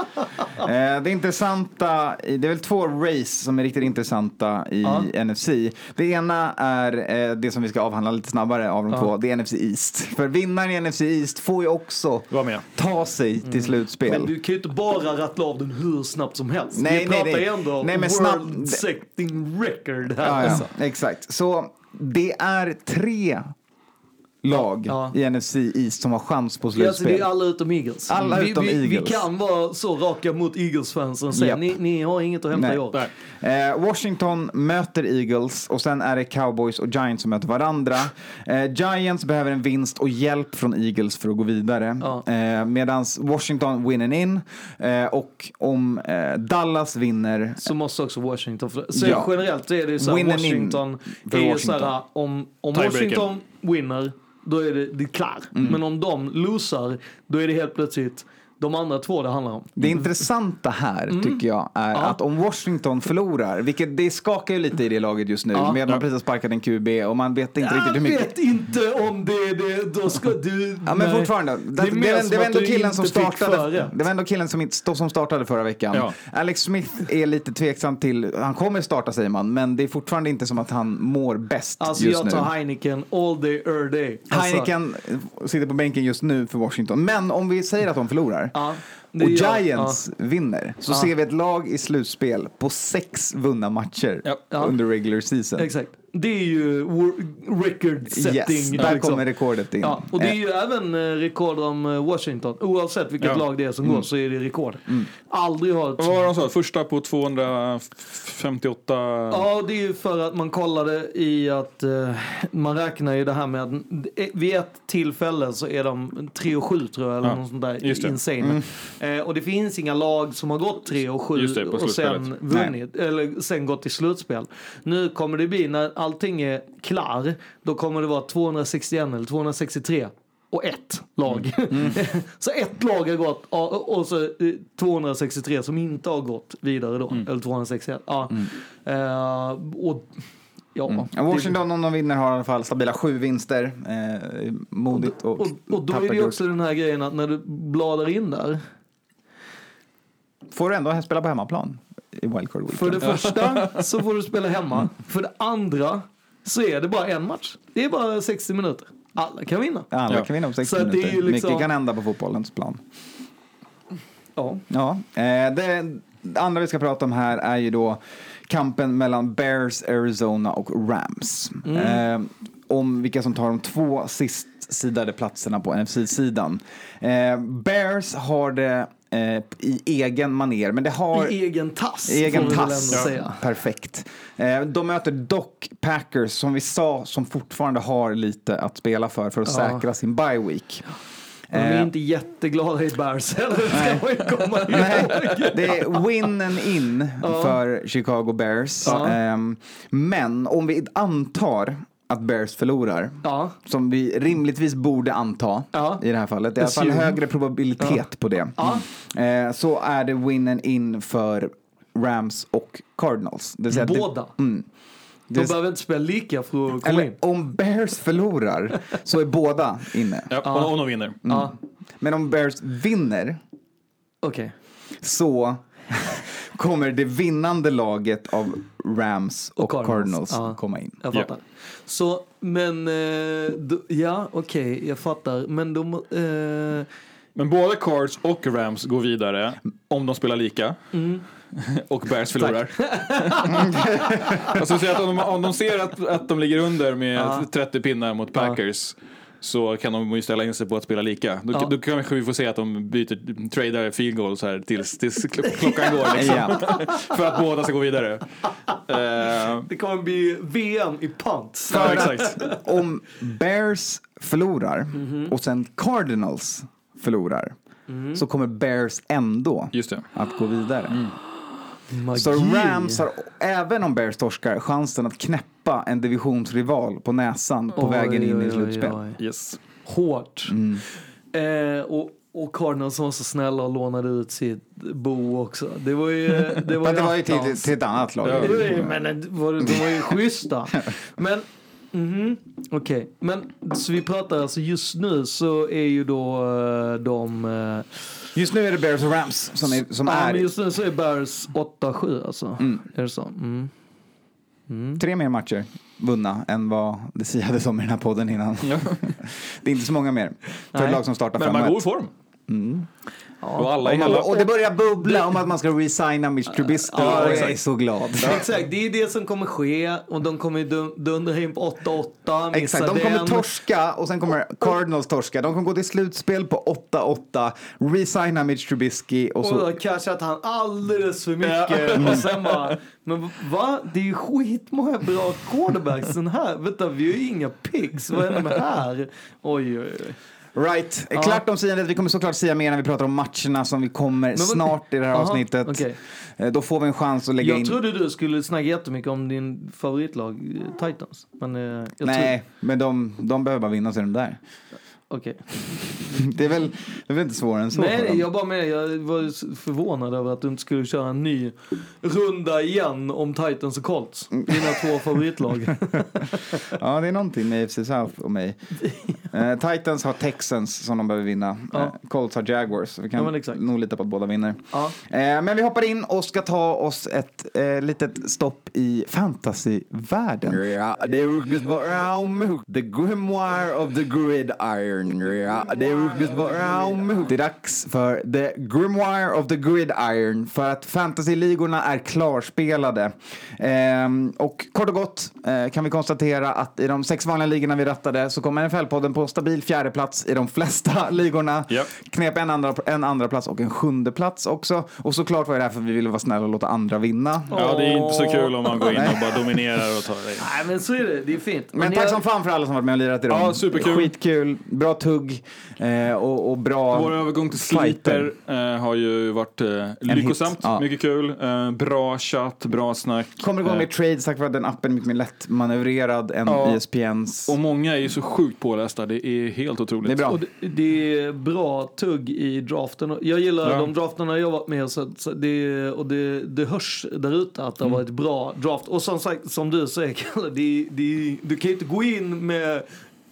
Eh, det intressanta, det är väl två race som är riktigt intressanta i Ja. NFC. Det ena är eh, det som vi ska avhandla lite snabbare av de Ja. två, det är NFC East. För vinnaren i NFC East får ju också ta sig till slutspel. Mm. Men du kan ju inte bara rattla av den hur snabbt som helst. Nej, Vi nej, pratar nej. ändå Nej, men world snabb- secting record här. Ja, alltså. ja, exakt. Så det är tre lag i NFC East som har chans på Ja, alltså, slutspel. det är alla utom Eagles. Alla vi, utom vi, Eagles. Vi kan vara så raka mot Eagles-fansen och säga ni, ni har inget att hämta Nej. i år. Eh, Washington möter Eagles och sen är det Cowboys och Giants som möter varandra. Eh, Giants behöver en vinst och hjälp från Eagles för att gå vidare. Eh, Medan Washington winner in och och om eh, Dallas vinner så måste också Washington. För, så Ja. generellt är det ju så här, Winner in Washington för är Washington. så här, om, om. Washington vinner, då är det, det är klar. Mm. Men om de losar, då är det helt plötsligt de andra två det handlar om. Det intressanta här Mm. tycker jag är Ja. att om Washington förlorar, vilket det skakar ju lite i det laget just nu, Ja. med att man precis har sparkat en QB och man vet inte riktigt hur Jag mycket. vet inte om det är det, då ska du... Ja men fortfarande. Det, Det är det, det, var ändå killen som startade. Det var ändå killen som, inte, som startade förra veckan. Ja. Alex Smith är lite tveksam till, han kommer starta säger man, men det är fortfarande inte som att han mår bäst Alltså just jag nu. tar Heineken all day, every day. Alltså, Heineken sitter på bänken just nu för Washington. Men om vi säger att de förlorar det och Giants vinner så Ja. ser vi ett lag i slutspel på sex vunna matcher under regular season. Exakt. Det är ju record setting. Yes, där liksom. kommer rekordet in. Ja, och det är Eh, ju även eh, rekord om eh, Washington. Oavsett vilket Ja. lag det är som Mm. går så är det rekord. Aldrig har ett... Vad var de sa? Första på 258... Ja, det är ju för att man kollade i att eh, man räknar ju det här med att eh, vid ett tillfälle så är de 3 och 7 tror jag, eller Ja, något sånt där just det. insane. Eh, och det finns inga lag som har gått 3 och 7 Just det, på och sen vunnit, eller sen gått till slutspel. Nu kommer det bli, när allting är klar, då kommer det vara 261 eller 263 och ett lag. Mm. så ett lag har gått och och så eh, 263 som inte har gått vidare då. Mm. Eller 261. Ja. Eh, och, ja, det- Washington om de vinner har i alla fall stabila sju vinster. Eh, modigt och, och, och då är det ju också den här grejen att när du bladar in där. Får du ändå spela på hemmaplan wildcard weekend. För det första så får du spela hemma. För det andra så är det bara en match. Det är bara 60 minuter. Alla kan vinna. Alla Ja. kan vinna på 60 Så att det är minuter. ju liksom- Mycket kan hända på fotbollens plan. Ja. Ja, eh, det, andra vi ska prata om här är ju då kampen mellan Bears, Arizona och Rams. Eh, om vilka som tar de två sist sidade platserna på NFC-sidan. Eh, Bears har det eh, i egen maner, men det har... I egen tass I egen får vi väl tass. ändå säga. Perfekt. Eh, de möter dock Packers som vi sa som fortfarande har lite att spela för för att Ja. säkra sin bye week. De är Eh, inte jätteglada i Bears heller, det ska man ju komma Nej, ihåg. det är win and in Ja. för Chicago Bears. Ja. Ehm, men om vi antar att Bears förlorar, Ja. som vi rimligtvis borde anta Ja. i det här fallet, det är i alla fall högre probabilitet på det, Ja. Eh, så är det win and in för Rams och Cardinals. Det vill säga att det- Båda. Mm. De Det- behöver inte spela lika för att komma in. eller om Bears förlorar så är båda inne. Ja, om- Om de vinner. Ja, Men om Bears vinner okej. så kommer det vinnande laget av Rams och, Och Cardinals, Cardinals. Ja. komma in. Jag fattar. Så, men, eh, då, ja okej, jag fattar. Men de, eh, Men både Cards och Rams går vidare om de spelar lika. Mm. Och Bears förlorar. alltså, så att om, de, om de ser att, att de ligger under med Ja. 30 pinnar mot Packers så kan de ju ställa in sig på att spela lika. Då, Ja. då kanske vi får se att de byter, tradar field goals här tills, tills kl- klockan går. Liksom. För att båda ska gå vidare. Eh, det kommer bli VM i punts. ja, exakt. Om Bears förlorar Mhm. och sen Cardinals förlorar Mm. så kommer Bears ändå Just det. att gå vidare. Mm. Magi. Så Rams har, även om Bears torskar, chansen att knäppa en divisionsrival på näsan på Oj, vägen in oj, i slutspel. Yes. Hårt. Mm. Eh, och, och Cardinals var så snälla och lånade ut sitt bo också. Det var ju... Det var, Men det var ju till, till ett annat lag. Ja, det var ju- Men var, de var ju schyssta. Men, mhm, okej. Men så vi pratar alltså just nu så är ju då eh, de... eh, Just nu är det Bears och Rams som är, som ja, är men just nu så är Bears 8-7 alltså. Är det så? Mm. tre mer matcher vunna än vad det siades om i den här podden innan. det är inte så många mer för Nej. ett lag som startar Men man 5-1. går i form. Och alla Och, i man, hela... och det börjar bubbla om att man ska resigna Mitch Trubisky Ja, och jag är så glad. Exakt, det är det som kommer ske och de kommer dundra in på 8-8, missa Exakt, de kommer den. torska och sen kommer Cardinals torska. De kommer gå till slutspel på 8-8, resigna Mitch Trubisky och Och så... då har cashat han alldeles för mycket. Och sen bara, men va? Det är ju skitmånga bra quarterbacks den här. Vänta, vi har ju inga picks. Vad händer med här? Oj, oj, oj. Right, Ja. klart om siandet. Vi kommer såklart säga mer när vi pratar om matcherna som vi kommer vad- snart i det här Aha, avsnittet. okej. Eh, Då får vi en chans att lägga Jag in... trodde du skulle snacka jättemycket om din favoritlag, eh, Titans. Men eh, jag Nej, men de, de behöver bara vinna så är de där. Okej. Det är väl, det är väl inte svårare än så Nej, jag bara med, jag var förvånad över att du inte skulle köra en ny runda igen om Titans och Colts. Dina två favoritlag. Ja, det är någonting med AFC South och mig. Eh, Titans har Texans som de behöver vinna. Ja. Eh, Colts har Jaguars. Så vi Ja, kan exakt. nog lita på att båda vinner. Ja. Eh, men vi hoppar in och ska ta oss ett eh, litet stopp i fantasyvärlden. Ja, det är The Grimoire of the Gridiron. Gridiron. Det är bara- Det är dags för The Grimoire of the Gridiron för att fantasyligorna är klarspelade. Ehm, och kort och gott eh, kan vi konstatera att i de sex vanliga ligorna vi rattade så kom NFL-podden på stabil fjärde plats i de flesta ligorna. Knep en andra, en andra plats och en sjunde plats också. Och såklart var det därför vi ville vara snälla och låta andra vinna. Ja, det är inte så kul om man går in och bara dominerar och tar det. Nej men så är det, det är fint. Men tack som fan för alla som varit med och lirat i dem. Ja, superkul. Skitkul, bra tugg eh, och, och bra Vår övergång till. Sleeper eh, har ju varit eh, lyckosamt. ja. Mycket kul. Eh, bra chatt, bra snack. Kommer igång Eh, med trades tack vare att den appen är mycket mer lättmanövrerad än Ja. ESPNs. Och många är ju så sjukt pålästa. Det är helt otroligt. Det är bra. Och det, det är bra tugg i draften. Jag gillar Ja. de drafterna jag varit med så, så det, och det, det hörs där ute att det har Mm. varit bra draft. Och som sagt, som du säger Kalle, det, det, du kan ju inte gå in med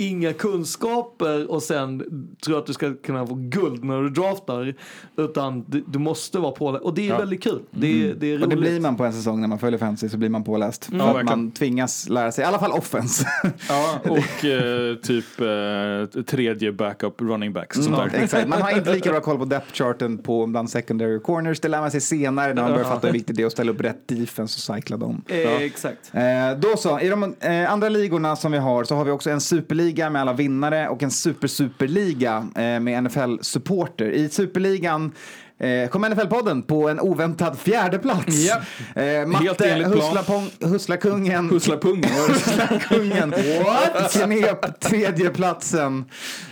inga kunskaper och sen tro att du ska kunna få guld när du draftar. Utan du, du måste vara på Och det är Ja. väldigt kul. Det, är- det är roligt. Och det blir man på en säsong när man följer fantasy så blir man påläst. Mm. För Ja, att verkligen. man tvingas lära sig, i alla fall offense. Ja, och eh, typ eh, tredje backup running backs. Sånt Mm, där. exakt. Man har inte lika bra koll på depth charten på bland secondary corners. Det lär man sig senare när man börjar Ja. fatta hur viktigt det är att ställa upp rätt defense och cykla dem. Eh, Exakt. Eh, då så, i de eh, andra ligorna som vi har så har vi också en superliga med alla vinnare och en super-superliga eh, med NFL-supporter. I superligan eh, kom NFL-podden på en oväntad fjärde plats. Ja. Eh, Matte Husslakungen. Husslakungen What? knep tredjeplatsen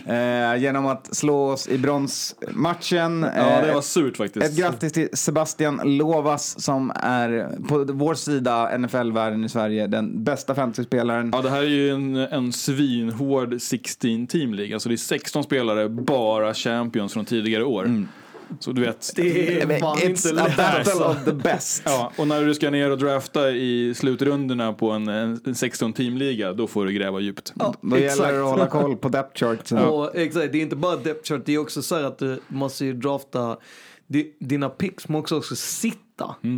eh, genom att slå oss i bronsmatchen. Ja, det Eh, var surt faktiskt. ett grattis till Sebastian Lovas som är på vår sida, NFL-världen i Sverige, den bästa fantasyspelaren. Ja, det här är ju en, en svinhård 16 teamliga. Alltså det är 16 spelare, bara champions från tidigare år. Så du vet. Det är inte lätt. battle of the best. Ja, och när du ska ner och drafta i slutrundorna på en, en 16 teamliga, då får du gräva djupt. Ja, Då gäller det att hålla koll på depth chartsen. Och, exakt, det är inte bara depth chart, det är också så här att du måste ju drafta, di- dina picks måste också sitta.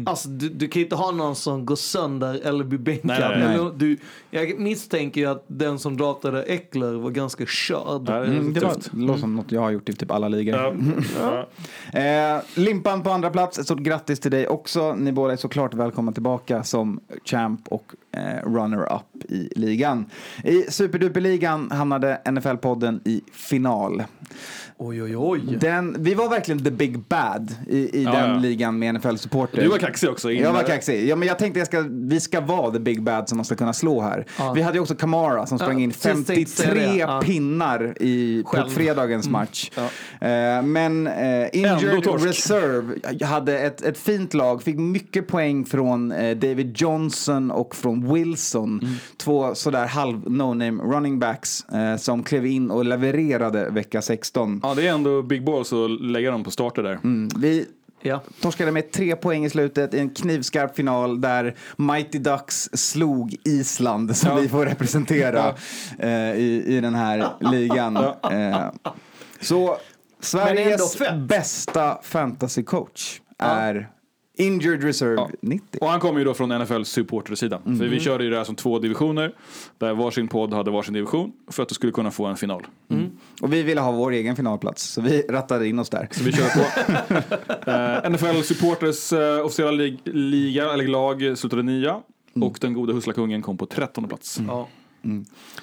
Alltså du, du kan inte ha någon som går sönder eller blir bänkad. Nej, nej, nej. Du, jag misstänker ju att den som draftade Eckler var ganska körd. Ja, det Mm, det var, låter som något jag har gjort i typ alla ligor. Ja. Ja. Eh, Limpan på andra plats, ett stort grattis till dig också. Ni båda är såklart välkomna tillbaka som champ och eh, runner-up i ligan. I Superduperligan hamnade NFL-podden i final. Oj, oj, oj. Den, vi var verkligen the big bad i, i Ja, den ja. ligan med NFL-supporter. Du var kaxig också. Jag innan. var kaxig. Ja, men jag tänkte jag ska, vi ska vara the big bad som man ska kunna slå här. Ja. Vi hade ju också Kamara som sprang Ja, in precis, tänkte säga 53 det. Ja. pinnar i, på Själv. Mm. fredagens match. Ja. Eh, men eh, Injured. Reserve hade ett, ett fint lag, fick mycket poäng från eh, David Johnson och från Wilson. Mm. Två sådär halv no-name running backs eh, som klev in och levererade vecka 16. Ja, det är ändå big balls att lägga dem på starter där. Mm, vi Ja. torskade med tre poäng i slutet i en knivskarp final där Mighty Ducks slog Island som Ja. vi får representera eh, i, i den här ligan. Eh, så Sveriges bästa fantasycoach är Injured Reserve Ja. 90. Och han kommer ju då från NFL supportersidan. För Mm. vi körde ju det här som två divisioner. Där varsin podd hade varsin division. För att du skulle kunna få en final. Och vi ville ha vår egen finalplats så vi rattade in oss där. Så vi kör på. Eh, NFL Supporters eh, officiella lig- liga, eller lag, slutade nia. Mm. Och den goda Husslakungen kom på 13 plats. Ja.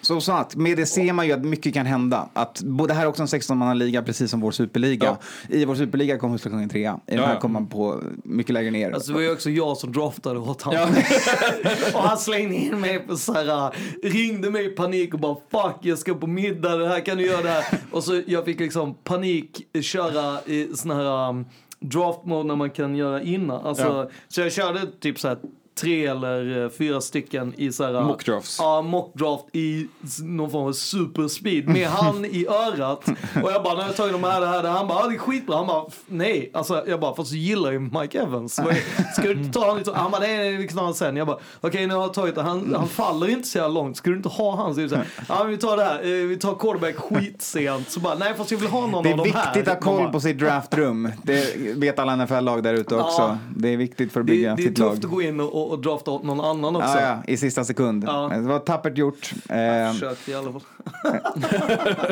Så, så att med det ser man ju att mycket kan hända. Att, det här är också en 16-mannaliga precis som vår superliga. I vår superliga kom Husslakungen trea. I den Ja, här ja. kom man på mycket lägre ner. Alltså det var ju också jag som draftade åt honom. och han slängde in mig på så här, ringde mig i panik och bara fuck jag ska på middag, det här kan du göra det här. Och så jag fick liksom panik köra i sån här um, draft mode när man kan göra innan. Alltså, Ja. Så jag körde typ så här tre eller eh, fyra stycken i så här... Mock drafts. Ja, mockdraft i någon form av superspeed med han i örat. Och jag bara, när jag tagit de här, det här, det här. Han bara, ja, det är skitbra. Han bara, "F- nej. Alltså jag bara, fast du gillar ju Mike Evans. Är- Ska du inte ta honom lite? Han bara, nej, ta honom sen. Jag bara, okej, nu har jag tagit det. Han, han faller inte så jävla långt. Ska du inte ha han? Så är det så här, ja, men vi tar det här. Eh, Vi tar quarterback skitsent. Så bara, nej, fast jag vill ha någon Det av är de här. viktigt att ha koll på sitt draftrum. Det vet alla NFL-lag där ute också. Ja. Det är viktigt för att det, bygga det är sitt tufft lag. att gå in och, och, drafta åt någon annan också. Ja, ja, i sista sekund. Ja. Det var tappert gjort. Eh, Försökte i alla fall.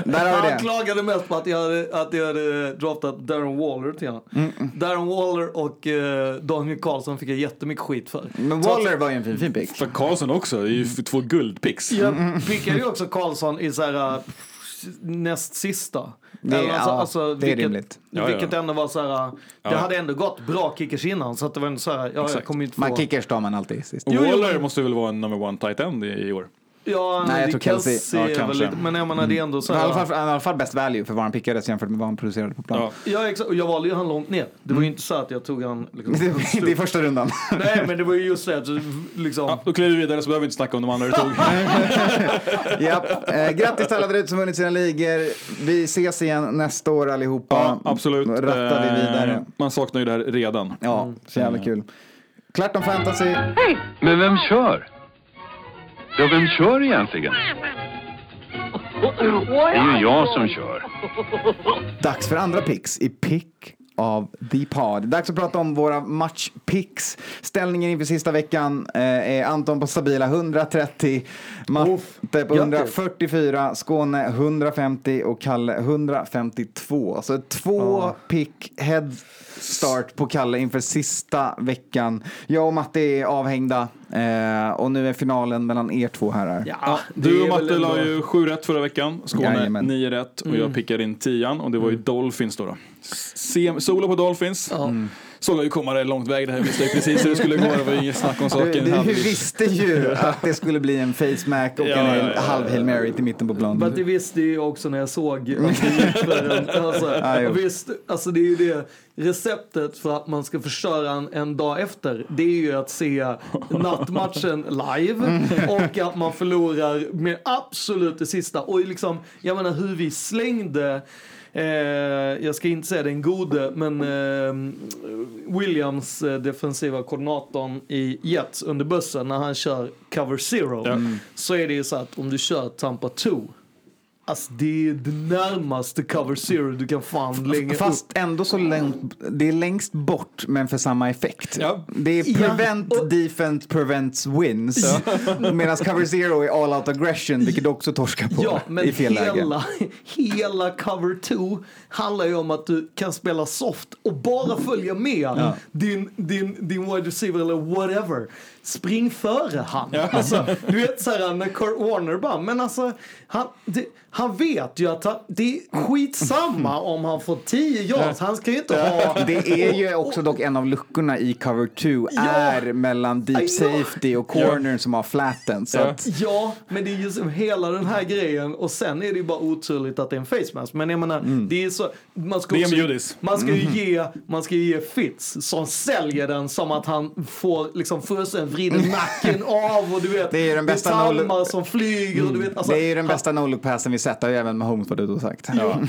där har vi Han det. klagade mest på att jag hade, att jag hade draftat Darren Waller till honom. Mm, Darren Waller och eh, Daniel Karlsson fick jag jättemycket skit för. Men Waller var ju en fin, fin pick. För Karlsson också, det är ju två guldpicks. Jag pickade ju också Karlsson i så här äh, näst sista. Det- Eller ja, det är vilket, rimligt. Ja, ja. Vilket ändå var så här, det Ja. hade ändå gått bra kickers innan så att det var ändå så här, ja, jag kommer inte få... Man kickers tar man alltid sist. Och Waller måste väl vara en number one tight end i, i år? Ja, Nej, jag tror Kelsey. Kelsey Ja, kanske. lite, men jag menar det är ändå så I alla här. fall, i alla fall best value för vad han pickades jämfört med vad han producerade på plan. Ja. Ja, exakt. Och jag valde ju han långt ner. Det var ju inte så att jag tog han liksom, Det, det är första rundan. Nej, men det var ju just det att liksom... Ja, då kliver vi vidare så behöver vi inte snacka om de andra du tog. Japp. Eh, grattis till alla där ute som vunnit sina ligor. Vi ses igen nästa år allihopa. Ja, absolut. Rattar vi vidare. Eh, Man saknar ju det här redan. Ja, så jävla kul. Klart om fantasy. Men vem kör? Ja, vem kör egentligen? Det är ju jag som kör. Dags för andra picks i Pick av the Pod. Dags att prata om våra matchpicks. Ställningen inför sista veckan eh, är Anton på stabila 130, Matte på grattis. 144, Skåne 150 och Kalle 152. Så två pick head start på Kalle inför sista veckan. Jag och Matte är avhängda eh, och nu är finalen mellan er två herrar. Ja, Du och Matte ändå- la ju sju rätt förra veckan. Skåne Jajamän. nio rätt och jag pickade in tian och det var ju Dolphins då. då. Sem, solo på Dolphins. Mm. Såg jag ju komma det långt väg det här. Visste precis hur det skulle gå. Det var inget snack om Du, saken. du Hade- visste ju att det skulle bli en face mac och Ja, en ja, hel- ja, ja. halv Hail Mary till mitten på Men planen. det visste ju också när jag såg att det gick för. Alltså, Ja, visst, alltså det är ju det receptet för att man ska förstöra en, en dag efter. Det är ju att se nattmatchen live och att man förlorar med absolut det sista. Och liksom, jag menar hur vi slängde Eh, jag ska inte säga den gode, men eh, Williams eh, defensiva koordinatorn i Jets under bussen när han kör cover zero. Så är det ju så att om du kör Tampa 2 Alltså det är det närmaste cover zero du kan fan länga upp. Fast ändå så långt, det är längst bort men för samma effekt. Ja. Det är Ja, prevent, defense, prevents, wins. Medan cover zero är all out aggression, vilket du också torskar på Ja, men i fel läge. hela, hela cover 2 handlar ju om att du kan spela soft och bara följa med din, din, din wide receiver eller whatever. Spring före han. Alltså, du vet så här när Kurt Warner bara, men alltså han, det, han vet ju att han, det är skitsamma om han får 10 yards. Han ska ju inte ha... Det är ju också dock en av luckorna i cover 2 Ja. är mellan deep safety och corner som har flatten. Så Ja. att, Ja, men det är ju hela den här grejen och sen är det ju bara oturligt att det är en face mask. Men jag menar, det är så... Man ska, också, man ska ju ge, man ska ge Fitz som säljer den som att han får liksom fullständigt vrider nacken av och du vet, Det är den bästa det är talmar som flyger och du vet, alltså, det är ju den bästa no-look passen vi sett, har ju även Mahomes varit ute och sagt. Ja.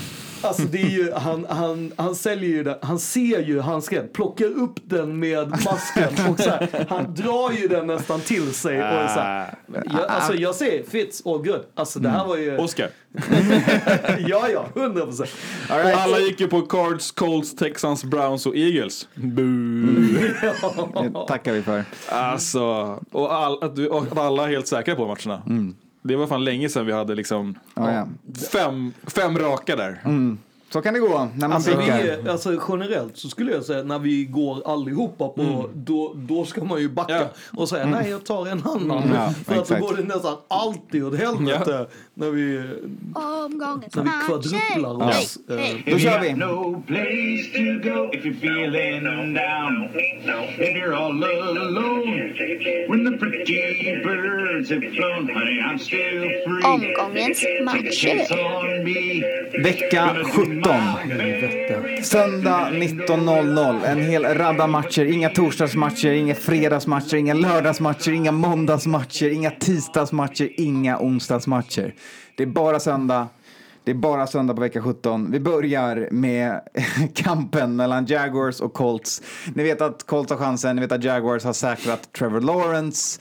Alltså det är ju, han, han, han säljer ju den, han ser ju handsken, plockar upp den med masken och så här, han drar ju den nästan till sig. Och så här, jag, alltså jag ser Fitz, all good. Alltså det här var ju, Oscar. ja ja, hundra procent. Right. Alla gick ju på Cards, Colts, Texans, Browns och Eagles. Boo. Det tackar vi för. Alltså, och, all, att, du, och att alla är helt säkra på matcherna. Det var fan länge sedan vi hade liksom Ja, ja. fem, fem raka där. Så kan det gå när man Alltså, vi, alltså generellt så skulle jag säga när vi går allihopa på, då, då ska man ju backa Ja. och säga nej jag tar en annan. Mm. Ja, För att då exakt. går det nästan alltid åt helvete när vi, Omgångens när vi kvadruplar matcher. oss. eh, Då kör vi. No place to go if you're feeling down. If you're all alone. When the pretty birds have flown, honey, I'm still free. Omgångens matcher. Vecka 17. Söndag 19.00. En hel radda matcher. Inga torsdagsmatcher, inga fredagsmatcher, inga lördagsmatcher, inga måndagsmatcher, inga tisdagsmatcher, inga onsdagsmatcher. Det är bara söndag. Det är bara söndag på vecka 17. Vi börjar med kampen mellan Jaguars och Colts. Ni vet att Colts har chansen, ni vet att Jaguars har säkrat Trevor Lawrence.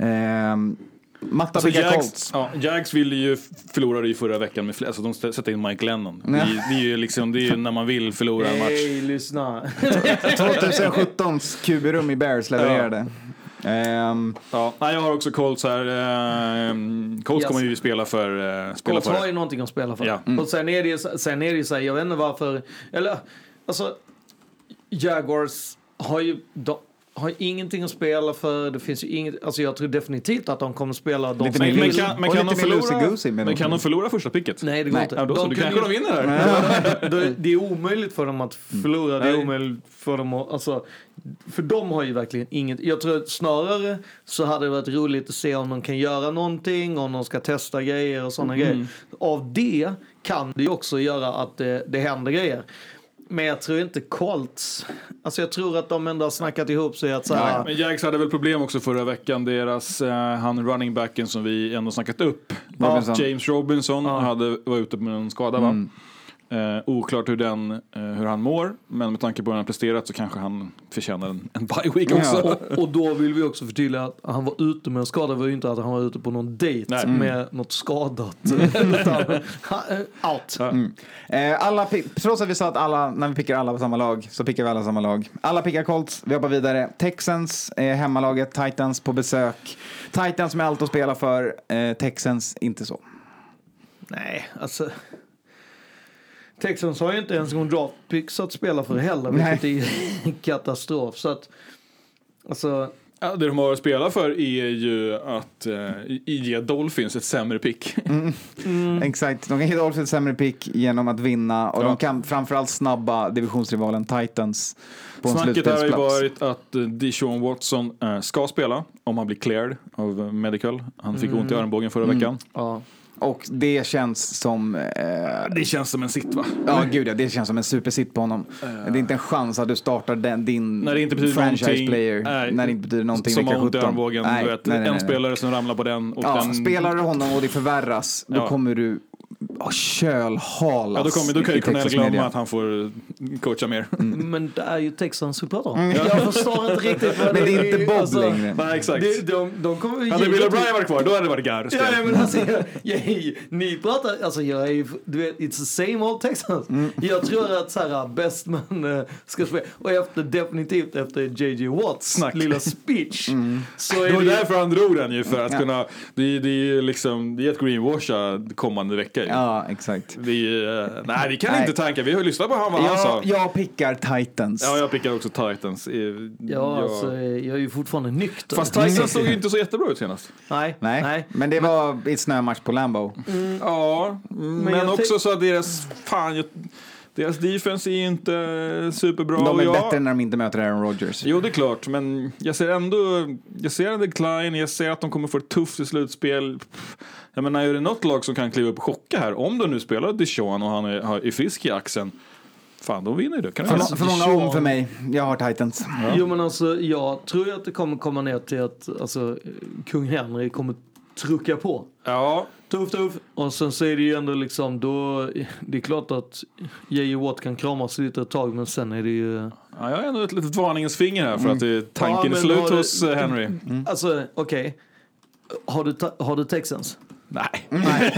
Ehm, Matta Alltså Jags, Colts. ja, Jags ville ju förlorade ju förra veckan med fler, alltså de sätter in Mike Lennon. Det, är- det är ju liksom, det är ju när man vill förlora en match. Hej, lyssna. 2017s QB-rum i Bears levererade. Ja, nej, jag har också Colts här. Ehm, Colts Yes. kommer ju spela för. eh, spela Colts har för. ju någonting att spela för. Ja. Och sen är det ju, sen är det så här, jag vet inte varför, eller alltså Jaguars har ju, de, har ingenting att spela för, det finns ju inget, alltså jag tror definitivt att de kommer spela de Lite som vill. Men kan, men kan, de förlora, men kan de förlora första picket? Nej, det går Nej. inte. Ja, då De kanske ju- de vinner här. det, det är omöjligt för dem att förlora. Det är omöjligt för dem att, alltså, för de har ju verkligen inget. Jag tror att snarare så hade det varit roligt att se om de kan göra någonting, om de ska testa grejer och sådana grejer. Av det kan det ju också göra att det, det händer grejer. Men jag tror inte Colts, alltså jag tror att de ändå har snackat ihop sig att så här, Men Jags hade väl problem också förra veckan. Deras, eh, han running backen som vi ändå snackat upp, Robinson. James Robinson, hade, var ute med en skada va? Mm. Eh, oklart hur, den, eh, hur han mår, men med tanke på hur han presterat så kanske han förtjänar en, en bye week också. Och, och då vill vi också förtydliga att han var ute med en skada var ju inte att han var ute på någon dejt Nej. med något skadat. Utan, han- out. Mm. Eh, alla, trots att vi sa att alla, när vi pickar alla på samma lag, så pickar vi alla samma lag. Alla pickar Colts, vi hoppar vidare. Texans, eh, hemmalaget, Titans på besök. Titans med allt att spela för, eh, Texans inte så. Nej, alltså. Texans har ju inte ens en draft picks att spela för heller, Nej. vilket är en katastrof. Så att, alltså, Ja, det de har att spela för är ju att eh, ge Dolphins ett sämre pick. Mm. Exakt, de kan ge Dolphins ett sämre pick genom att vinna och Ja. de kan framförallt snabba divisionsrivalen Titans på en Snacket här har ju slutspelsplats. varit att eh, Deshaun Watson eh, ska spela om han blir cleared av medical. Han fick ont i armbågen förra veckan. ja. Och det känns som... Eh, Det känns som en sitt va? ja, gud ja, det känns som en supersitt på honom. det är inte en chans att du startar den, din När det inte betyder franchise player. Nej, när det inte betyder någonting Som vecka har ont i 17. armbågen. Nej, du vet, nej, nej, en nej. spelare som ramlar på den. Och Ja, den spelar du honom och det förvärras, då Ja. kommer du oh, kölhalas Ja, då, kommer, då kan ju Cornell glömma media. att han får coacha mer. Men det är ju Texans vi pratar om. Jag förstår inte riktigt vad Men det är inte Bob alltså, längre. Nej, exakt. De, de, de kommer Hade Bill O'Brien varit kvar, då hade det varit Gar. Ja, ja, men alltså, jag, jag, ni pratar, alltså jag är ju, du vet, it's the same old Texans. Mm. Jag tror att så här, best man eh, ska spela, och efter, definitivt efter JJ Watts Snack. lilla speech. Mm. Så är Det var därför han drog den ju, för att Ja. kunna... Det, det är ju liksom, det är ett greenwasha kommande vecka ju. Ja, exakt. Det är, ju, eh, nej, det kan Nej. inte tanka. Vi har ju lyssnat på han, vad han sa. Jag, jag pickar Titans. Ja, jag pickar också Titans. Eh, ja, alltså, jag är ju fortfarande nykter. Fast Titans såg ju inte så jättebra ut senast. nej, Nej. nej. men det var i snömatch på Lambo. Ja, men, jag också så att deras... Fan, jag, deras defense är ju inte superbra. De och är jag, bättre när de inte möter Aaron Rodgers. Jo, det är klart, men jag ser ändå... Jag ser en decline, jag ser att de kommer få ett tufft i slutspel. Pff, Jag menar, är det något lag som kan kliva upp och chocka här, om de nu spelar Dijon och han är, har- är frisk i axeln, fan, de vinner ju det. Kan För, må- för många om för mig. Jag har Titans. Jo men alltså jag tror att det kommer komma ner till att alltså, kung Henry kommer trycka på. Ja, Tuff, tuff. Och sen så är det ju ändå liksom då, det är klart att J.J. Watt kan kramas lite ett tag men sen är det ju... ja, jag har ändå ett litet varningens finger här för att det, Ja, tanken men är slut har du- hos eh, Henry. Alltså okej. Har, du ta- har du Texans? Nej.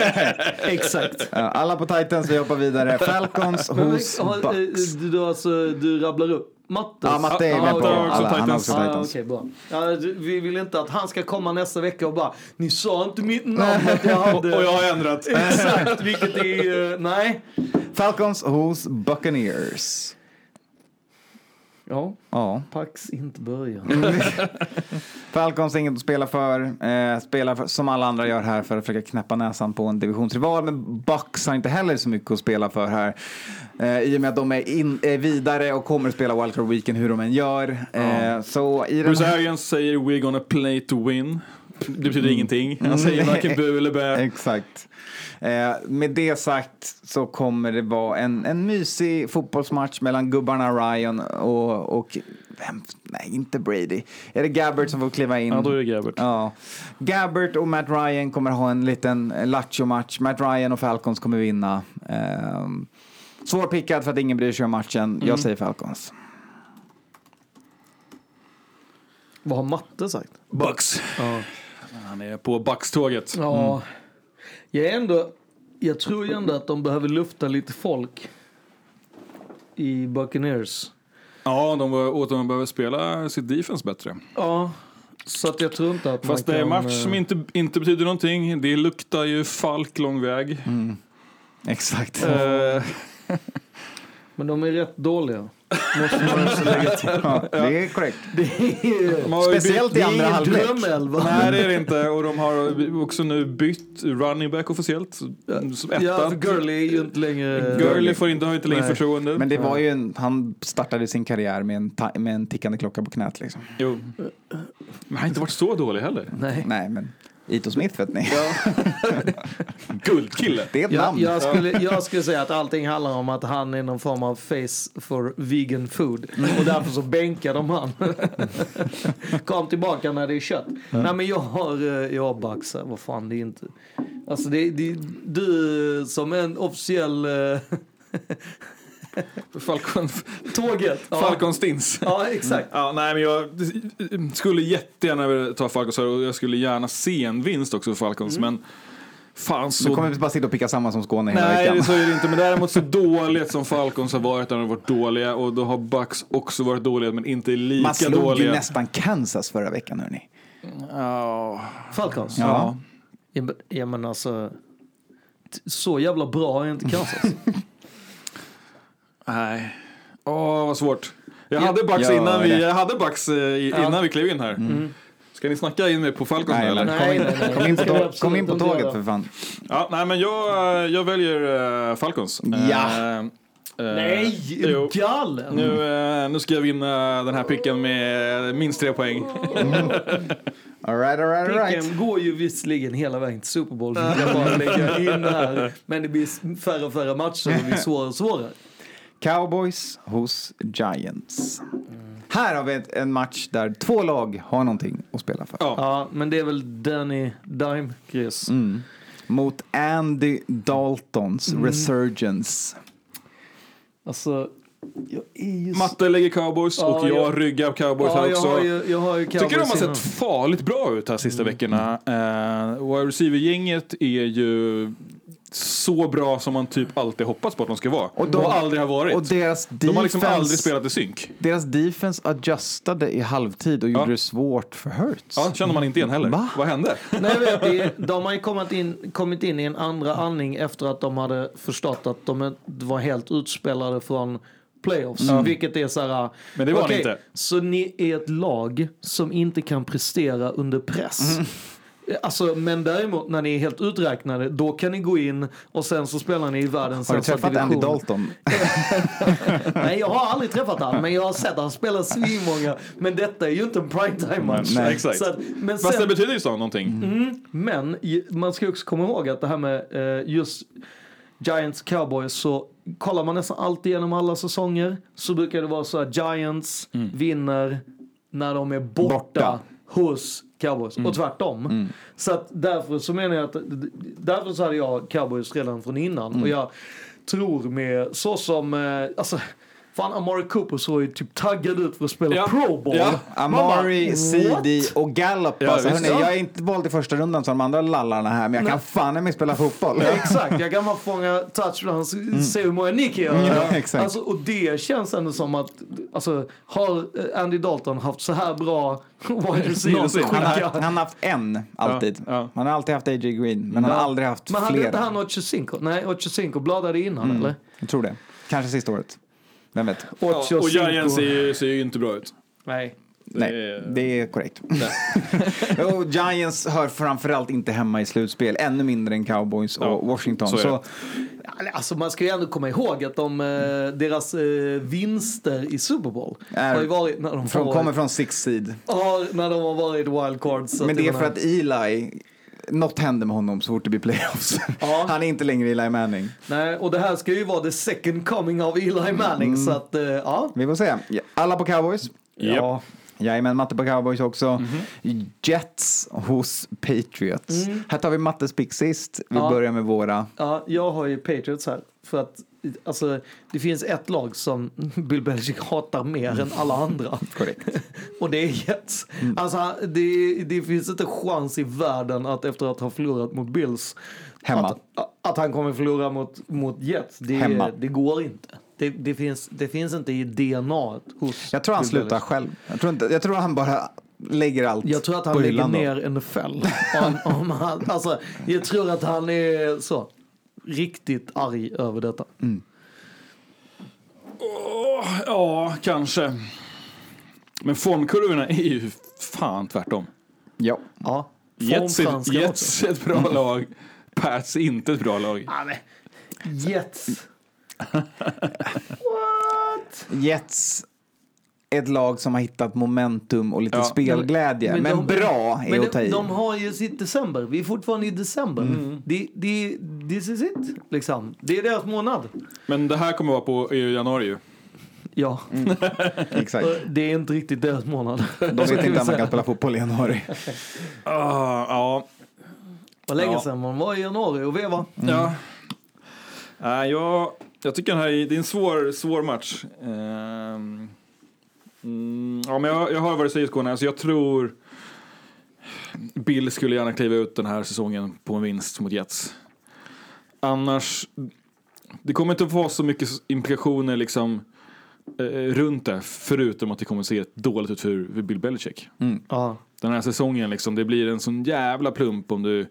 Exakt. Ja, alla på Titans, vi hoppar vidare. Falcons hos har, eh, Bucks. du, du, alltså, du rabblar upp Matte? Ja, Matte är Ah, med på alla. Han har Titans. också Ah, Titans. okej, bra. Ja, vi vill inte att han ska komma nästa vecka och bara Ni sa inte mitt namn att jag Och, hade... och jag har ändrat. Exakt, vilket är... eh, nej. Falcons hos Buccaneers. Ja, Ja. Pax inte börja. Falcons inget att spela för. Eh, spelar för, som alla andra gör här för att försöka knäppa näsan på en divisionsrival. Men Bucks har inte heller så mycket att spela för här. Eh, I och med att de är, in, är vidare och kommer att spela Wildcard Weekend hur de än gör. Eh, så i den Bruce här... Arians säger we're gonna play to win. Det betyder ingenting. Han säger varken bu eller bä. Exakt. Eh, med det sagt så kommer det vara en, en mysig fotbollsmatch mellan gubbarna Ryan och, och vem, nej inte Brady. Är det Gabbert som får kliva in? Ja, då är det Gabbert. Ja. Gabbert och Matt Ryan kommer ha en liten lattjo-match. Matt Ryan och Falcons kommer vinna. Eh, svårpickad för att ingen bryr sig om matchen. Jag säger Falcons. Vad har Matte sagt? Bucks. Ja. Han är på Bucks-tåget. Ja. Jag är ändå... Jag tror ju ändå att de behöver lufta lite folk. I Buccaneers. Ja, de, och de behöver spela sitt defense bättre. Ja. Så att jag tror inte att Fast man det är kan... match eh, som inte, inte betyder någonting. Det luktar ju Falk lång väg. Exakt. Eh, Men de är rätt dåliga. Måste man också lägga till. Ja, det är korrekt. Det är, Speciellt i andra halvlek. Nej det är det inte och de har också nu bytt running back officiellt. Som etta. Ja, för Gurley är ju inte längre... Gurley får inte, har inte längre Nej. förtroende. Men det var ju en, han startade sin karriär med en, ta, med en tickande klocka på knät liksom. Jo. Men han har inte varit så dålig heller. Nej. Nej, men Ito Smith vet ni. Guldkille. Det är ett Jag, namn. jag, skulle, jag skulle säga att allting handlar om att han är någon form av face for vegan food. Och därför så bänkar de han. Kom tillbaka när det är kött. Nej men jag har, eh, jag har här. Vad fan det är inte. Alltså det, det, du som en officiell eh, Falcon, tåget. Ja. Falcon Stins. Ja exakt. Ja, nej, men jag skulle jättegärna vilja ta Falcons och jag skulle gärna se en vinst också för Falcons. Men fan Du så... kommer bara sitta och picka samma som Skåne hela Nej, veckan. det så är det inte. Men däremot så dåligt som Falcons har varit, de har varit dåliga. Och då har Bucks också varit dåliga, men inte lika Man slog dåliga. ju nästan Kansas förra veckan hörni. Ja. Falcons? Ja. Ja men, ja, men alltså. Så jävla bra är inte Kansas. Nej. Åh, vad svårt. Jag Ja. hade Bucks Ja, innan vi, jag hade Bucks eh, innan vi klev in här. Ska ni snacka in mig på Falcons Nej, eller? Nej, Kom in, nej, nej. kom in på, kom in på tåget för fan. Ja, nej men jag, eh, jag väljer uh, Falcons. Ja. Eh, eh, Nej, är jo. du galen? Nu, eh, nu ska jag vinna den här picken med minst tre poäng. All right, all right, all right. Picken går ju visserligen hela vägen till Super Bowl. Jag bara lägga in här. Men det blir färre och färre matcher och det blir svårare och svårare. Cowboys hos Giants. Här har vi ett, en match där två lag har någonting att spela för. Ja. Ja, men det är väl Danny Dime-gris. Mm. Mot Andy Daltons Mm. Resurgence. Alltså, jag är ju... så- Matte lägger cowboys Ja, och jag jag- ryggar cowboys ja, här jag också. har ju, jag har ju Tycker de har Cowboys innan. sett farligt bra ut här sista Mm. veckorna. Uh, wide receiver-gänget är ju så bra som man typ alltid hoppats på att de ska vara. Och, de- aldrig har varit. Och deras de har liksom defense- aldrig spelat i synk. Deras defense adjustade i halvtid och gjorde Ja. det svårt för Hurts. Ja, känner man inte igen heller. Va? Vad hände? Nej, jag vet, det, de har ju kommit in, kommit in i en andra andning efter att de hade förstått att de var helt utspelade från playoffs. Vilket är så här... Men det var okej, inte. Så ni är ett lag som inte kan prestera under press. Alltså, men däremot när ni är helt uträknade, då kan ni gå in och sen så spelar ni i världens Har du sämsta träffat Andy division. Dalton? Nej, jag har aldrig träffat han, men jag har sett han spela svinmånga. Men detta är ju inte en primetime-match. Nej, exakt. Att- men Fast det betyder ju så någonting. Mm, men man ska också komma ihåg att det här med eh, just Giants Cowboys så kollar man nästan alltid genom alla säsonger så brukar det vara så att Giants vinner när de är borta, Borta. Hos Cowboys. Och tvärtom. Så att därför så menar jag att därför så hade jag Cowboys redan från innan. Och jag tror med så som eh, alltså Fan, Amari Cooper såg ju typ taggad ut för att spela Ja. Pro Bowl. Ja. Amari, CD och Gallup. Ja, alltså, hörni, jag är inte vald i första rundan som de andra lallarna här, men jag kan fan med spela fotboll. Exakt, jag kan bara fånga touchdowns, se hur många Nick gör. Ja, exakt. Alltså, och det känns ändå som att, alltså, har Andy Dalton haft så här bra wide receivers Han har, han har haft en, alltid. Ja, ja. Han har alltid haft AJ Green, men han har Ja. aldrig haft Men hade inte flera. han Ochocinco? Nej, Ochocinco bladade innan eller? Jag tror det. Kanske sista året. Vem vet? Ja, och Giants ser ju, ser ju inte bra ut. Nej. Nej, det är korrekt. och Giants hör framförallt inte hemma i slutspel, ännu mindre än Cowboys och Ja, Washington. så är Så, det. Alltså man ska ju ändå komma ihåg att de, eh, deras eh, vinster i Super Bowl Är- har ju varit när de, från, har, kommer från six seed. har, när de har varit wildcards. Men det är för att Eli, något händer med honom så fort det blir playoffs. Ja. Han är inte längre Eli Manning. Nej, och det här ska ju vara the second coming av Eli Manning, så att eh, ja. Vi får se. Alla på Cowboys? Ja. Jajamän, matte på Cowboys också. Jets hos Patriots. Här tar vi mattes pick sist. Vi Ja. börjar med våra. Ja, jag har ju Patriots här. För att alltså, det finns ett lag som Bill Belichick hatar mer än alla andra. Korrekt. Och det är Jets. Alltså, det, det finns inte chans i världen att efter att ha förlorat mot Bills Hemma. Att, att han kommer förlora mot, mot Jets. Det, Hemma. det går inte. Det, det, finns, det finns inte i DNA hos Jag tror han slutar Belichick. själv. Jag tror, inte, jag tror han bara lägger allt Jag tror att han lägger hyllan då. ner NFL. om, om han, alltså, jag tror att han är så riktigt arg över detta. Åh, ja, kanske. Men formkurvorna är ju fan tvärtom. Ja. ja. Jets, är, Formfranska Jets är ett bra lag. Pats är inte ett bra lag. Ja, men, Jets. Jets ett lag som har hittat momentum och lite Ja. spelglädje. Men, de- bra är men att ta de, i. de har ju sitt december. Vi är fortfarande i december. Mm. Det, det, this is it, liksom. Det är deras månad. Men det här kommer vara på i januari ju. Ja. Exakt. Och Det är inte riktigt deras månad. De vet inte att man kan spela fotboll i januari. Ah, ja. Vad länge Ja. sedan man var i januari och veva. Ja. Nej, jag, jag tycker den här är, det är en svår, svår match. Ehm, mm, ja, men jag, jag hör vad du säger Skåne. Alltså jag tror Bill skulle gärna kliva ut den här säsongen på en vinst mot Jets. Annars, det kommer inte att vara så mycket implikationer liksom eh, runt det. Förutom att det kommer att se dåligt ut för, för Bill Belichick. Ja. Den här säsongen liksom, det blir en sån jävla plump om du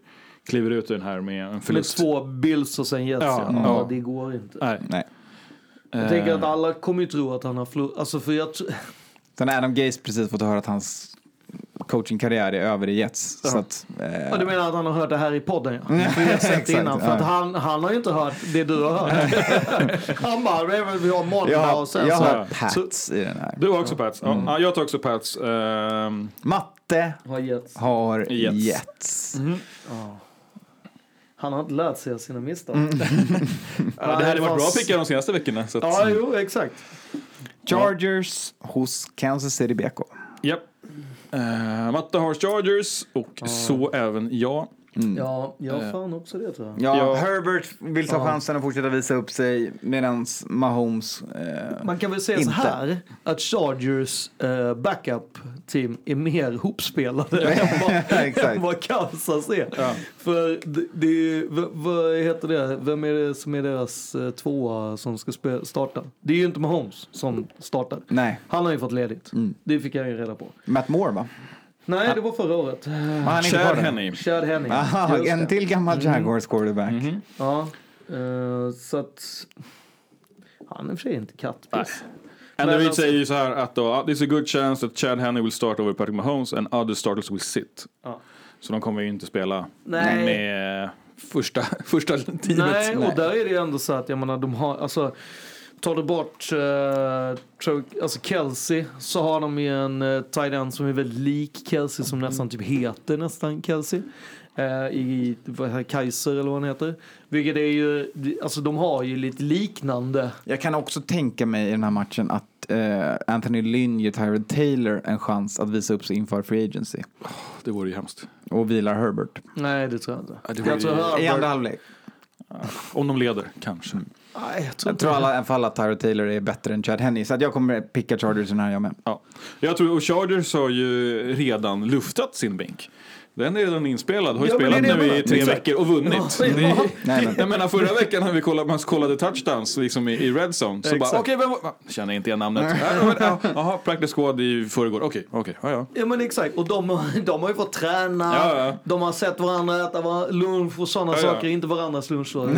kliver ut den här med en Med förlust. två Bills och sen Jets. Ja, Ja, ja. det går inte. Nej. Nej. Jag tänker att alla kommer ju tro att han har förlorat. Alltså för jag Sen har Adam Gaze precis fått höra att hans coachingkarriär är över i Jets. Så att, eh, Ja, du menar att han har hört det här i podden ja? Mm. För jag har sett innan. För att ja. han, han har ju inte hört det du har hört. han bara, "Det är väl vi har måndag jag har, och sen jag så. har Pats i den här. Du har också Pats? Ja, ja, jag tar också Pats. Ehm, Matte Har Jets. har Jets. Jets. Ja. Han har inte lärt sig av sina misstag. Mm. ja, det hade varit bra pickar de senaste veckorna. Så att, Ja, jo, exakt. Chargers hos Kansas City BK. Japp. Eh, Matte har Chargers och så även jag. Ja, jag har fan också det tror jag. Ja, Ja. Herbert vill ta Ja. chansen att fortsätta visa upp sig medan Mahomes eh, Man kan väl säga inte. så här att Chargers eh, backup team är mer hopspelade än, vad, än vad Kansas är. För det, det vad heter det, vem är det som är deras eh, tvåa som ska starta? Det är ju inte Mahomes som startar. Nej, Han har ju fått ledigt. Mm. Det fick jag ju reda på. Matt Moore va? Nej, det var förra året. Inte Chad? Henny. Chad Henning. Aha, en det. till gammal Jaguars quarterback. Ja, eh, så att han är för sig inte kattpiss. Men Reid alltså- säger ju så här att då, "Ah, there's a good chance that Chad Henne will start over Patrick Mahomes and other starters will sit. Ja. Så de kommer ju inte spela Nej. med första, första teamet. Nej, och där är det ju ändå så att jag menar de har, alltså tar du bort uh, Trav- alltså Kelsey så har de ju en uh, tight end som är väldigt lik Kelsey som nästan typ heter nästan Kelsey. eh, I vad heter, Kaiser eller vad han heter. Vilket är ju, alltså de har ju lite liknande. Jag kan också tänka mig i den här matchen att eh, Anthony Lynn ger Tyrod Taylor en chans att visa upp sig inför Free Agency. Det vore ju hemskt. Och vilar Herbert. Nej, det tror jag inte. Ja, det jag tror ju- Herbert, I andra halvlek. Om de leder, kanske. Nej, jag tror Jag tror alla, i alla fall att Tyrod Taylor är bättre än Chad Henney. Så att jag kommer picka Chargers den här jag med. Ja. Jag tror, och Chargers har ju redan luftat sin bänk. Den är redan inspelad, har ju Ja, spelat nu i tre veckor och vunnit. Ja, ja. Nej, men- Jag menar förra veckan när vi kollade, man kollade touchdowns liksom i, i red zone. Så bara, okej, vem var... Känner inte igen namnet. Ja, ja, Jaha, practice squad i förrgår. Okej, okej, ja, ja. Ja men exakt, och de, har- de har ju fått träna, Ja, ja. de har sett varandra äta lunch och sådana Ja, ja. saker, inte varandras lunch då.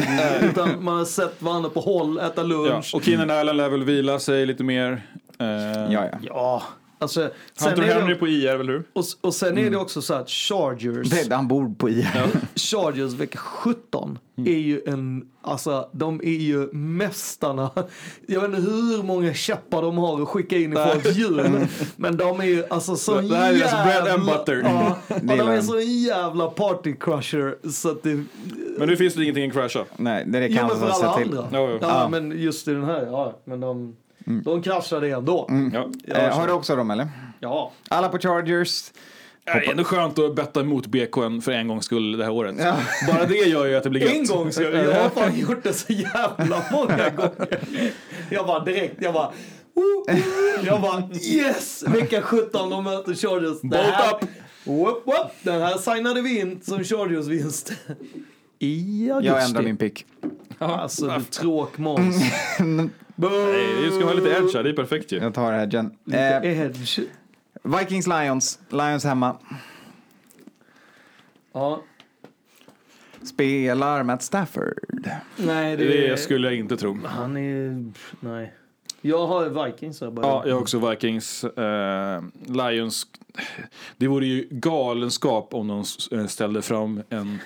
utan man har sett varandra på håll äta ja. lunch. Och Keenan Allen lär väl vila sig lite mer. Eh, Ja, ja. Alltså. Sen Hunter är Henry på IR, väl hur? och, och sen är det också så att Chargers, Det, han bor på IR. Chargers vecka 17 Mm. är ju en, alltså de är ju mästarna. Jag vet inte hur många käppar de har att skicka in i folks hjul. Men de är ju alltså så Det här är deras bread and butter. Ja, och de är så jävla party crusher så att det, Men nu finns det ingenting att crasha. Nej, det är det Jo men för alla andra. Ja, ja. Ja, men just i den här, ja. Men de, de kraschade ändå. Ja. Eh, har du också dem eller? Ja. Alla på Chargers. Det är ändå skönt att betta emot BKN för en gångs skull det här året. Bara det gör ju att det blir gött. En gång så, jag har fan gjort det så jävla många gånger. Jag bara direkt, jag bara, oh, oh. jag bara yes! Vecka 17 de möter Chargers. Det här- Bolt up! Whoop, whoop. Den här signade vi in som Chargers vinst. I augusti. Jag ändrar min pick. Alltså du tråkmåns. Nej, du ska ha lite edge här, det är perfekt ju. Jag tar Hedgen. Lite Eh, edge. Vikings Lions. Lions hemma. Ja. Spelar Matt Stafford. Nej, det, Det skulle jag inte tro. Han är... Nej. Jag har Vikings här bara. Ja, jag har också Vikings. Eh, Lions. Det vore ju galenskap om de eh, ställde fram en,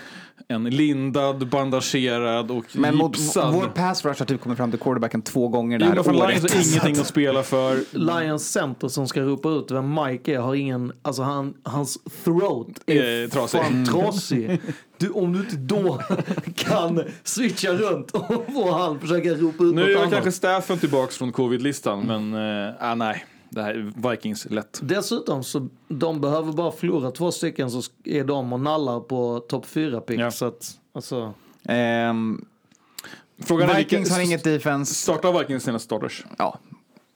en lindad, bandagerad och Men mot, gipsad. vår pass rush har typ kommit fram till quarterbacken två gånger det här året. Lions har ingenting att spela för. Lions center som ska ropa ut vem Mike är har ingen, alltså han, hans throat är Eh, trasig. fan Mm. trasig. Du, om du inte då kan switcha runt och få han försöka ropa ut Nu något är kanske Staffen tillbaks från covid-listan, men eh, ah, nej. Det här är Vikings lätt. Dessutom så de behöver bara förlora två stycken så är de och nallar på topp 4 pick. Så att, alltså, Ehm, Frågan är Vikings vilken- har inget defense. Startar Vikings sina starters? Ja.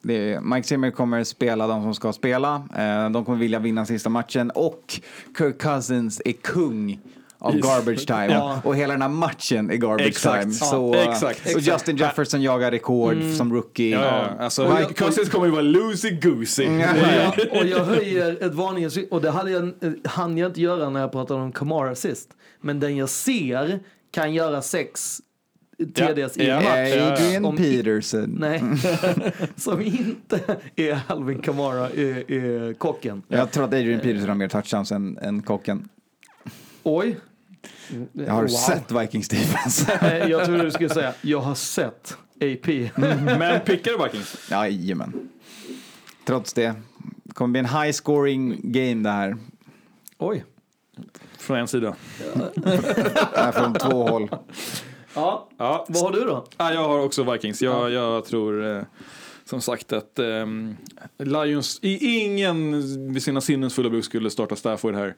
Det är, Mike Zimmer kommer spela de som ska spela. Eh, de kommer vilja vinna sista matchen. Och Kirk Cousins är kung av Is- garbage time. Ja. Och hela den här matchen är garbage Exakt. time. Ja, Så, exakt. Och Justin Jefferson jagar rekord Mm. som rookie. Ja, ja. Alltså, Mike- Cousins kommer ju vara loosey-goosey. Ja, och jag höjer ett varningens och det hade jag, hann jag inte göra när jag pratade om Kamara sist. Men den jag ser kan göra sex TDs i en Ja. match. Adrian Om- Peterson. Nej, som inte är Alvin Kamara, är, är kocken. Jag tror att Adrian Peterson har mer touchdowns än, än kocken. Oj. Jag har Wow. sett Vikings defense. Nej, Jag trodde du skulle säga, jag har sett AP. Men pickar du Vikings? Jajamän. Trots det. Det kommer bli en high scoring game det här. Oj. Från en sida. Äh, från två håll. Ja. Ja. Vad har du då? Ja, jag har också Vikings. Jag, jag tror eh, som sagt att ehm, Lions i ingen vid sina sinnesfulla bruk skulle starta Stafford här.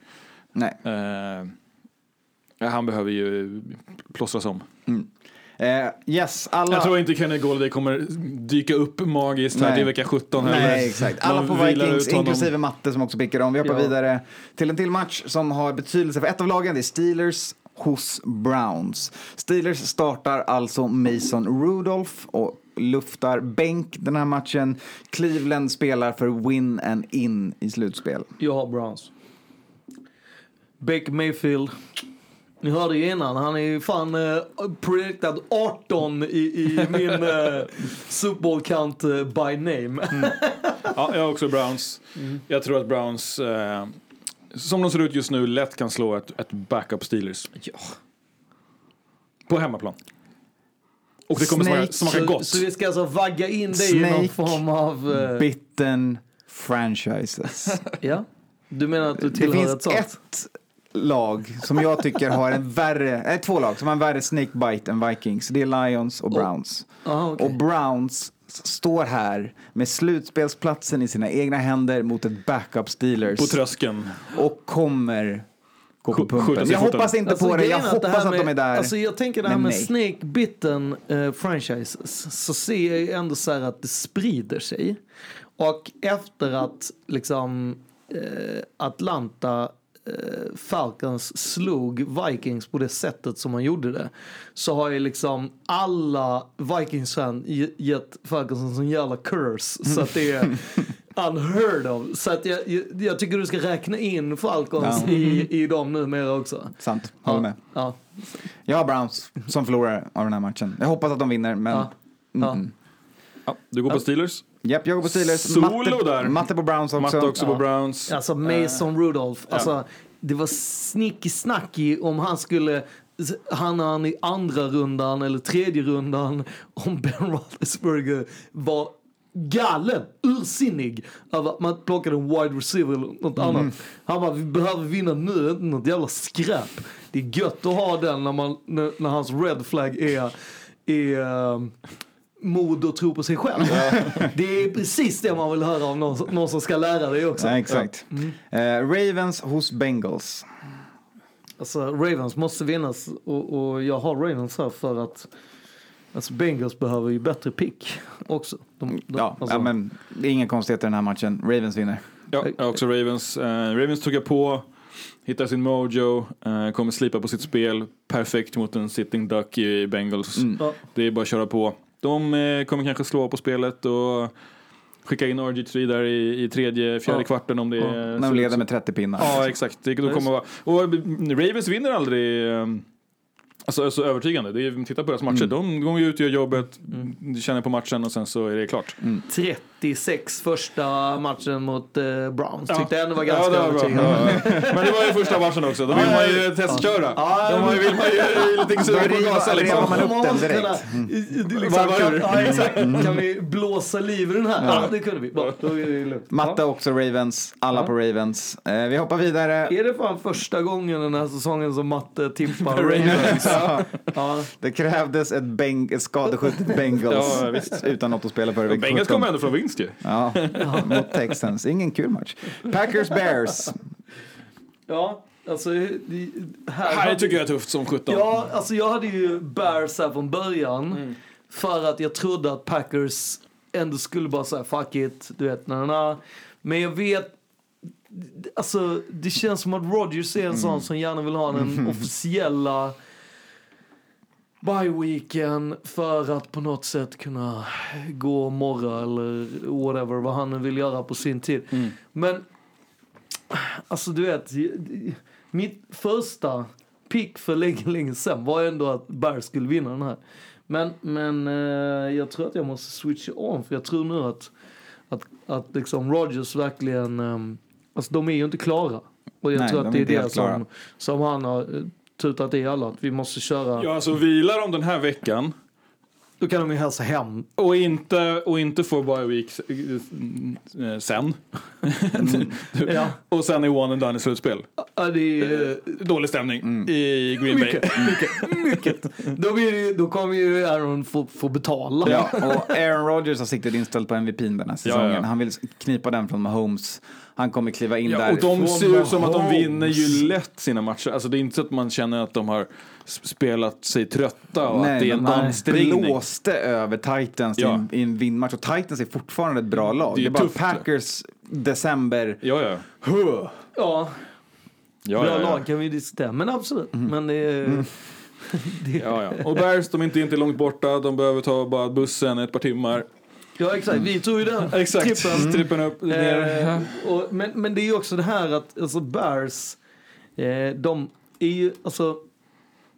Nej. Eh, ja, han behöver ju plåstras om. Eh, yes, alla... Jag tror inte Kenny Golladay kommer dyka upp magiskt här till vecka 17 heller. Nej, exakt. Alla på Vikings, inklusive Matte som också pickar dem. Vi hoppar Ja. vidare till en till match som har betydelse för ett av lagen. Det är Steelers hos Browns. Steelers startar alltså Mason Rudolph och luftar bänk den här matchen. Cleveland spelar för win and in i slutspel. Jag har Browns. Baker Mayfield. Ni hörde ju innan, han är ju fan eh, predicted 18 i, i min eh, Super Bowl count eh, by name. Ja, jag har också Browns. Mm. Jag tror att Browns, eh, som de ser ut just nu, lätt kan slå ett, ett backup Steelers. Ja. På hemmaplan. Och det kommer smaka, Snake. smaka så, gott. så vi ska alltså vagga in dig i någon form av... eh, Bitten franchises. ja. Du menar att du Det tillhör finns ett sånt? ett lag som jag tycker har en värre, nej två lag som har en värre snakebite än Vikings. Det är Lions och Browns. Ah, okej. Och Browns står här med slutspelsplatsen i sina egna händer mot ett backup Steelers. På tröskeln. och kommer gå på pumpen. Jag hoppas inte Alltså, på det. Jag att det hoppas här att de är med- där. Alltså jag tänker det här med nej. Snake Bitten eh, franchises så ser jag ju ändå så här att det sprider sig. Och efter att liksom eh, Atlanta Falcons slog Vikings på det sättet som man gjorde det så har ju liksom alla Vikings-fan ge- gett Falcons en sån jävla curse så att det är unheard of. Så att jag, jag, jag tycker du ska räkna in Falcons Ja. i, i dem numera också. Sant, håller med. Ja. Jag har Browns som förlorar av den här matchen. Jag hoppas att de vinner, men... Ja. Ja. Mm. Ja, du går på Steelers. Japp, jag går på Steelers. Solo Matte, där. Matte på Browns också. Matte också på Ja. Browns. Alltså Mason Rudolph. ja. Alltså, det var snicky snacky om han skulle han han i andra rundan eller tredje rundan om Ben Roethlisberger var galen, ursinnig över att man plockade en wide receiver eller något annat. Han bara, vi behöver vinna nu, inte något jävla skräp. Det är gött att ha den när, man, när, när hans red flag är, är um, mod och tro på sig själv. Det är precis det man vill höra av någon, som- någon som ska lära dig också. Ja, exakt. Eh, Ravens hos Bengals. Alltså Ravens måste vinnas och, och jag har Ravens här för att alltså Bengals behöver ju bättre pick också. De, de, Ja, alltså, ja, men det är inga konstigheter i den här matchen. Ravens vinner. Ja, jag också Ravens. Eh, Ravens tuggar på, hittar sin mojo, eh, kommer slipa på sitt spel. Perfekt mot en sitting duck i Bengals. Ja. Det är bara att köra på. De eh, kommer kanske slå på spelet och skicka in RG3 där i, i tredje, fjärde Ja. kvarten om det Ja. är... När de leder med 30 pinnar. Ja, exakt. Det, då kommer vara, och Ravens vinner aldrig ehm, alltså, så övertygande. Det är, titta på deras matcher. De går ut och gör jobbet, de känner på matchen och sen så är det klart. 36 första matchen mot eh, Browns. Ja. Tyckte jag ändå var Ja, ganska det var bra. övertygande. Ja, ja. Men det var ju första matchen också. Då vill man ju testköra. Ja, Då vill man ju lite suga på gasen liksom. man upp den direkt. är liksom, ja, exakt. kan vi blåsa liv i den här? Ja, det kunde vi. Bra, då är det lugnt. Matte också Ravens, alla Ja. på Ravens. Eh, vi hoppar vidare. Är det fan första gången den här säsongen som matte tippar Ravens. Ja. Ja. Det krävdes ett, beng- ett skadeskjutet Bengals Ja, utan något att spela för. Bengals 17. kommer ändå från vinst ju. Ja, mot Texans. Ingen kul match. Packers Bears. Ja, alltså... Det, här Här tycker jag är tufft som 17. Ja, alltså jag hade ju Bears här från början. För att jag trodde att Packers ändå skulle bara säga fuck it, du vet, na, na, na. Men jag vet, alltså det känns som att Rodgers är en sån som gärna vill ha den officiella bye-weeken för att på något sätt kunna gå och morra eller whatever, vad han nu vill göra på sin tid. Men Alltså du vet, mitt första pick för länge, länge sedan var ändå att Bears skulle vinna den här. Men, men eh, jag tror att jag måste switcha om för jag tror nu att, att, att liksom Rodgers verkligen, um, alltså de är ju inte klara. Och jag Nej, tror de att är det är det som, som han har eh, tutat i alla, att vi måste köra. Ja, alltså vilar de den här veckan Då kan de ju hälsa hem. och inte, och inte få bye week eh, sen. Ja. och sen är one and done i slutspel. Ja, det är, Dålig stämning i Green Bay. mycket, mycket, mycket. Då, blir då kommer ju Aaron få, få betala. Ja, och Aaron Rodgers har siktet inställt på MVP den här säsongen. Ja, ja. Han vill knipa den från Mahomes. Han kommer kliva in Ja, där. och de Från ser ut som att de vinner ju lätt sina matcher. Alltså det är inte så att man känner att de har spelat sig trötta och att det är en de ansträngning. blåste över Titans i Ja. en- i en vinnmatch. Och Titans är fortfarande ett bra lag. Det Det är är, bara tufft. Packers, december. Ja, ja. Ja, ja, bra ja, ja. lag kan vi diskutera. Men absolut. Men det är... det, ja, ja. Och Bears, de är inte, inte långt borta. De behöver ta bara bussen ett par timmar. Ja exakt, vi tog ju den Exakt. trippen. Trippen upp, ner. Eh, och, men, men det är ju också det här att alltså Bears, eh, de är ju, alltså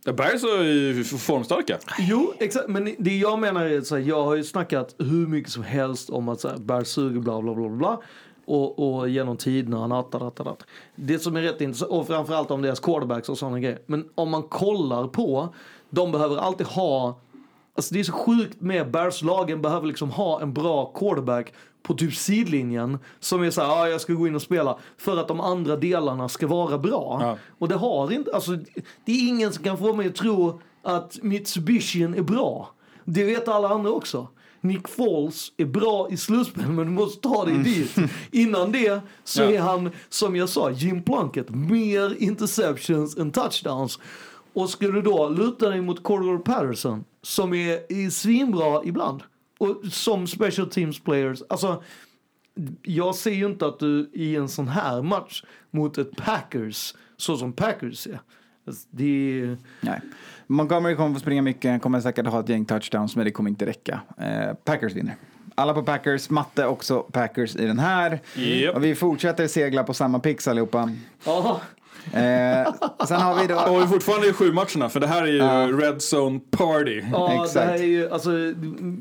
Ja, Bears är ju formstarka. Jo, exakt. Men det jag menar är här, jag har ju snackat hur mycket som helst om att så här, Bears suger bla bla bla bla. Och, och genom tiderna, natt. Det som är rätt intressant, och framförallt om deras quarterbacks och sådana grejer. Men om man kollar på, de behöver alltid ha, alltså det är så sjukt med Bears-lagen behöver liksom ha en bra quarterback på typ sidlinjen som är så här, ah, jag ska gå in och spela för att de andra delarna ska vara bra. Ja. Och det har inte, alltså det är ingen som kan få mig att tro att Mitsubishi är bra. Det vet alla andra också. Nick Foles är bra i slutspel men du måste ta dig dit. Innan det så Ja. är han, som jag sa, Jim Plunkett. Mer interceptions än touchdowns. Och ska du då luta dig mot Cordell Patterson som är, är svinbra ibland. Och som special teams players. Alltså, jag ser ju inte att du i en sån här match mot ett Packers, så som Packers är. Alltså, det. Nej. Montgomery kommer få springa mycket, han kommer säkert ha ett gäng touchdowns, men det kommer inte räcka. Eh, Packers vinner. Alla på Packers, matte också Packers i den här. Japp. Och vi fortsätter segla på samma pix allihopa. Ja, Eh, sen har vi då... Och vi är fortfarande i sju matcherna för det här är ju Red Zone Party. Ja, Exakt. det här är ju, alltså,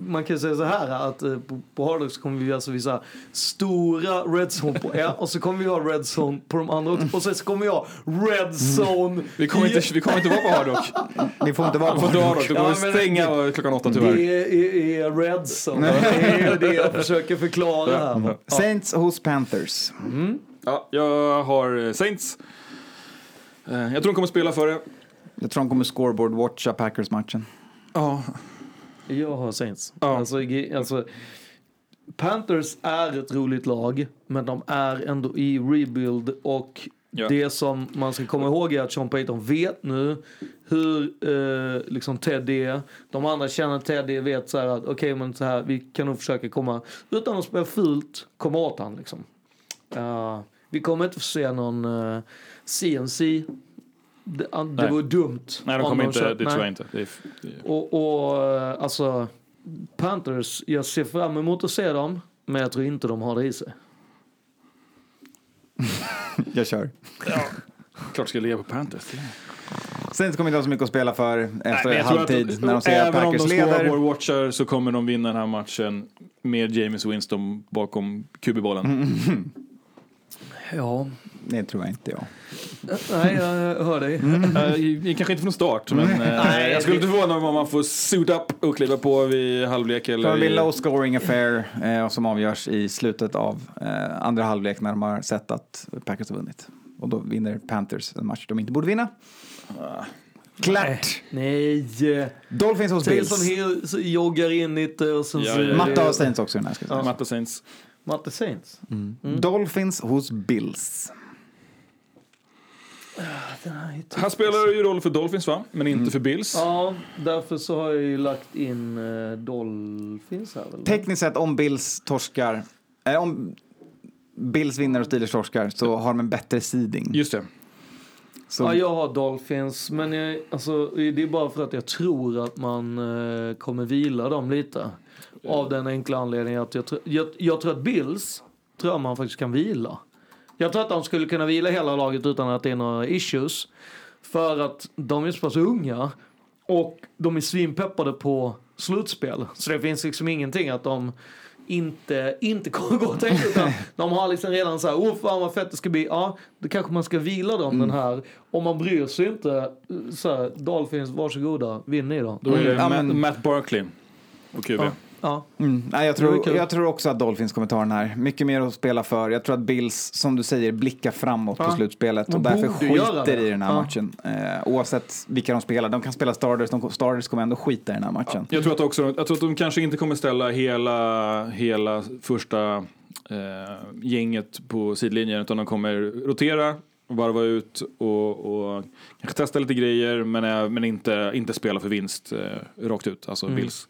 man kan säga så här att eh, på, på Hardrock så kommer vi alltså visa stora Red Zone på er och så kommer vi ha Red Zone på de andra. Och sen så kommer vi ha Red Zone Vi kommer inte, vi kommer inte vara på Hard Rock. Ni får inte vara Vi får inte vara Hard Rock. Då kommer Ja, vi men- stänga klockan åtta tyvärr. Det är, är, är Red Zone. Det är det jag försöker förklara här. Ja. Saints hos Panthers. Ja, jag har eh, Saints. Eh, Jag tror de kommer spela för det. Jag tror de kommer scoreboard-watcha Packers-matchen. Ja. Jag har Saints. Ja. Alltså, alltså, Panthers är ett roligt lag, men de är ändå i rebuild och Ja. det som man ska komma ihåg är att Sean Payton vet nu hur eh, liksom Ted är. De andra känner att Ted är, vet så här att okej men så här, vi kan nog försöka komma, utan att spela fult, komma åt han liksom. Eh, vi kommer inte få se någon eh, CNC. Det, det Nej. vore dumt. Nej, de om kommer inte. kör- Det tror nej. jag inte. Det är, det är, Och, och eh, alltså Panthers, jag ser fram emot att se dem. Men jag tror inte de har det i sig. Jag kör. Klart ska jag leva på Panthers. Saints kommer inte ha så mycket att spela för Nej, efter tror halvtid att, när de ser att även om Packers de leder. scoreboard-watchar så kommer de vinna den här matchen med James Winston bakom QB-bollen. Mm. Ja. Det tror jag inte jag. Nej, jag hör dig. Uh, kanske inte från start, men uh, Nej, jag skulle det- inte förvåna mig om man får suit up och kliva på vid halvlek. Eller en i- low scoring affair eh, som avgörs i slutet av andra halvlek när de har sett att Packers har vunnit. Och då vinner Panthers en match de inte borde vinna. Klart! Nej. Dolphins hos Bills. Hill så joggar in lite och sen Ja, så... ja, ja. Matte har Saints också i den här. Matte Saints. Matte Saints. Mm. Dolphins hos Bills. Här spelar ju roll för Dolphins va? Men inte Mm. för Bills. Ja, därför så har jag ju lagt in uh, Dolphins här väl? Tekniskt sett om Bills torskar, eh, om Bills vinner och Steelers torskar så har de en bättre seeding. Just det. Så, Ja, jag har Dolphins, men jag, alltså, det är bara för att jag tror att man eh, kommer vila dem lite. Av den enkla anledningen att jag, tr- jag, jag tror att Bills tror man faktiskt kan vila. Jag tror att de skulle kunna vila hela laget utan att det är några issues. För att de är så pass unga och de är svinpeppade på slutspel. Så det finns liksom ingenting att de inte, inte kommer gå och tänka utan de har liksom redan så här, åh fan vad fett det ska bli. Ja, då kanske man ska vila dem den här. Om man bryr sig inte, så här, Dolphins, varsågoda, vinn ni då. Då är det Ja, Matt, Matt Barkley på QB. Ja. Ja. Mm. Nej, jag, tror, jag tror också att Dolphins kommer ta den här. Mycket mer att spela för. Jag tror att Bills, som du säger, blickar framåt på Ja. slutspelet och därför skiter i den här Ja. matchen. Eh, oavsett vilka de spelar. De kan spela starters, de starters kommer ändå skita i den här matchen. Jag tror att, också, jag tror att de kanske inte kommer ställa hela, hela första eh, gänget på sidlinjen utan de kommer rotera, varva ut och, och kanske testa lite grejer men, men inte, inte spela för vinst eh, rakt ut, alltså Mm. Bills.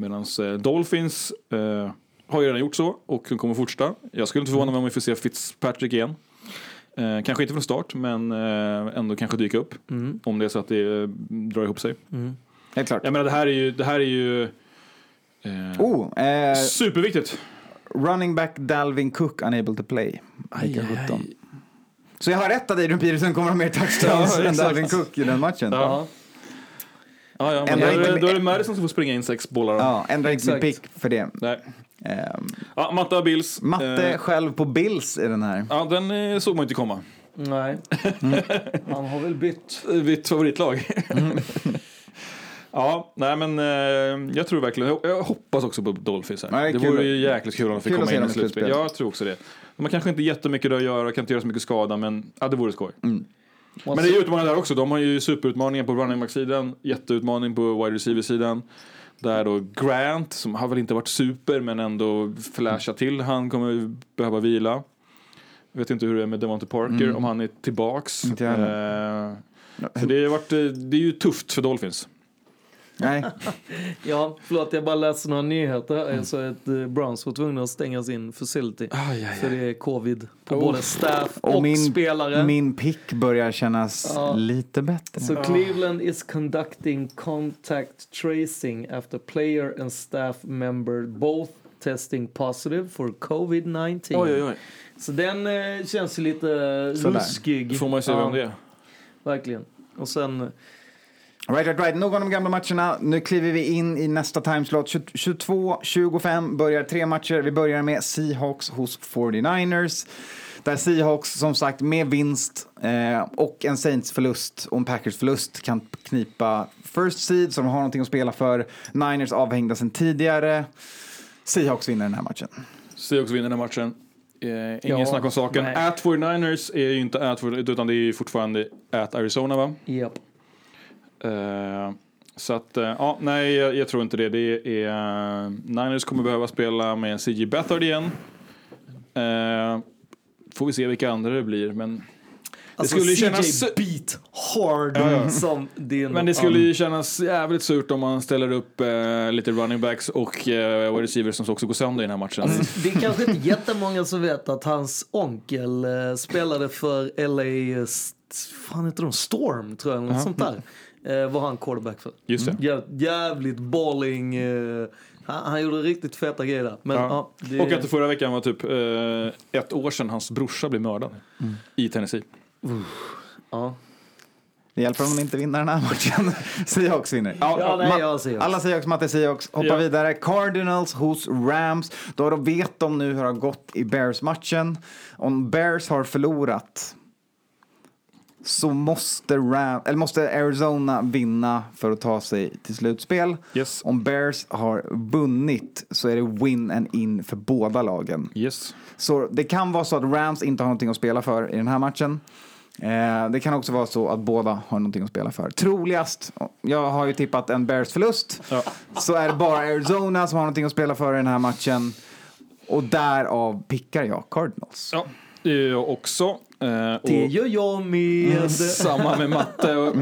Medan eh, Dolphins eh, har ju redan gjort så och de kommer fortsätta. Jag skulle inte förvåna mig om vi får se Fitzpatrick igen. Eh, kanske inte från start men eh, ändå kanske dyka upp Mm. om det är så att det eh, drar ihop sig. Mm. Helt klart. Jag menar det här är ju, det här är ju eh, Oh, eh, superviktigt. running back Dalvin Cook unable to play. Aj, aj, 17. Så jag har rätt att Adrian Peterson kommer ha mer touchdowns Ja, än. Dalvin Cook i den matchen. Ja. Ja, ja, men Ändra då, är då är det Madison som får springa in sex bollar. då. Ja, ändra inte min Exakt. pick för det. Nej. Ehm, Ja, Matte har Bills. Matte Eh, själv på Bills i den här. ja, den eh, såg man inte komma. Nej. Han har väl bytt. Mitt favoritlag. ja, nej men eh, jag tror verkligen, jag, hoppas också på Dolphins här. Ja, det kul vore att- ju jäkligt kul om de fick komma in i i slutspel. slutspel. Ja, jag tror också det. De har kanske inte jättemycket att göra, kan inte göra så mycket skada, men ja, det vore skoj. Mm. Men det är ju utmaningar där också. De har ju superutmaningar på running back-sidan, jätteutmaning på wide receiver-sidan. Där då Grant, som har väl inte varit super men ändå flashat till, han kommer behöva vila. Jag vet inte hur det är med Devonte Parker, Mm. om han är tillbaks. Eh, så det, har varit, eh, det är ju tufft för Dolphins. Nej. Ja, förlåt jag bara läste några nyheter här. Jag såg att eh, Browns var tvungna att stänga sin facility. För det är covid på Oh. både staff och, Och min, spelare. min pick börjar kännas Ja. lite bättre. Så Cleveland is conducting contact tracing after player and staff member both testing positive for covid-19. Oj, oj, oj. Så den eh, känns ju lite Sådär. ruskig. får man ju se vem det är. Verkligen. Och sen, Right, right, right. Nog om de gamla matcherna. Nu kliver vi in i nästa timeslot. 22-25 börjar tre matcher. Vi börjar med Seahawks hos 49ers. Där Seahawks som sagt med vinst eh, och en Saints-förlust och en Packers-förlust kan knipa first seed så de har någonting att spela för. Niners avhängda sedan tidigare. Seahawks vinner den här matchen. Seahawks vinner den här matchen. Eh, ingen Ja, snack om saken. nej. At 49ers är ju inte at 49ers utan det är ju fortfarande at Arizona va? japp. Eh, så att, eh, ja, nej jag, jag tror inte det. det är, Niners kommer behöva spela med CJ Beathard igen. Eh, får vi se vilka andra det blir, men det Alltså skulle CJ kännas... beat hard Ja, ja. som din... Men det skulle ju kännas jävligt surt om man ställer upp eh, lite running backs och eh, receivers som också går sönder i den här matchen. Alltså, det är kanske inte jättemånga som vet att hans onkel eh, spelade för LA, fan heter de, Storm tror jag, eller något sånt där. Eh, var han quarterback för. Just det. Jävligt, jävligt balling. Eh, han, han gjorde riktigt feta grejer där. Men, Ja. ja. det, Och att det förra veckan var typ eh, ett år sedan hans brorsa blev mördad i Tennessee. ja. Det hjälper om de inte vinner den här matchen. Seahawks vinner. Ja, nej, Ma- jag har Seahawks. Alla Seahawks, Matte Seahawks. Hoppar Ja. vidare. Cardinals hos Rams. Då vet de nu hur det har gått i Bears-matchen. Om Bears har förlorat så måste, Ram, eller måste Arizona vinna för att ta sig till slutspel. Yes. Om Bears har vunnit så är det win and in för båda lagen. Yes. Så det kan vara så att Rams inte har någonting att spela för i den här matchen. Eh, det kan också vara så att båda har någonting att spela för. Troligast, jag har ju tippat en Bears förlust, så är det bara Arizona som har någonting att spela för i den här matchen. Och därav pickar jag Cardinals. Ja, det gör jag också. Eh, Det gör jag med. Samma med matte. Och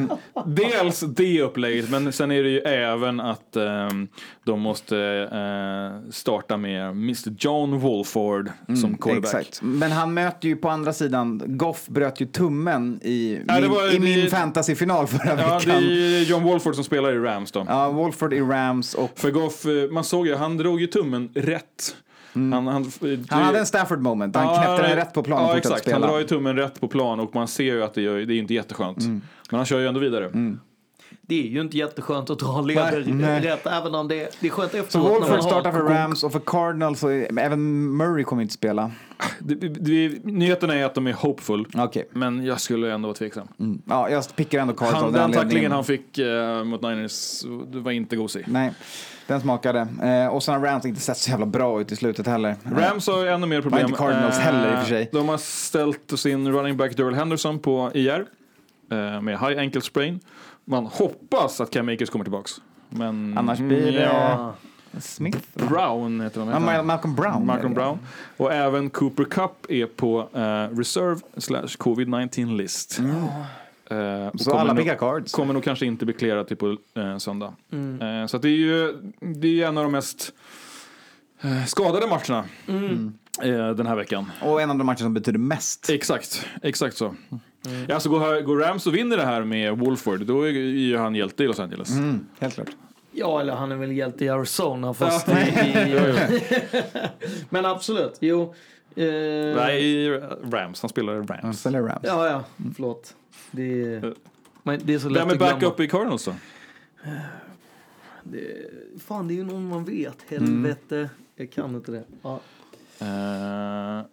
dels det upplägget, men sen är det ju även att ehm, de måste eh, starta med Mr John Wolford som quarterback. Mm, Exakt. Men han möter ju på andra sidan, Goff bröt ju tummen i Ja, det min, var- i min det- fantasyfinal förra Ja, det veckan. är John Wolford som spelar i Rams då. Ja, Wolford i Rams och För Goff, eh, man såg ju, han drog ju tummen rätt. Han, han, Mm. han hade en Stafford moment. Han knäppte den rätt på plan och Ja, exakt. Han spela. drar ju tummen rätt på plan och man ser ju att det, gör, det är inte jätteskönt. Mm. Men han kör ju ändå vidare. Det är ju inte jätteskönt att dra leder Nej, nej. rätt, även om det, det är skönt efteråt. Så när man Wolford startar för Rams och för Cardinals, är, även Murray kommer inte spela. Det, det, nyheterna är att de är hopeful, Okej. men jag skulle ändå vara tveksam. Mm. Ja, jag pickar ändå Cardinals Han, den tacklingen han fick eh, mot Niners, det var inte gosig. Nej, den smakade. Eh, och sen har Rams inte sett så jävla bra ut i slutet heller. Rams har ju ännu mer problem. inte Cardinals Eh, heller i och för sig. De har ställt sin running back Daryl Henderson på IR eh, med high ankle sprain. Man hoppas att Cam Akers kommer tillbaks. Men Annars blir det ja, Smith. Brown heter Ma- Malcolm Brown. Malcolm Brown. Och även Cooper Cup är på eh, reserve slash covid-19 list. Eh, Mm. Så kommer alla nog- pickar cards. Kommer nog kanske inte bli clearad till på eh, söndag. Mm. Eh, så att det är ju det är en av de mest eh, skadade matcherna Mm. eh, den här veckan. Och en av de matcher som betyder mest. Exakt, exakt så. Ja, alltså går, går Rams och vinner det här med Wolford, då är ju han hjälte i Los Angeles. Mm, helt klart. Ja, eller han är väl hjälte i Arizona fast Ja. i... i. Men absolut, jo. Eh, Nej, Rams. Han spelar i Rams. Han spelar Rams. Ja, ja, förlåt. Det är, men det är så lätt Vem är backup i Cardinals då? Det, fan, det är ju någon man vet. Mm. Helvete. Jag kan inte det. Ja. Eh,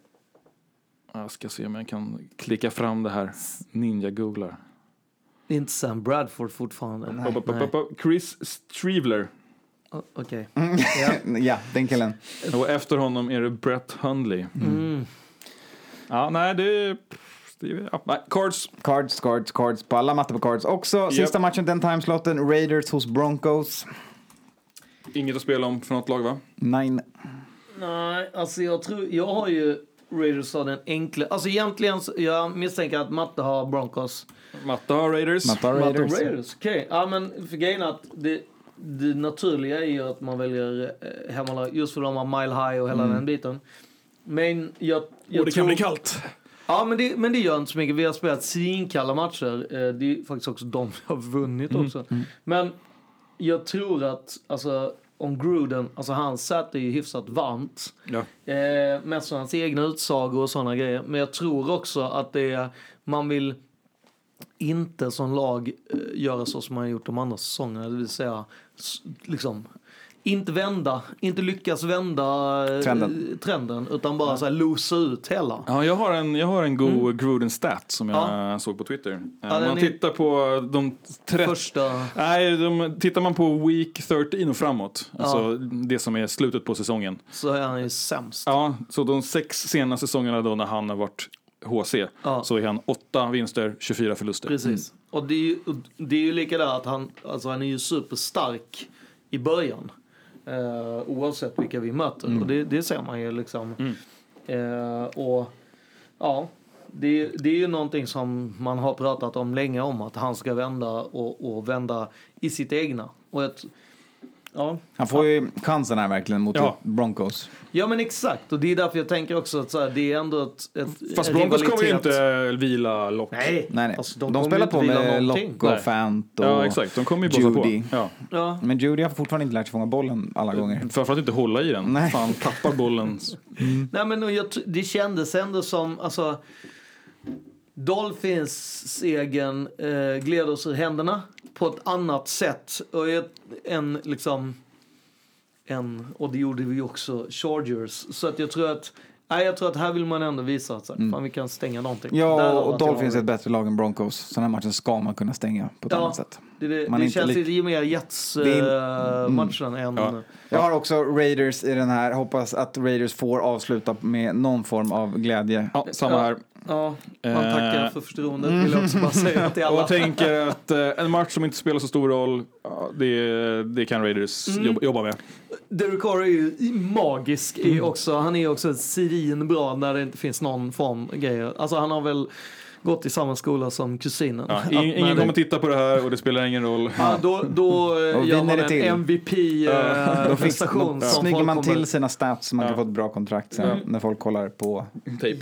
jag ska se om jag kan klicka fram det här. Ninja-googlar. Det är inte Sam Bradford fortfarande. Nej. Upp. Chris Strivler. Okej. Ja. ja, den killen. Och efter honom är det Brett Hundley. Mm. Ja, nej, det ja, nej, Cards. Cards, cards, cards på alla mattor på cards också. Sista matchen den timeslotten, Raiders hos Broncos. Inget att spela om för något lag, va? Nine. Nej, alltså jag tror, jag har ju Raiders av den enkla, alltså egentligen, jag misstänker att Matte har Broncos. Matte har Raiders. Matte har Matte Raiders. har Raiders, okej. Ja men för grejen att det, det naturliga är ju att man väljer eh, hemmalag, just för de har Mile High och hela Mm. den biten. Men jag, jag Och det tror... kan bli kallt. Ja, men det, men det gör inte så mycket. Vi har spelat svinkalla matcher. Eh, Det är faktiskt också de vi har vunnit Mm. också. Men jag tror att, alltså, om Gruden, alltså han sätter ju hyfsat varmt. Ja. Eh, mest hans egna utsagor och sådana grejer. Men jag tror också att det är, man vill inte som lag eh, göra så som man har gjort de andra säsongerna. Det vill säga, liksom, inte vända, inte lyckas vända eh, Trenden. trenden utan bara så här losa ut hela. Ja, jag har en, jag har en god Gruden stat som jag såg på Twitter. Eh, Ja, man tittar på de 30... Första... Nej, de, tittar man på Week 13 och framåt, alltså det som är slutet på säsongen. Så är han ju sämst. Ja, så de sex senaste säsongerna då när han har varit HC, Ja. så är han 8 vinster, 24 förluster. Precis. Och det är ju, det är ju lika där att han, alltså han är ju superstark i början. Eh, oavsett vilka vi möter. Mm. Och det, det ser man ju liksom. Eh, och ja, det, det är ju någonting som man har pratat om länge om. Att han ska vända och, och vända i sitt egna. Och jag, t- Ja. Han får ju chansen här verkligen mot Ja. Broncos. ja, men exakt. Och det är därför jag tänker också att så här, det är ändå ett, ett Fast Broncos kommer ju inte vila lock. Nej, Nej, nej. Alltså, de kommer spelar på med. Lock och. Fant och Ja, exakt. De kommer ju Judy. på. Ja. Ja. Men Judy har fortfarande inte lärt sig fånga bollen alla gånger. Framförallt inte hålla i den. Nej. Fan, tappar bollen. Nej, men jag, det kändes ändå som, alltså, Dolphins segern eh, gled oss ur händerna på ett annat sätt. Och en, liksom, en, och det gjorde vi också Chargers. Så att jag tror att, nej, jag tror att här vill man ändå visa att så här, fan, vi kan stänga någonting. Ja, och jag Dolphins är ett bättre lag än Broncos. Så den här matchen ska man kunna stänga på ett Ja, annat sätt. Det, det, Man det inte känns lik- lite mer Det är- Jets-matchen än... Ja. Jag har också Raiders i den här. Hoppas att Raiders får avsluta med någon form av glädje. Ja, samma här. Ja, man tackar Eh, för förtroendet vill jag också bara säga till Och alla. jag tänker att eh, en match som inte spelar så stor roll, det, det kan Raiders Mm. jobba, med. Derek Carr är ju magisk Mm. också. Han är också svinbra när det inte finns någon form grejer. Alltså han har väl gått i samma skola som kusinen. Ja, ingen, ingen det- kommer titta på det här och det spelar ingen roll. Ja, då, då eh, gör man en MVP-prestation. fick, då snygger man till sina stats så man kan Ja. få ett bra kontrakt sen Ja. när folk kollar på... Tape.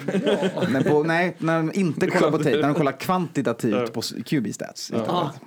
när på nej, när de inte kollar på tape, när de kollar kvantitativt på QB-stats. Ja.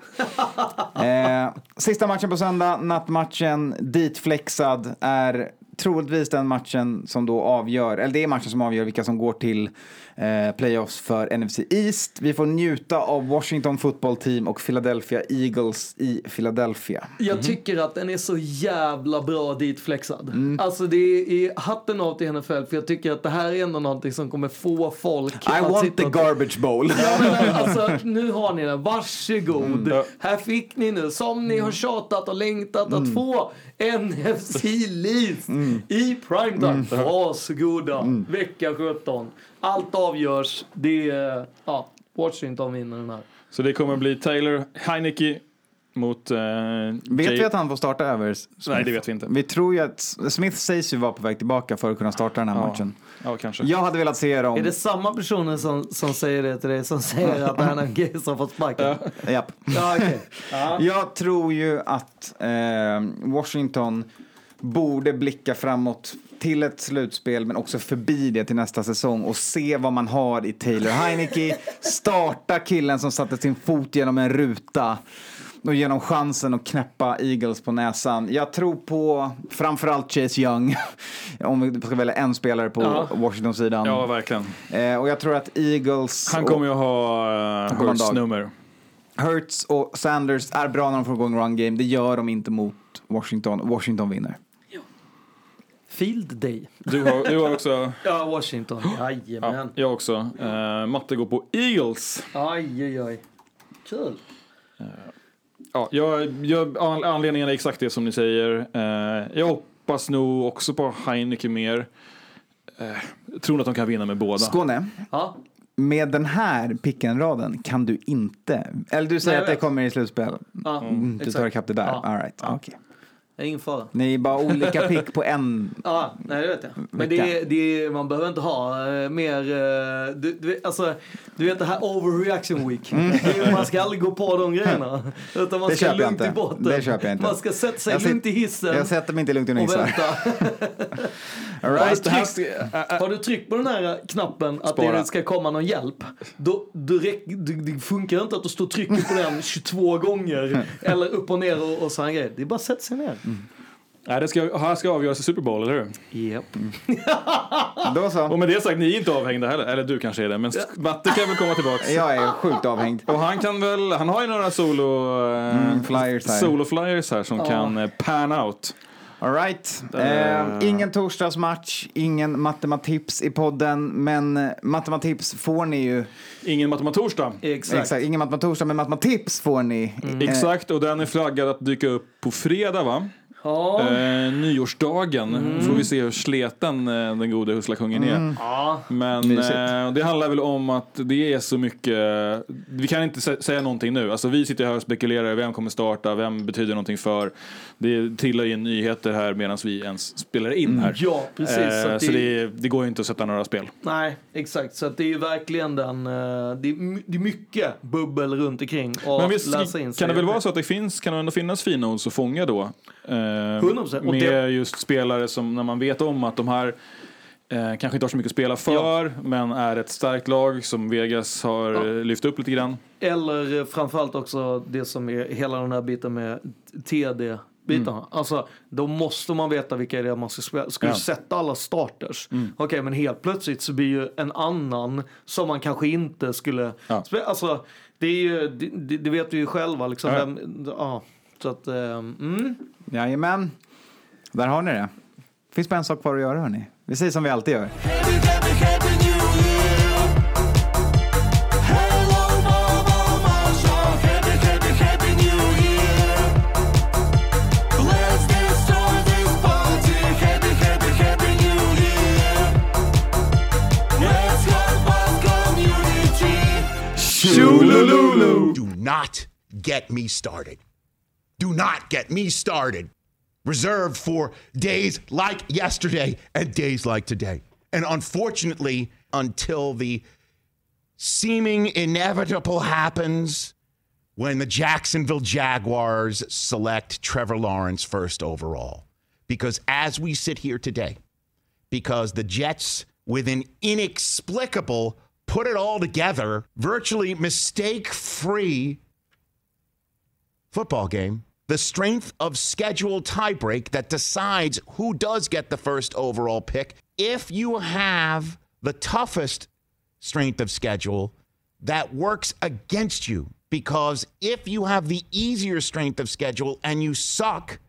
Eh, sista matchen på söndag, nattmatchen, ditflexad, är troligtvis den matchen som då avgör, eller det är matchen som avgör vilka som går till eh, playoffs för NFC East. Vi får njuta av Washington football team och Philadelphia Eagles i Philadelphia. Jag tycker att den är så jävla bra ditflexad. Mm. Alltså det är hatten av till NFL för jag tycker att det här är ändå någonting som kommer få folk I att want sitta the garbage bowl. Ja, men alltså, nu har ni den, varsågod. Mm. Här fick ni nu, som ni har tjatat och längtat att få, NFC Least i primetime. Mm. Varsågoda, vecka 17. Allt avgörs, det är, ja, Washington vinner den här. Så det kommer bli Taylor Heineke mot... Eh, Vet Jay- vi att han får starta över Smith? Nej, det vet vi inte. Vi tror ju att Smith sägs ju vara på väg tillbaka för att kunna starta den här Ja. matchen. Ja, kanske. Jag hade velat se dem. Är det samma personer som, som säger det till dig som säger att han är en gay som fått sparken? Japp. Ja, okej. Jag tror ju att eh, Washington borde blicka framåt till ett slutspel men också förbi det till nästa säsong och se vad man har i Taylor Heineke. Starta killen som satte sin fot genom en ruta och genom chansen att knäppa Eagles på näsan. Jag tror på framförallt Chase Young, om vi ska välja en spelare på Ja. Washington-sidan. Ja, verkligen. Eh, och jag tror att Eagles... Han kommer ju ha uh, Hurts nummer. Hurts och Sanders är bra när de får igång run game. Det gör de inte mot Washington. Washington vinner. Field day. Du har, du har också... Ja, Washington. Ja, Jajamän. jag också. Uh, Matte går på Eagles. Aj, aj, aj. Kul. Ja, jag, jag, an- anledningen är exakt det som ni säger. Eh, jag hoppas nog också på Heineke mer. Jag tror att de kan vinna med båda. Skåne. Ja. Med den här pickenraden kan du inte... Eller du säger Nej, att det kommer i slutspel. Ja, Mm, du tar ikapp det där. Ja. All right. Ja. okej. Det är ingen fara. Ni är bara olika pick på en. Ja, nej det vet jag. Men det, är- det, är- man behöver inte ha eh, mer, eh, du, du, alltså, du vet det här overreaction week. Det är- Man ska aldrig gå på de grejerna. Utan man Mm. Det ska köper jag lugnt inte. i botten. Det köper jag inte. Man ska sätta sig Jag sit- lugnt i hissen. Jag sätter mig inte lugnt i och hissar. vänta. All Har, right. du tryckt, har du tryckt på den här knappen att Spara. det ska komma någon hjälp, då, då räck, det, det funkar inte att du står och trycker på den 22 gånger eller upp och ner och, och sådana grejer. Det är bara att sätta sig ner. Nej, det ska, här ska avgöras i Super Bowl, eller hur? Japp. Då så. Och med det sagt, ni är inte avhängda heller. Eller du kanske är det, men Matte kan väl komma tillbaka. Jag är sjukt avhängd. Och han kan väl, han har ju några solo, eh, Mm, flyers här. solo flyers här som Ja. kan eh, pan out. All right. Eh. Ingen torsdagsmatch, ingen matematips i podden, men eh, matematips får ni ju. Ingen matematorsdag. Exakt. Exakt, ingen matematorsdag, men matematips får ni. Mm. Eh, Exakt, och den är flaggad att dyka upp på fredag va? Ja. Eh, nyårsdagen Mm. får vi se hur sleten eh, den gode Huslakungen är. Mm. Ja. Men eh, det handlar väl om att det är så mycket, vi kan inte sä- säga någonting nu. Alltså vi sitter här och spekulerar, vem kommer starta, vem betyder någonting för. Det trillar in nyheter här medan vi ens spelar in här. Ja, precis. Så Eh, så det- det, det går ju inte att sätta några spel. Nej, exakt. Så det är ju verkligen den, eh, det är, det är mycket bubbel runt omkring och Men visst läsa in sig. kan det väl vara så att det finns, kan det ändå finnas fina odds att fånga då? Eh, 100%. Och med det- just spelare som när man vet om att de här eh, kanske inte har så mycket att spela för, men är ett starkt lag som Vegas har eh, lyft upp lite grann. Eller eh, framförallt också det som är hela den här biten med TD-bitarna. Mm. Alltså, då måste man veta vilka det är man ska spela. Ska Ja. du sätta alla starters? Mm. Okej, men helt plötsligt så blir ju en annan som man kanske inte skulle spela. Alltså, det är ju, det, det vet vi ju själva liksom. Ja. Vem, ja. Så att, ehm, mm. Jajamän. Där har ni det. Finns bara en sak kvar att göra hörni. Vi säger som vi alltid gör. Not get me started. Do not get me started. Reserved for days like yesterday and days like today. And unfortunately, until the seeming inevitable happens when the Jacksonville Jaguars select Trevor Lawrence first overall. Because as we sit here today, because the Jets, with an inexplicable, put it all together, virtually mistake free football game, the strength of schedule tiebreak that decides who does get the first overall pick. If you have the toughest strength of schedule, that works against you because if you have the easier strength of schedule and you suck,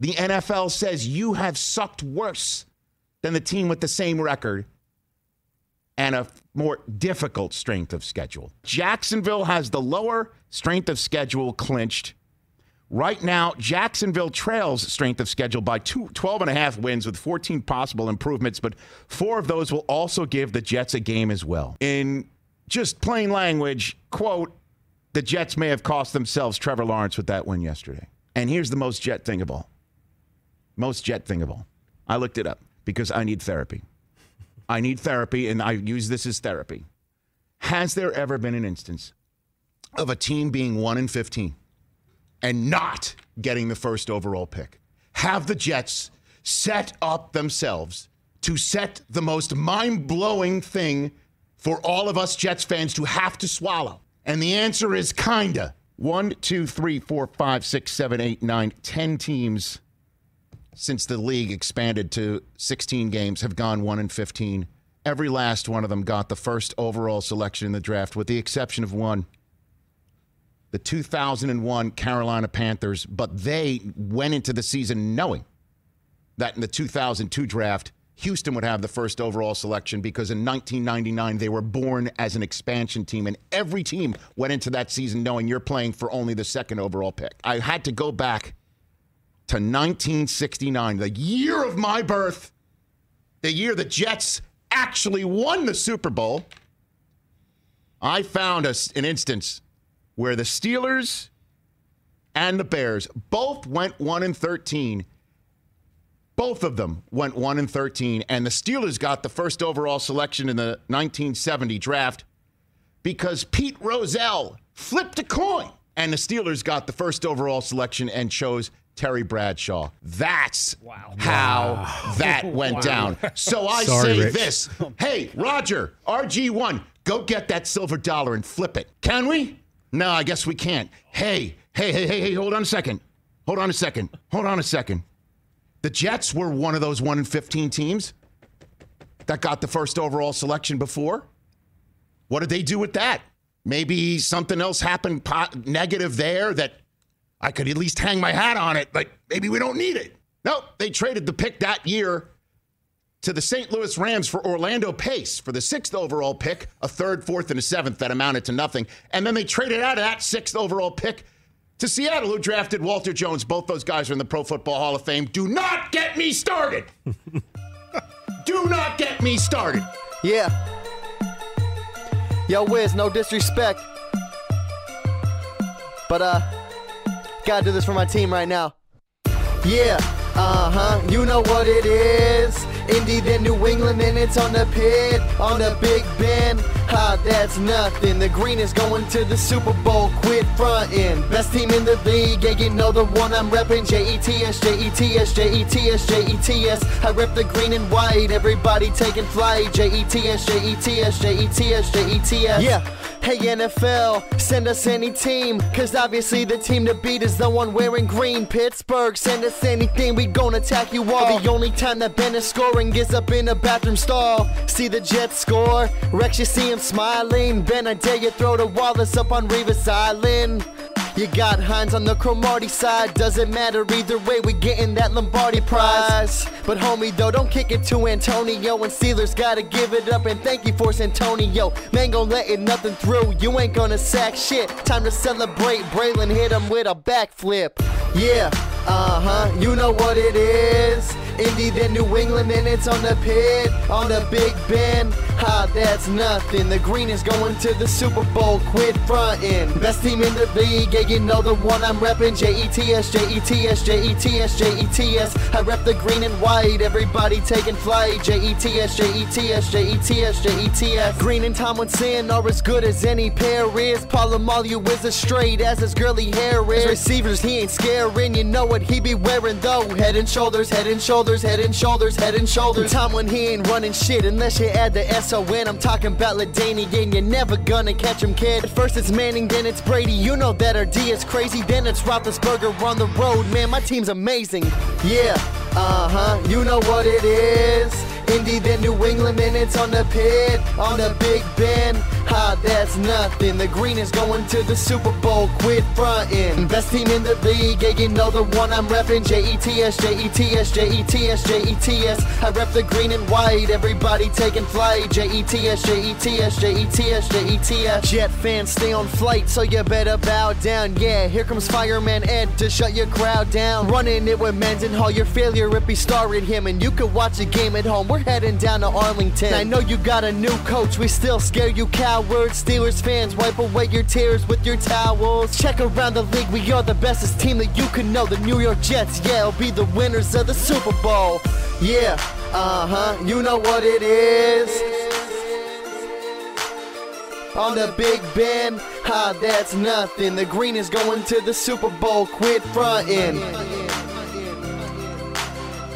the NFL says you have sucked worse than the team with the same record and a more difficult strength of schedule. Jacksonville has the lower strength of schedule clinched. Right now, Jacksonville trails strength of schedule by two, 12 and a half wins with 14 possible improvements, but four of those will also give the Jets a game as well. In just plain language, quote, the Jets may have cost themselves Trevor Lawrence with that win yesterday. And here's the most Jet thing of all. Most Jet thing of all. I looked it up because I need therapy. I need therapy, and I use this as therapy. Has there ever been an instance of a team being 1 in 15 and not getting the first overall pick? Have the Jets set up themselves to set the most mind blowing thing for all of us Jets fans to have to swallow? And the answer is kinda. One, two, three, four, five, six, seven, eight, nine, ten teams since the league expanded to 16 games have gone 1 in 15. Every last one of them got the first overall selection in the draft, with the exception of one the 2001 Carolina Panthers. But they went into the season knowing that in the 2002 draft, Houston would have the first overall selection because in 1999 they were born as an expansion team, and every team went into that season knowing you're playing for only the second overall pick. I had to go back to 1969, the year of my birth, the year the Jets actually won the Super Bowl. I found a, an instance where the Steelers and the Bears both went 1 and 13. Both of them went 1 and 13 and the Steelers got the first overall selection in the 1970 draft because Pete Rozelle flipped a coin and the Steelers got the first overall selection and chose Terry Bradshaw. That's how that went Wow. down. So I Sorry, say Rich. this Hey, Roger, RG1, go get that silver dollar and flip it. Can we? No, I guess we can't. Hey, hey, hey, hey, hey, hold on a second. Hold on a second. Hold on a second. The Jets were one of those 1 in 15 teams that got the first overall selection before. What did they do with that? Maybe something else happened po- negative there that I could at least hang my hat on it, Like, maybe we don't need it. Nope, they traded the pick that year to the St. Louis Rams for Orlando Pace for the sixth overall pick, a third, fourth, and a seventh that amounted to nothing. And then they traded out of that sixth overall pick to Seattle, who drafted Walter Jones. Both those guys are in the Pro Football Hall of Fame. Do not get me started. Do not get me started. Yeah. Yo, Wiz, no disrespect. But, uh, gotta do this for my team right now. Yeah, uh huh, you know what it is. Indy, then New England, and it's on the pit, on the Big Ben. Ah, that's nothing. The green is going to the Super Bowl. Quit frontin'. Best team in the league. Yeah, you know the one I'm reppin'. J E T S, J E T S, J E T S, J E T S. I rep the green and white. Everybody taking flight. J E T S, J E T S, J E T S, J E T S. Yeah. Hey NFL, send us any team. Cause obviously the team to beat is the one wearing green. Pittsburgh, send us anything, we gon' attack you all. The only time that Ben is scoring is up in a bathroom stall. See the Jets score, Rex, you see him smiling. Ben, I dare you throw the Wallace up on Revis Island. You got Hines on the Cromartie side, doesn't matter either way, we getting that Lombardi prize. But homie though, don't kick it to Antonio and Steelers gotta give it up and thank you for Santonio. Man gon' letting nothing through, you ain't gonna sack shit. Time to celebrate, Braylon hit him with a backflip. Yeah, uh huh, you know what it is. Indy, then New England, and it's on the pit, on the Big Ben. Ha, that's nothing. The green is going to the Super Bowl. Quit frontin'. Best team in the league, yeah, you know the one I'm reppin'. J E T S, J E T S, J E T S, J E T S. I rep the green and white. Everybody taking flight. J E T S, J E T S, J E T S, J E T S. Green and Tomlinson are as good as any pair is. Palomalu is as straight as his girly hair is. Receivers, he ain't scaring. You know what he be wearing though. Head and shoulders, head and shoulders, head and shoulders, head and shoulders. Time when he ain't running shit unless you add the S-O-N. I'm talking about Ladainian. You're never gonna catch him, kid. At first it's Manning, then it's Brady. You know that our D is crazy. Then it's Roethlisberger on the road. Man, my team's amazing. Yeah, uh-huh. You know what it is. Indy, then New England, and it's on the pit, on the Big Ben. Ha, that's nothing. The green is going to the Super Bowl. Quit frontin'. Best team in the league, yeah, you know the one I'm reppin'. J E T S, J E T S, J E T S, J E T S. I rep the green and white. Everybody taking flight. J E T S, J E T S, J E T S, J E T S. Jet fans stay on flight, so you better bow down. Yeah, here comes Fireman Ed to shut your crowd down. Running it with Mendenhall, your failure it be starring him, and you can watch a game at home. We're heading down to Arlington. I know you got a new coach, we still scare you cowards. Steelers fans, wipe away your tears with your towels. Check around the league, we are the bestest team that you can know. The New York Jets, yeah, will be the winners of the Super Bowl. Yeah, uh huh, you know what it is. On the Big Ben, ha, that's nothing. The green is going to the Super Bowl. Quit frontin'.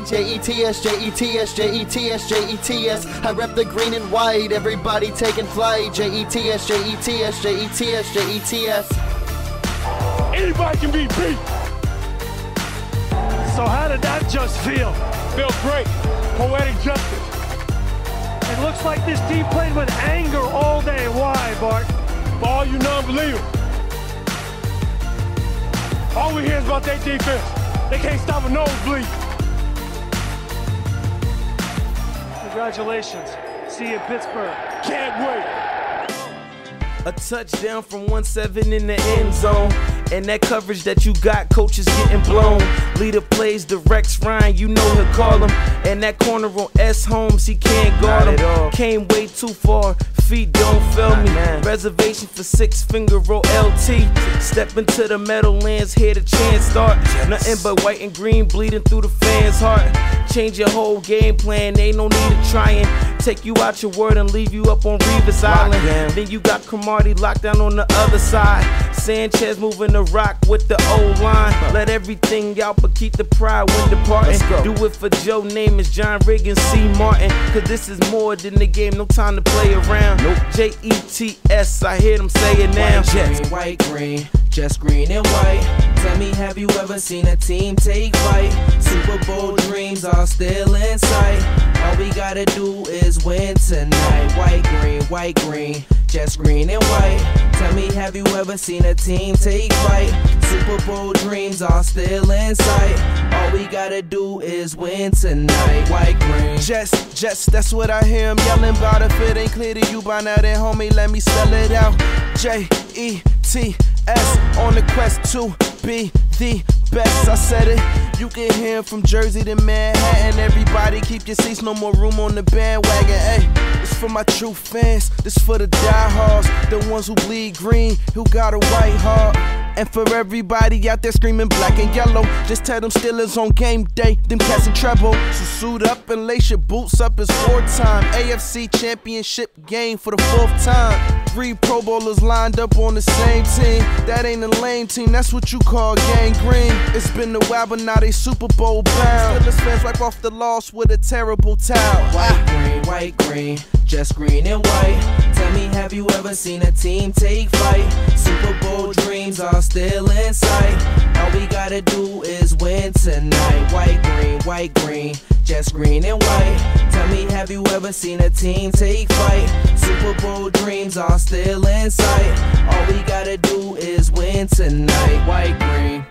J E T S, J E T S, J E T S, J E T S. I rep the green and white. Everybody taking flight. J E T S, J E T S, J E T S, J E T S. Anybody can be beat. So how did that just feel? Felt great. Poetic justice. It looks like this team played with anger all day. Why, Bart? For all you non-believers. All we hear is about their defense. They can't stop a nosebleed. Congratulations. See you in Pittsburgh. Can't wait. A touchdown from 1-7 in the end zone. And that coverage that you got, coach is getting blown. Leader plays the Rex Ryan, you know he'll call him. And that corner on S Holmes, he can't guard him. Came way too far, feet don't fail me. Reservation for six finger roll LT. Step into the Meadowlands, here the chance start. Nothing but white and green bleeding through the fans' heart. Change your whole game plan, ain't no need of trying. Take you out your word and leave you up on Revis Island. Then you got Cromartie locked down on the other side. Sanchez moving the rock with the old line. Let everything out, but keep the pride when departing. Do it for Joe name is John Riggins, C. Martin. Cause this is more than the game, no time to play around. J E T S, I hear them say it now. White, green, white, green, just green and white. Tell me, have you ever seen a team take flight? Super Bowl dreams are still in sight. All we gotta do is win tonight. White, green, white, green, just green and white. Tell me, have you ever seen a team take flight? Super Bowl dreams are still in sight. All we gotta do is win tonight. White, green. Just, just, that's what I hear him yelling about. If it ain't clear to you by now, then homie, let me spell it out. J E T S on the quest to be the best. I said it. You can hear from Jersey to Manhattan. Everybody keep your seats, no more room on the bandwagon. Hey, it's for my true fans. This for the diehards, the ones who bleed green, who got a white heart. And for everybody out there screaming black and yellow, just tell them Steelers on game day, them cats in treble. So suit up and lace your boots up, it's war time. AFC Championship game for the fourth time. Three Pro Bowlers lined up on the same team. That ain't a lame team, that's what you call gangrene. It's been a while, but now they Super Bowl bound. Steelers fans wipe off the loss with a terrible towel. White, green, white, green, just green and white. Tell me, have you ever seen a team take flight? Super Bowl dreams are still in sight. All we gotta do is win tonight. White, green, white, green, just green and white. Tell me, have you ever seen a team take flight? Super Bowl dreams are still in sight. All we gotta do is win tonight. White, green.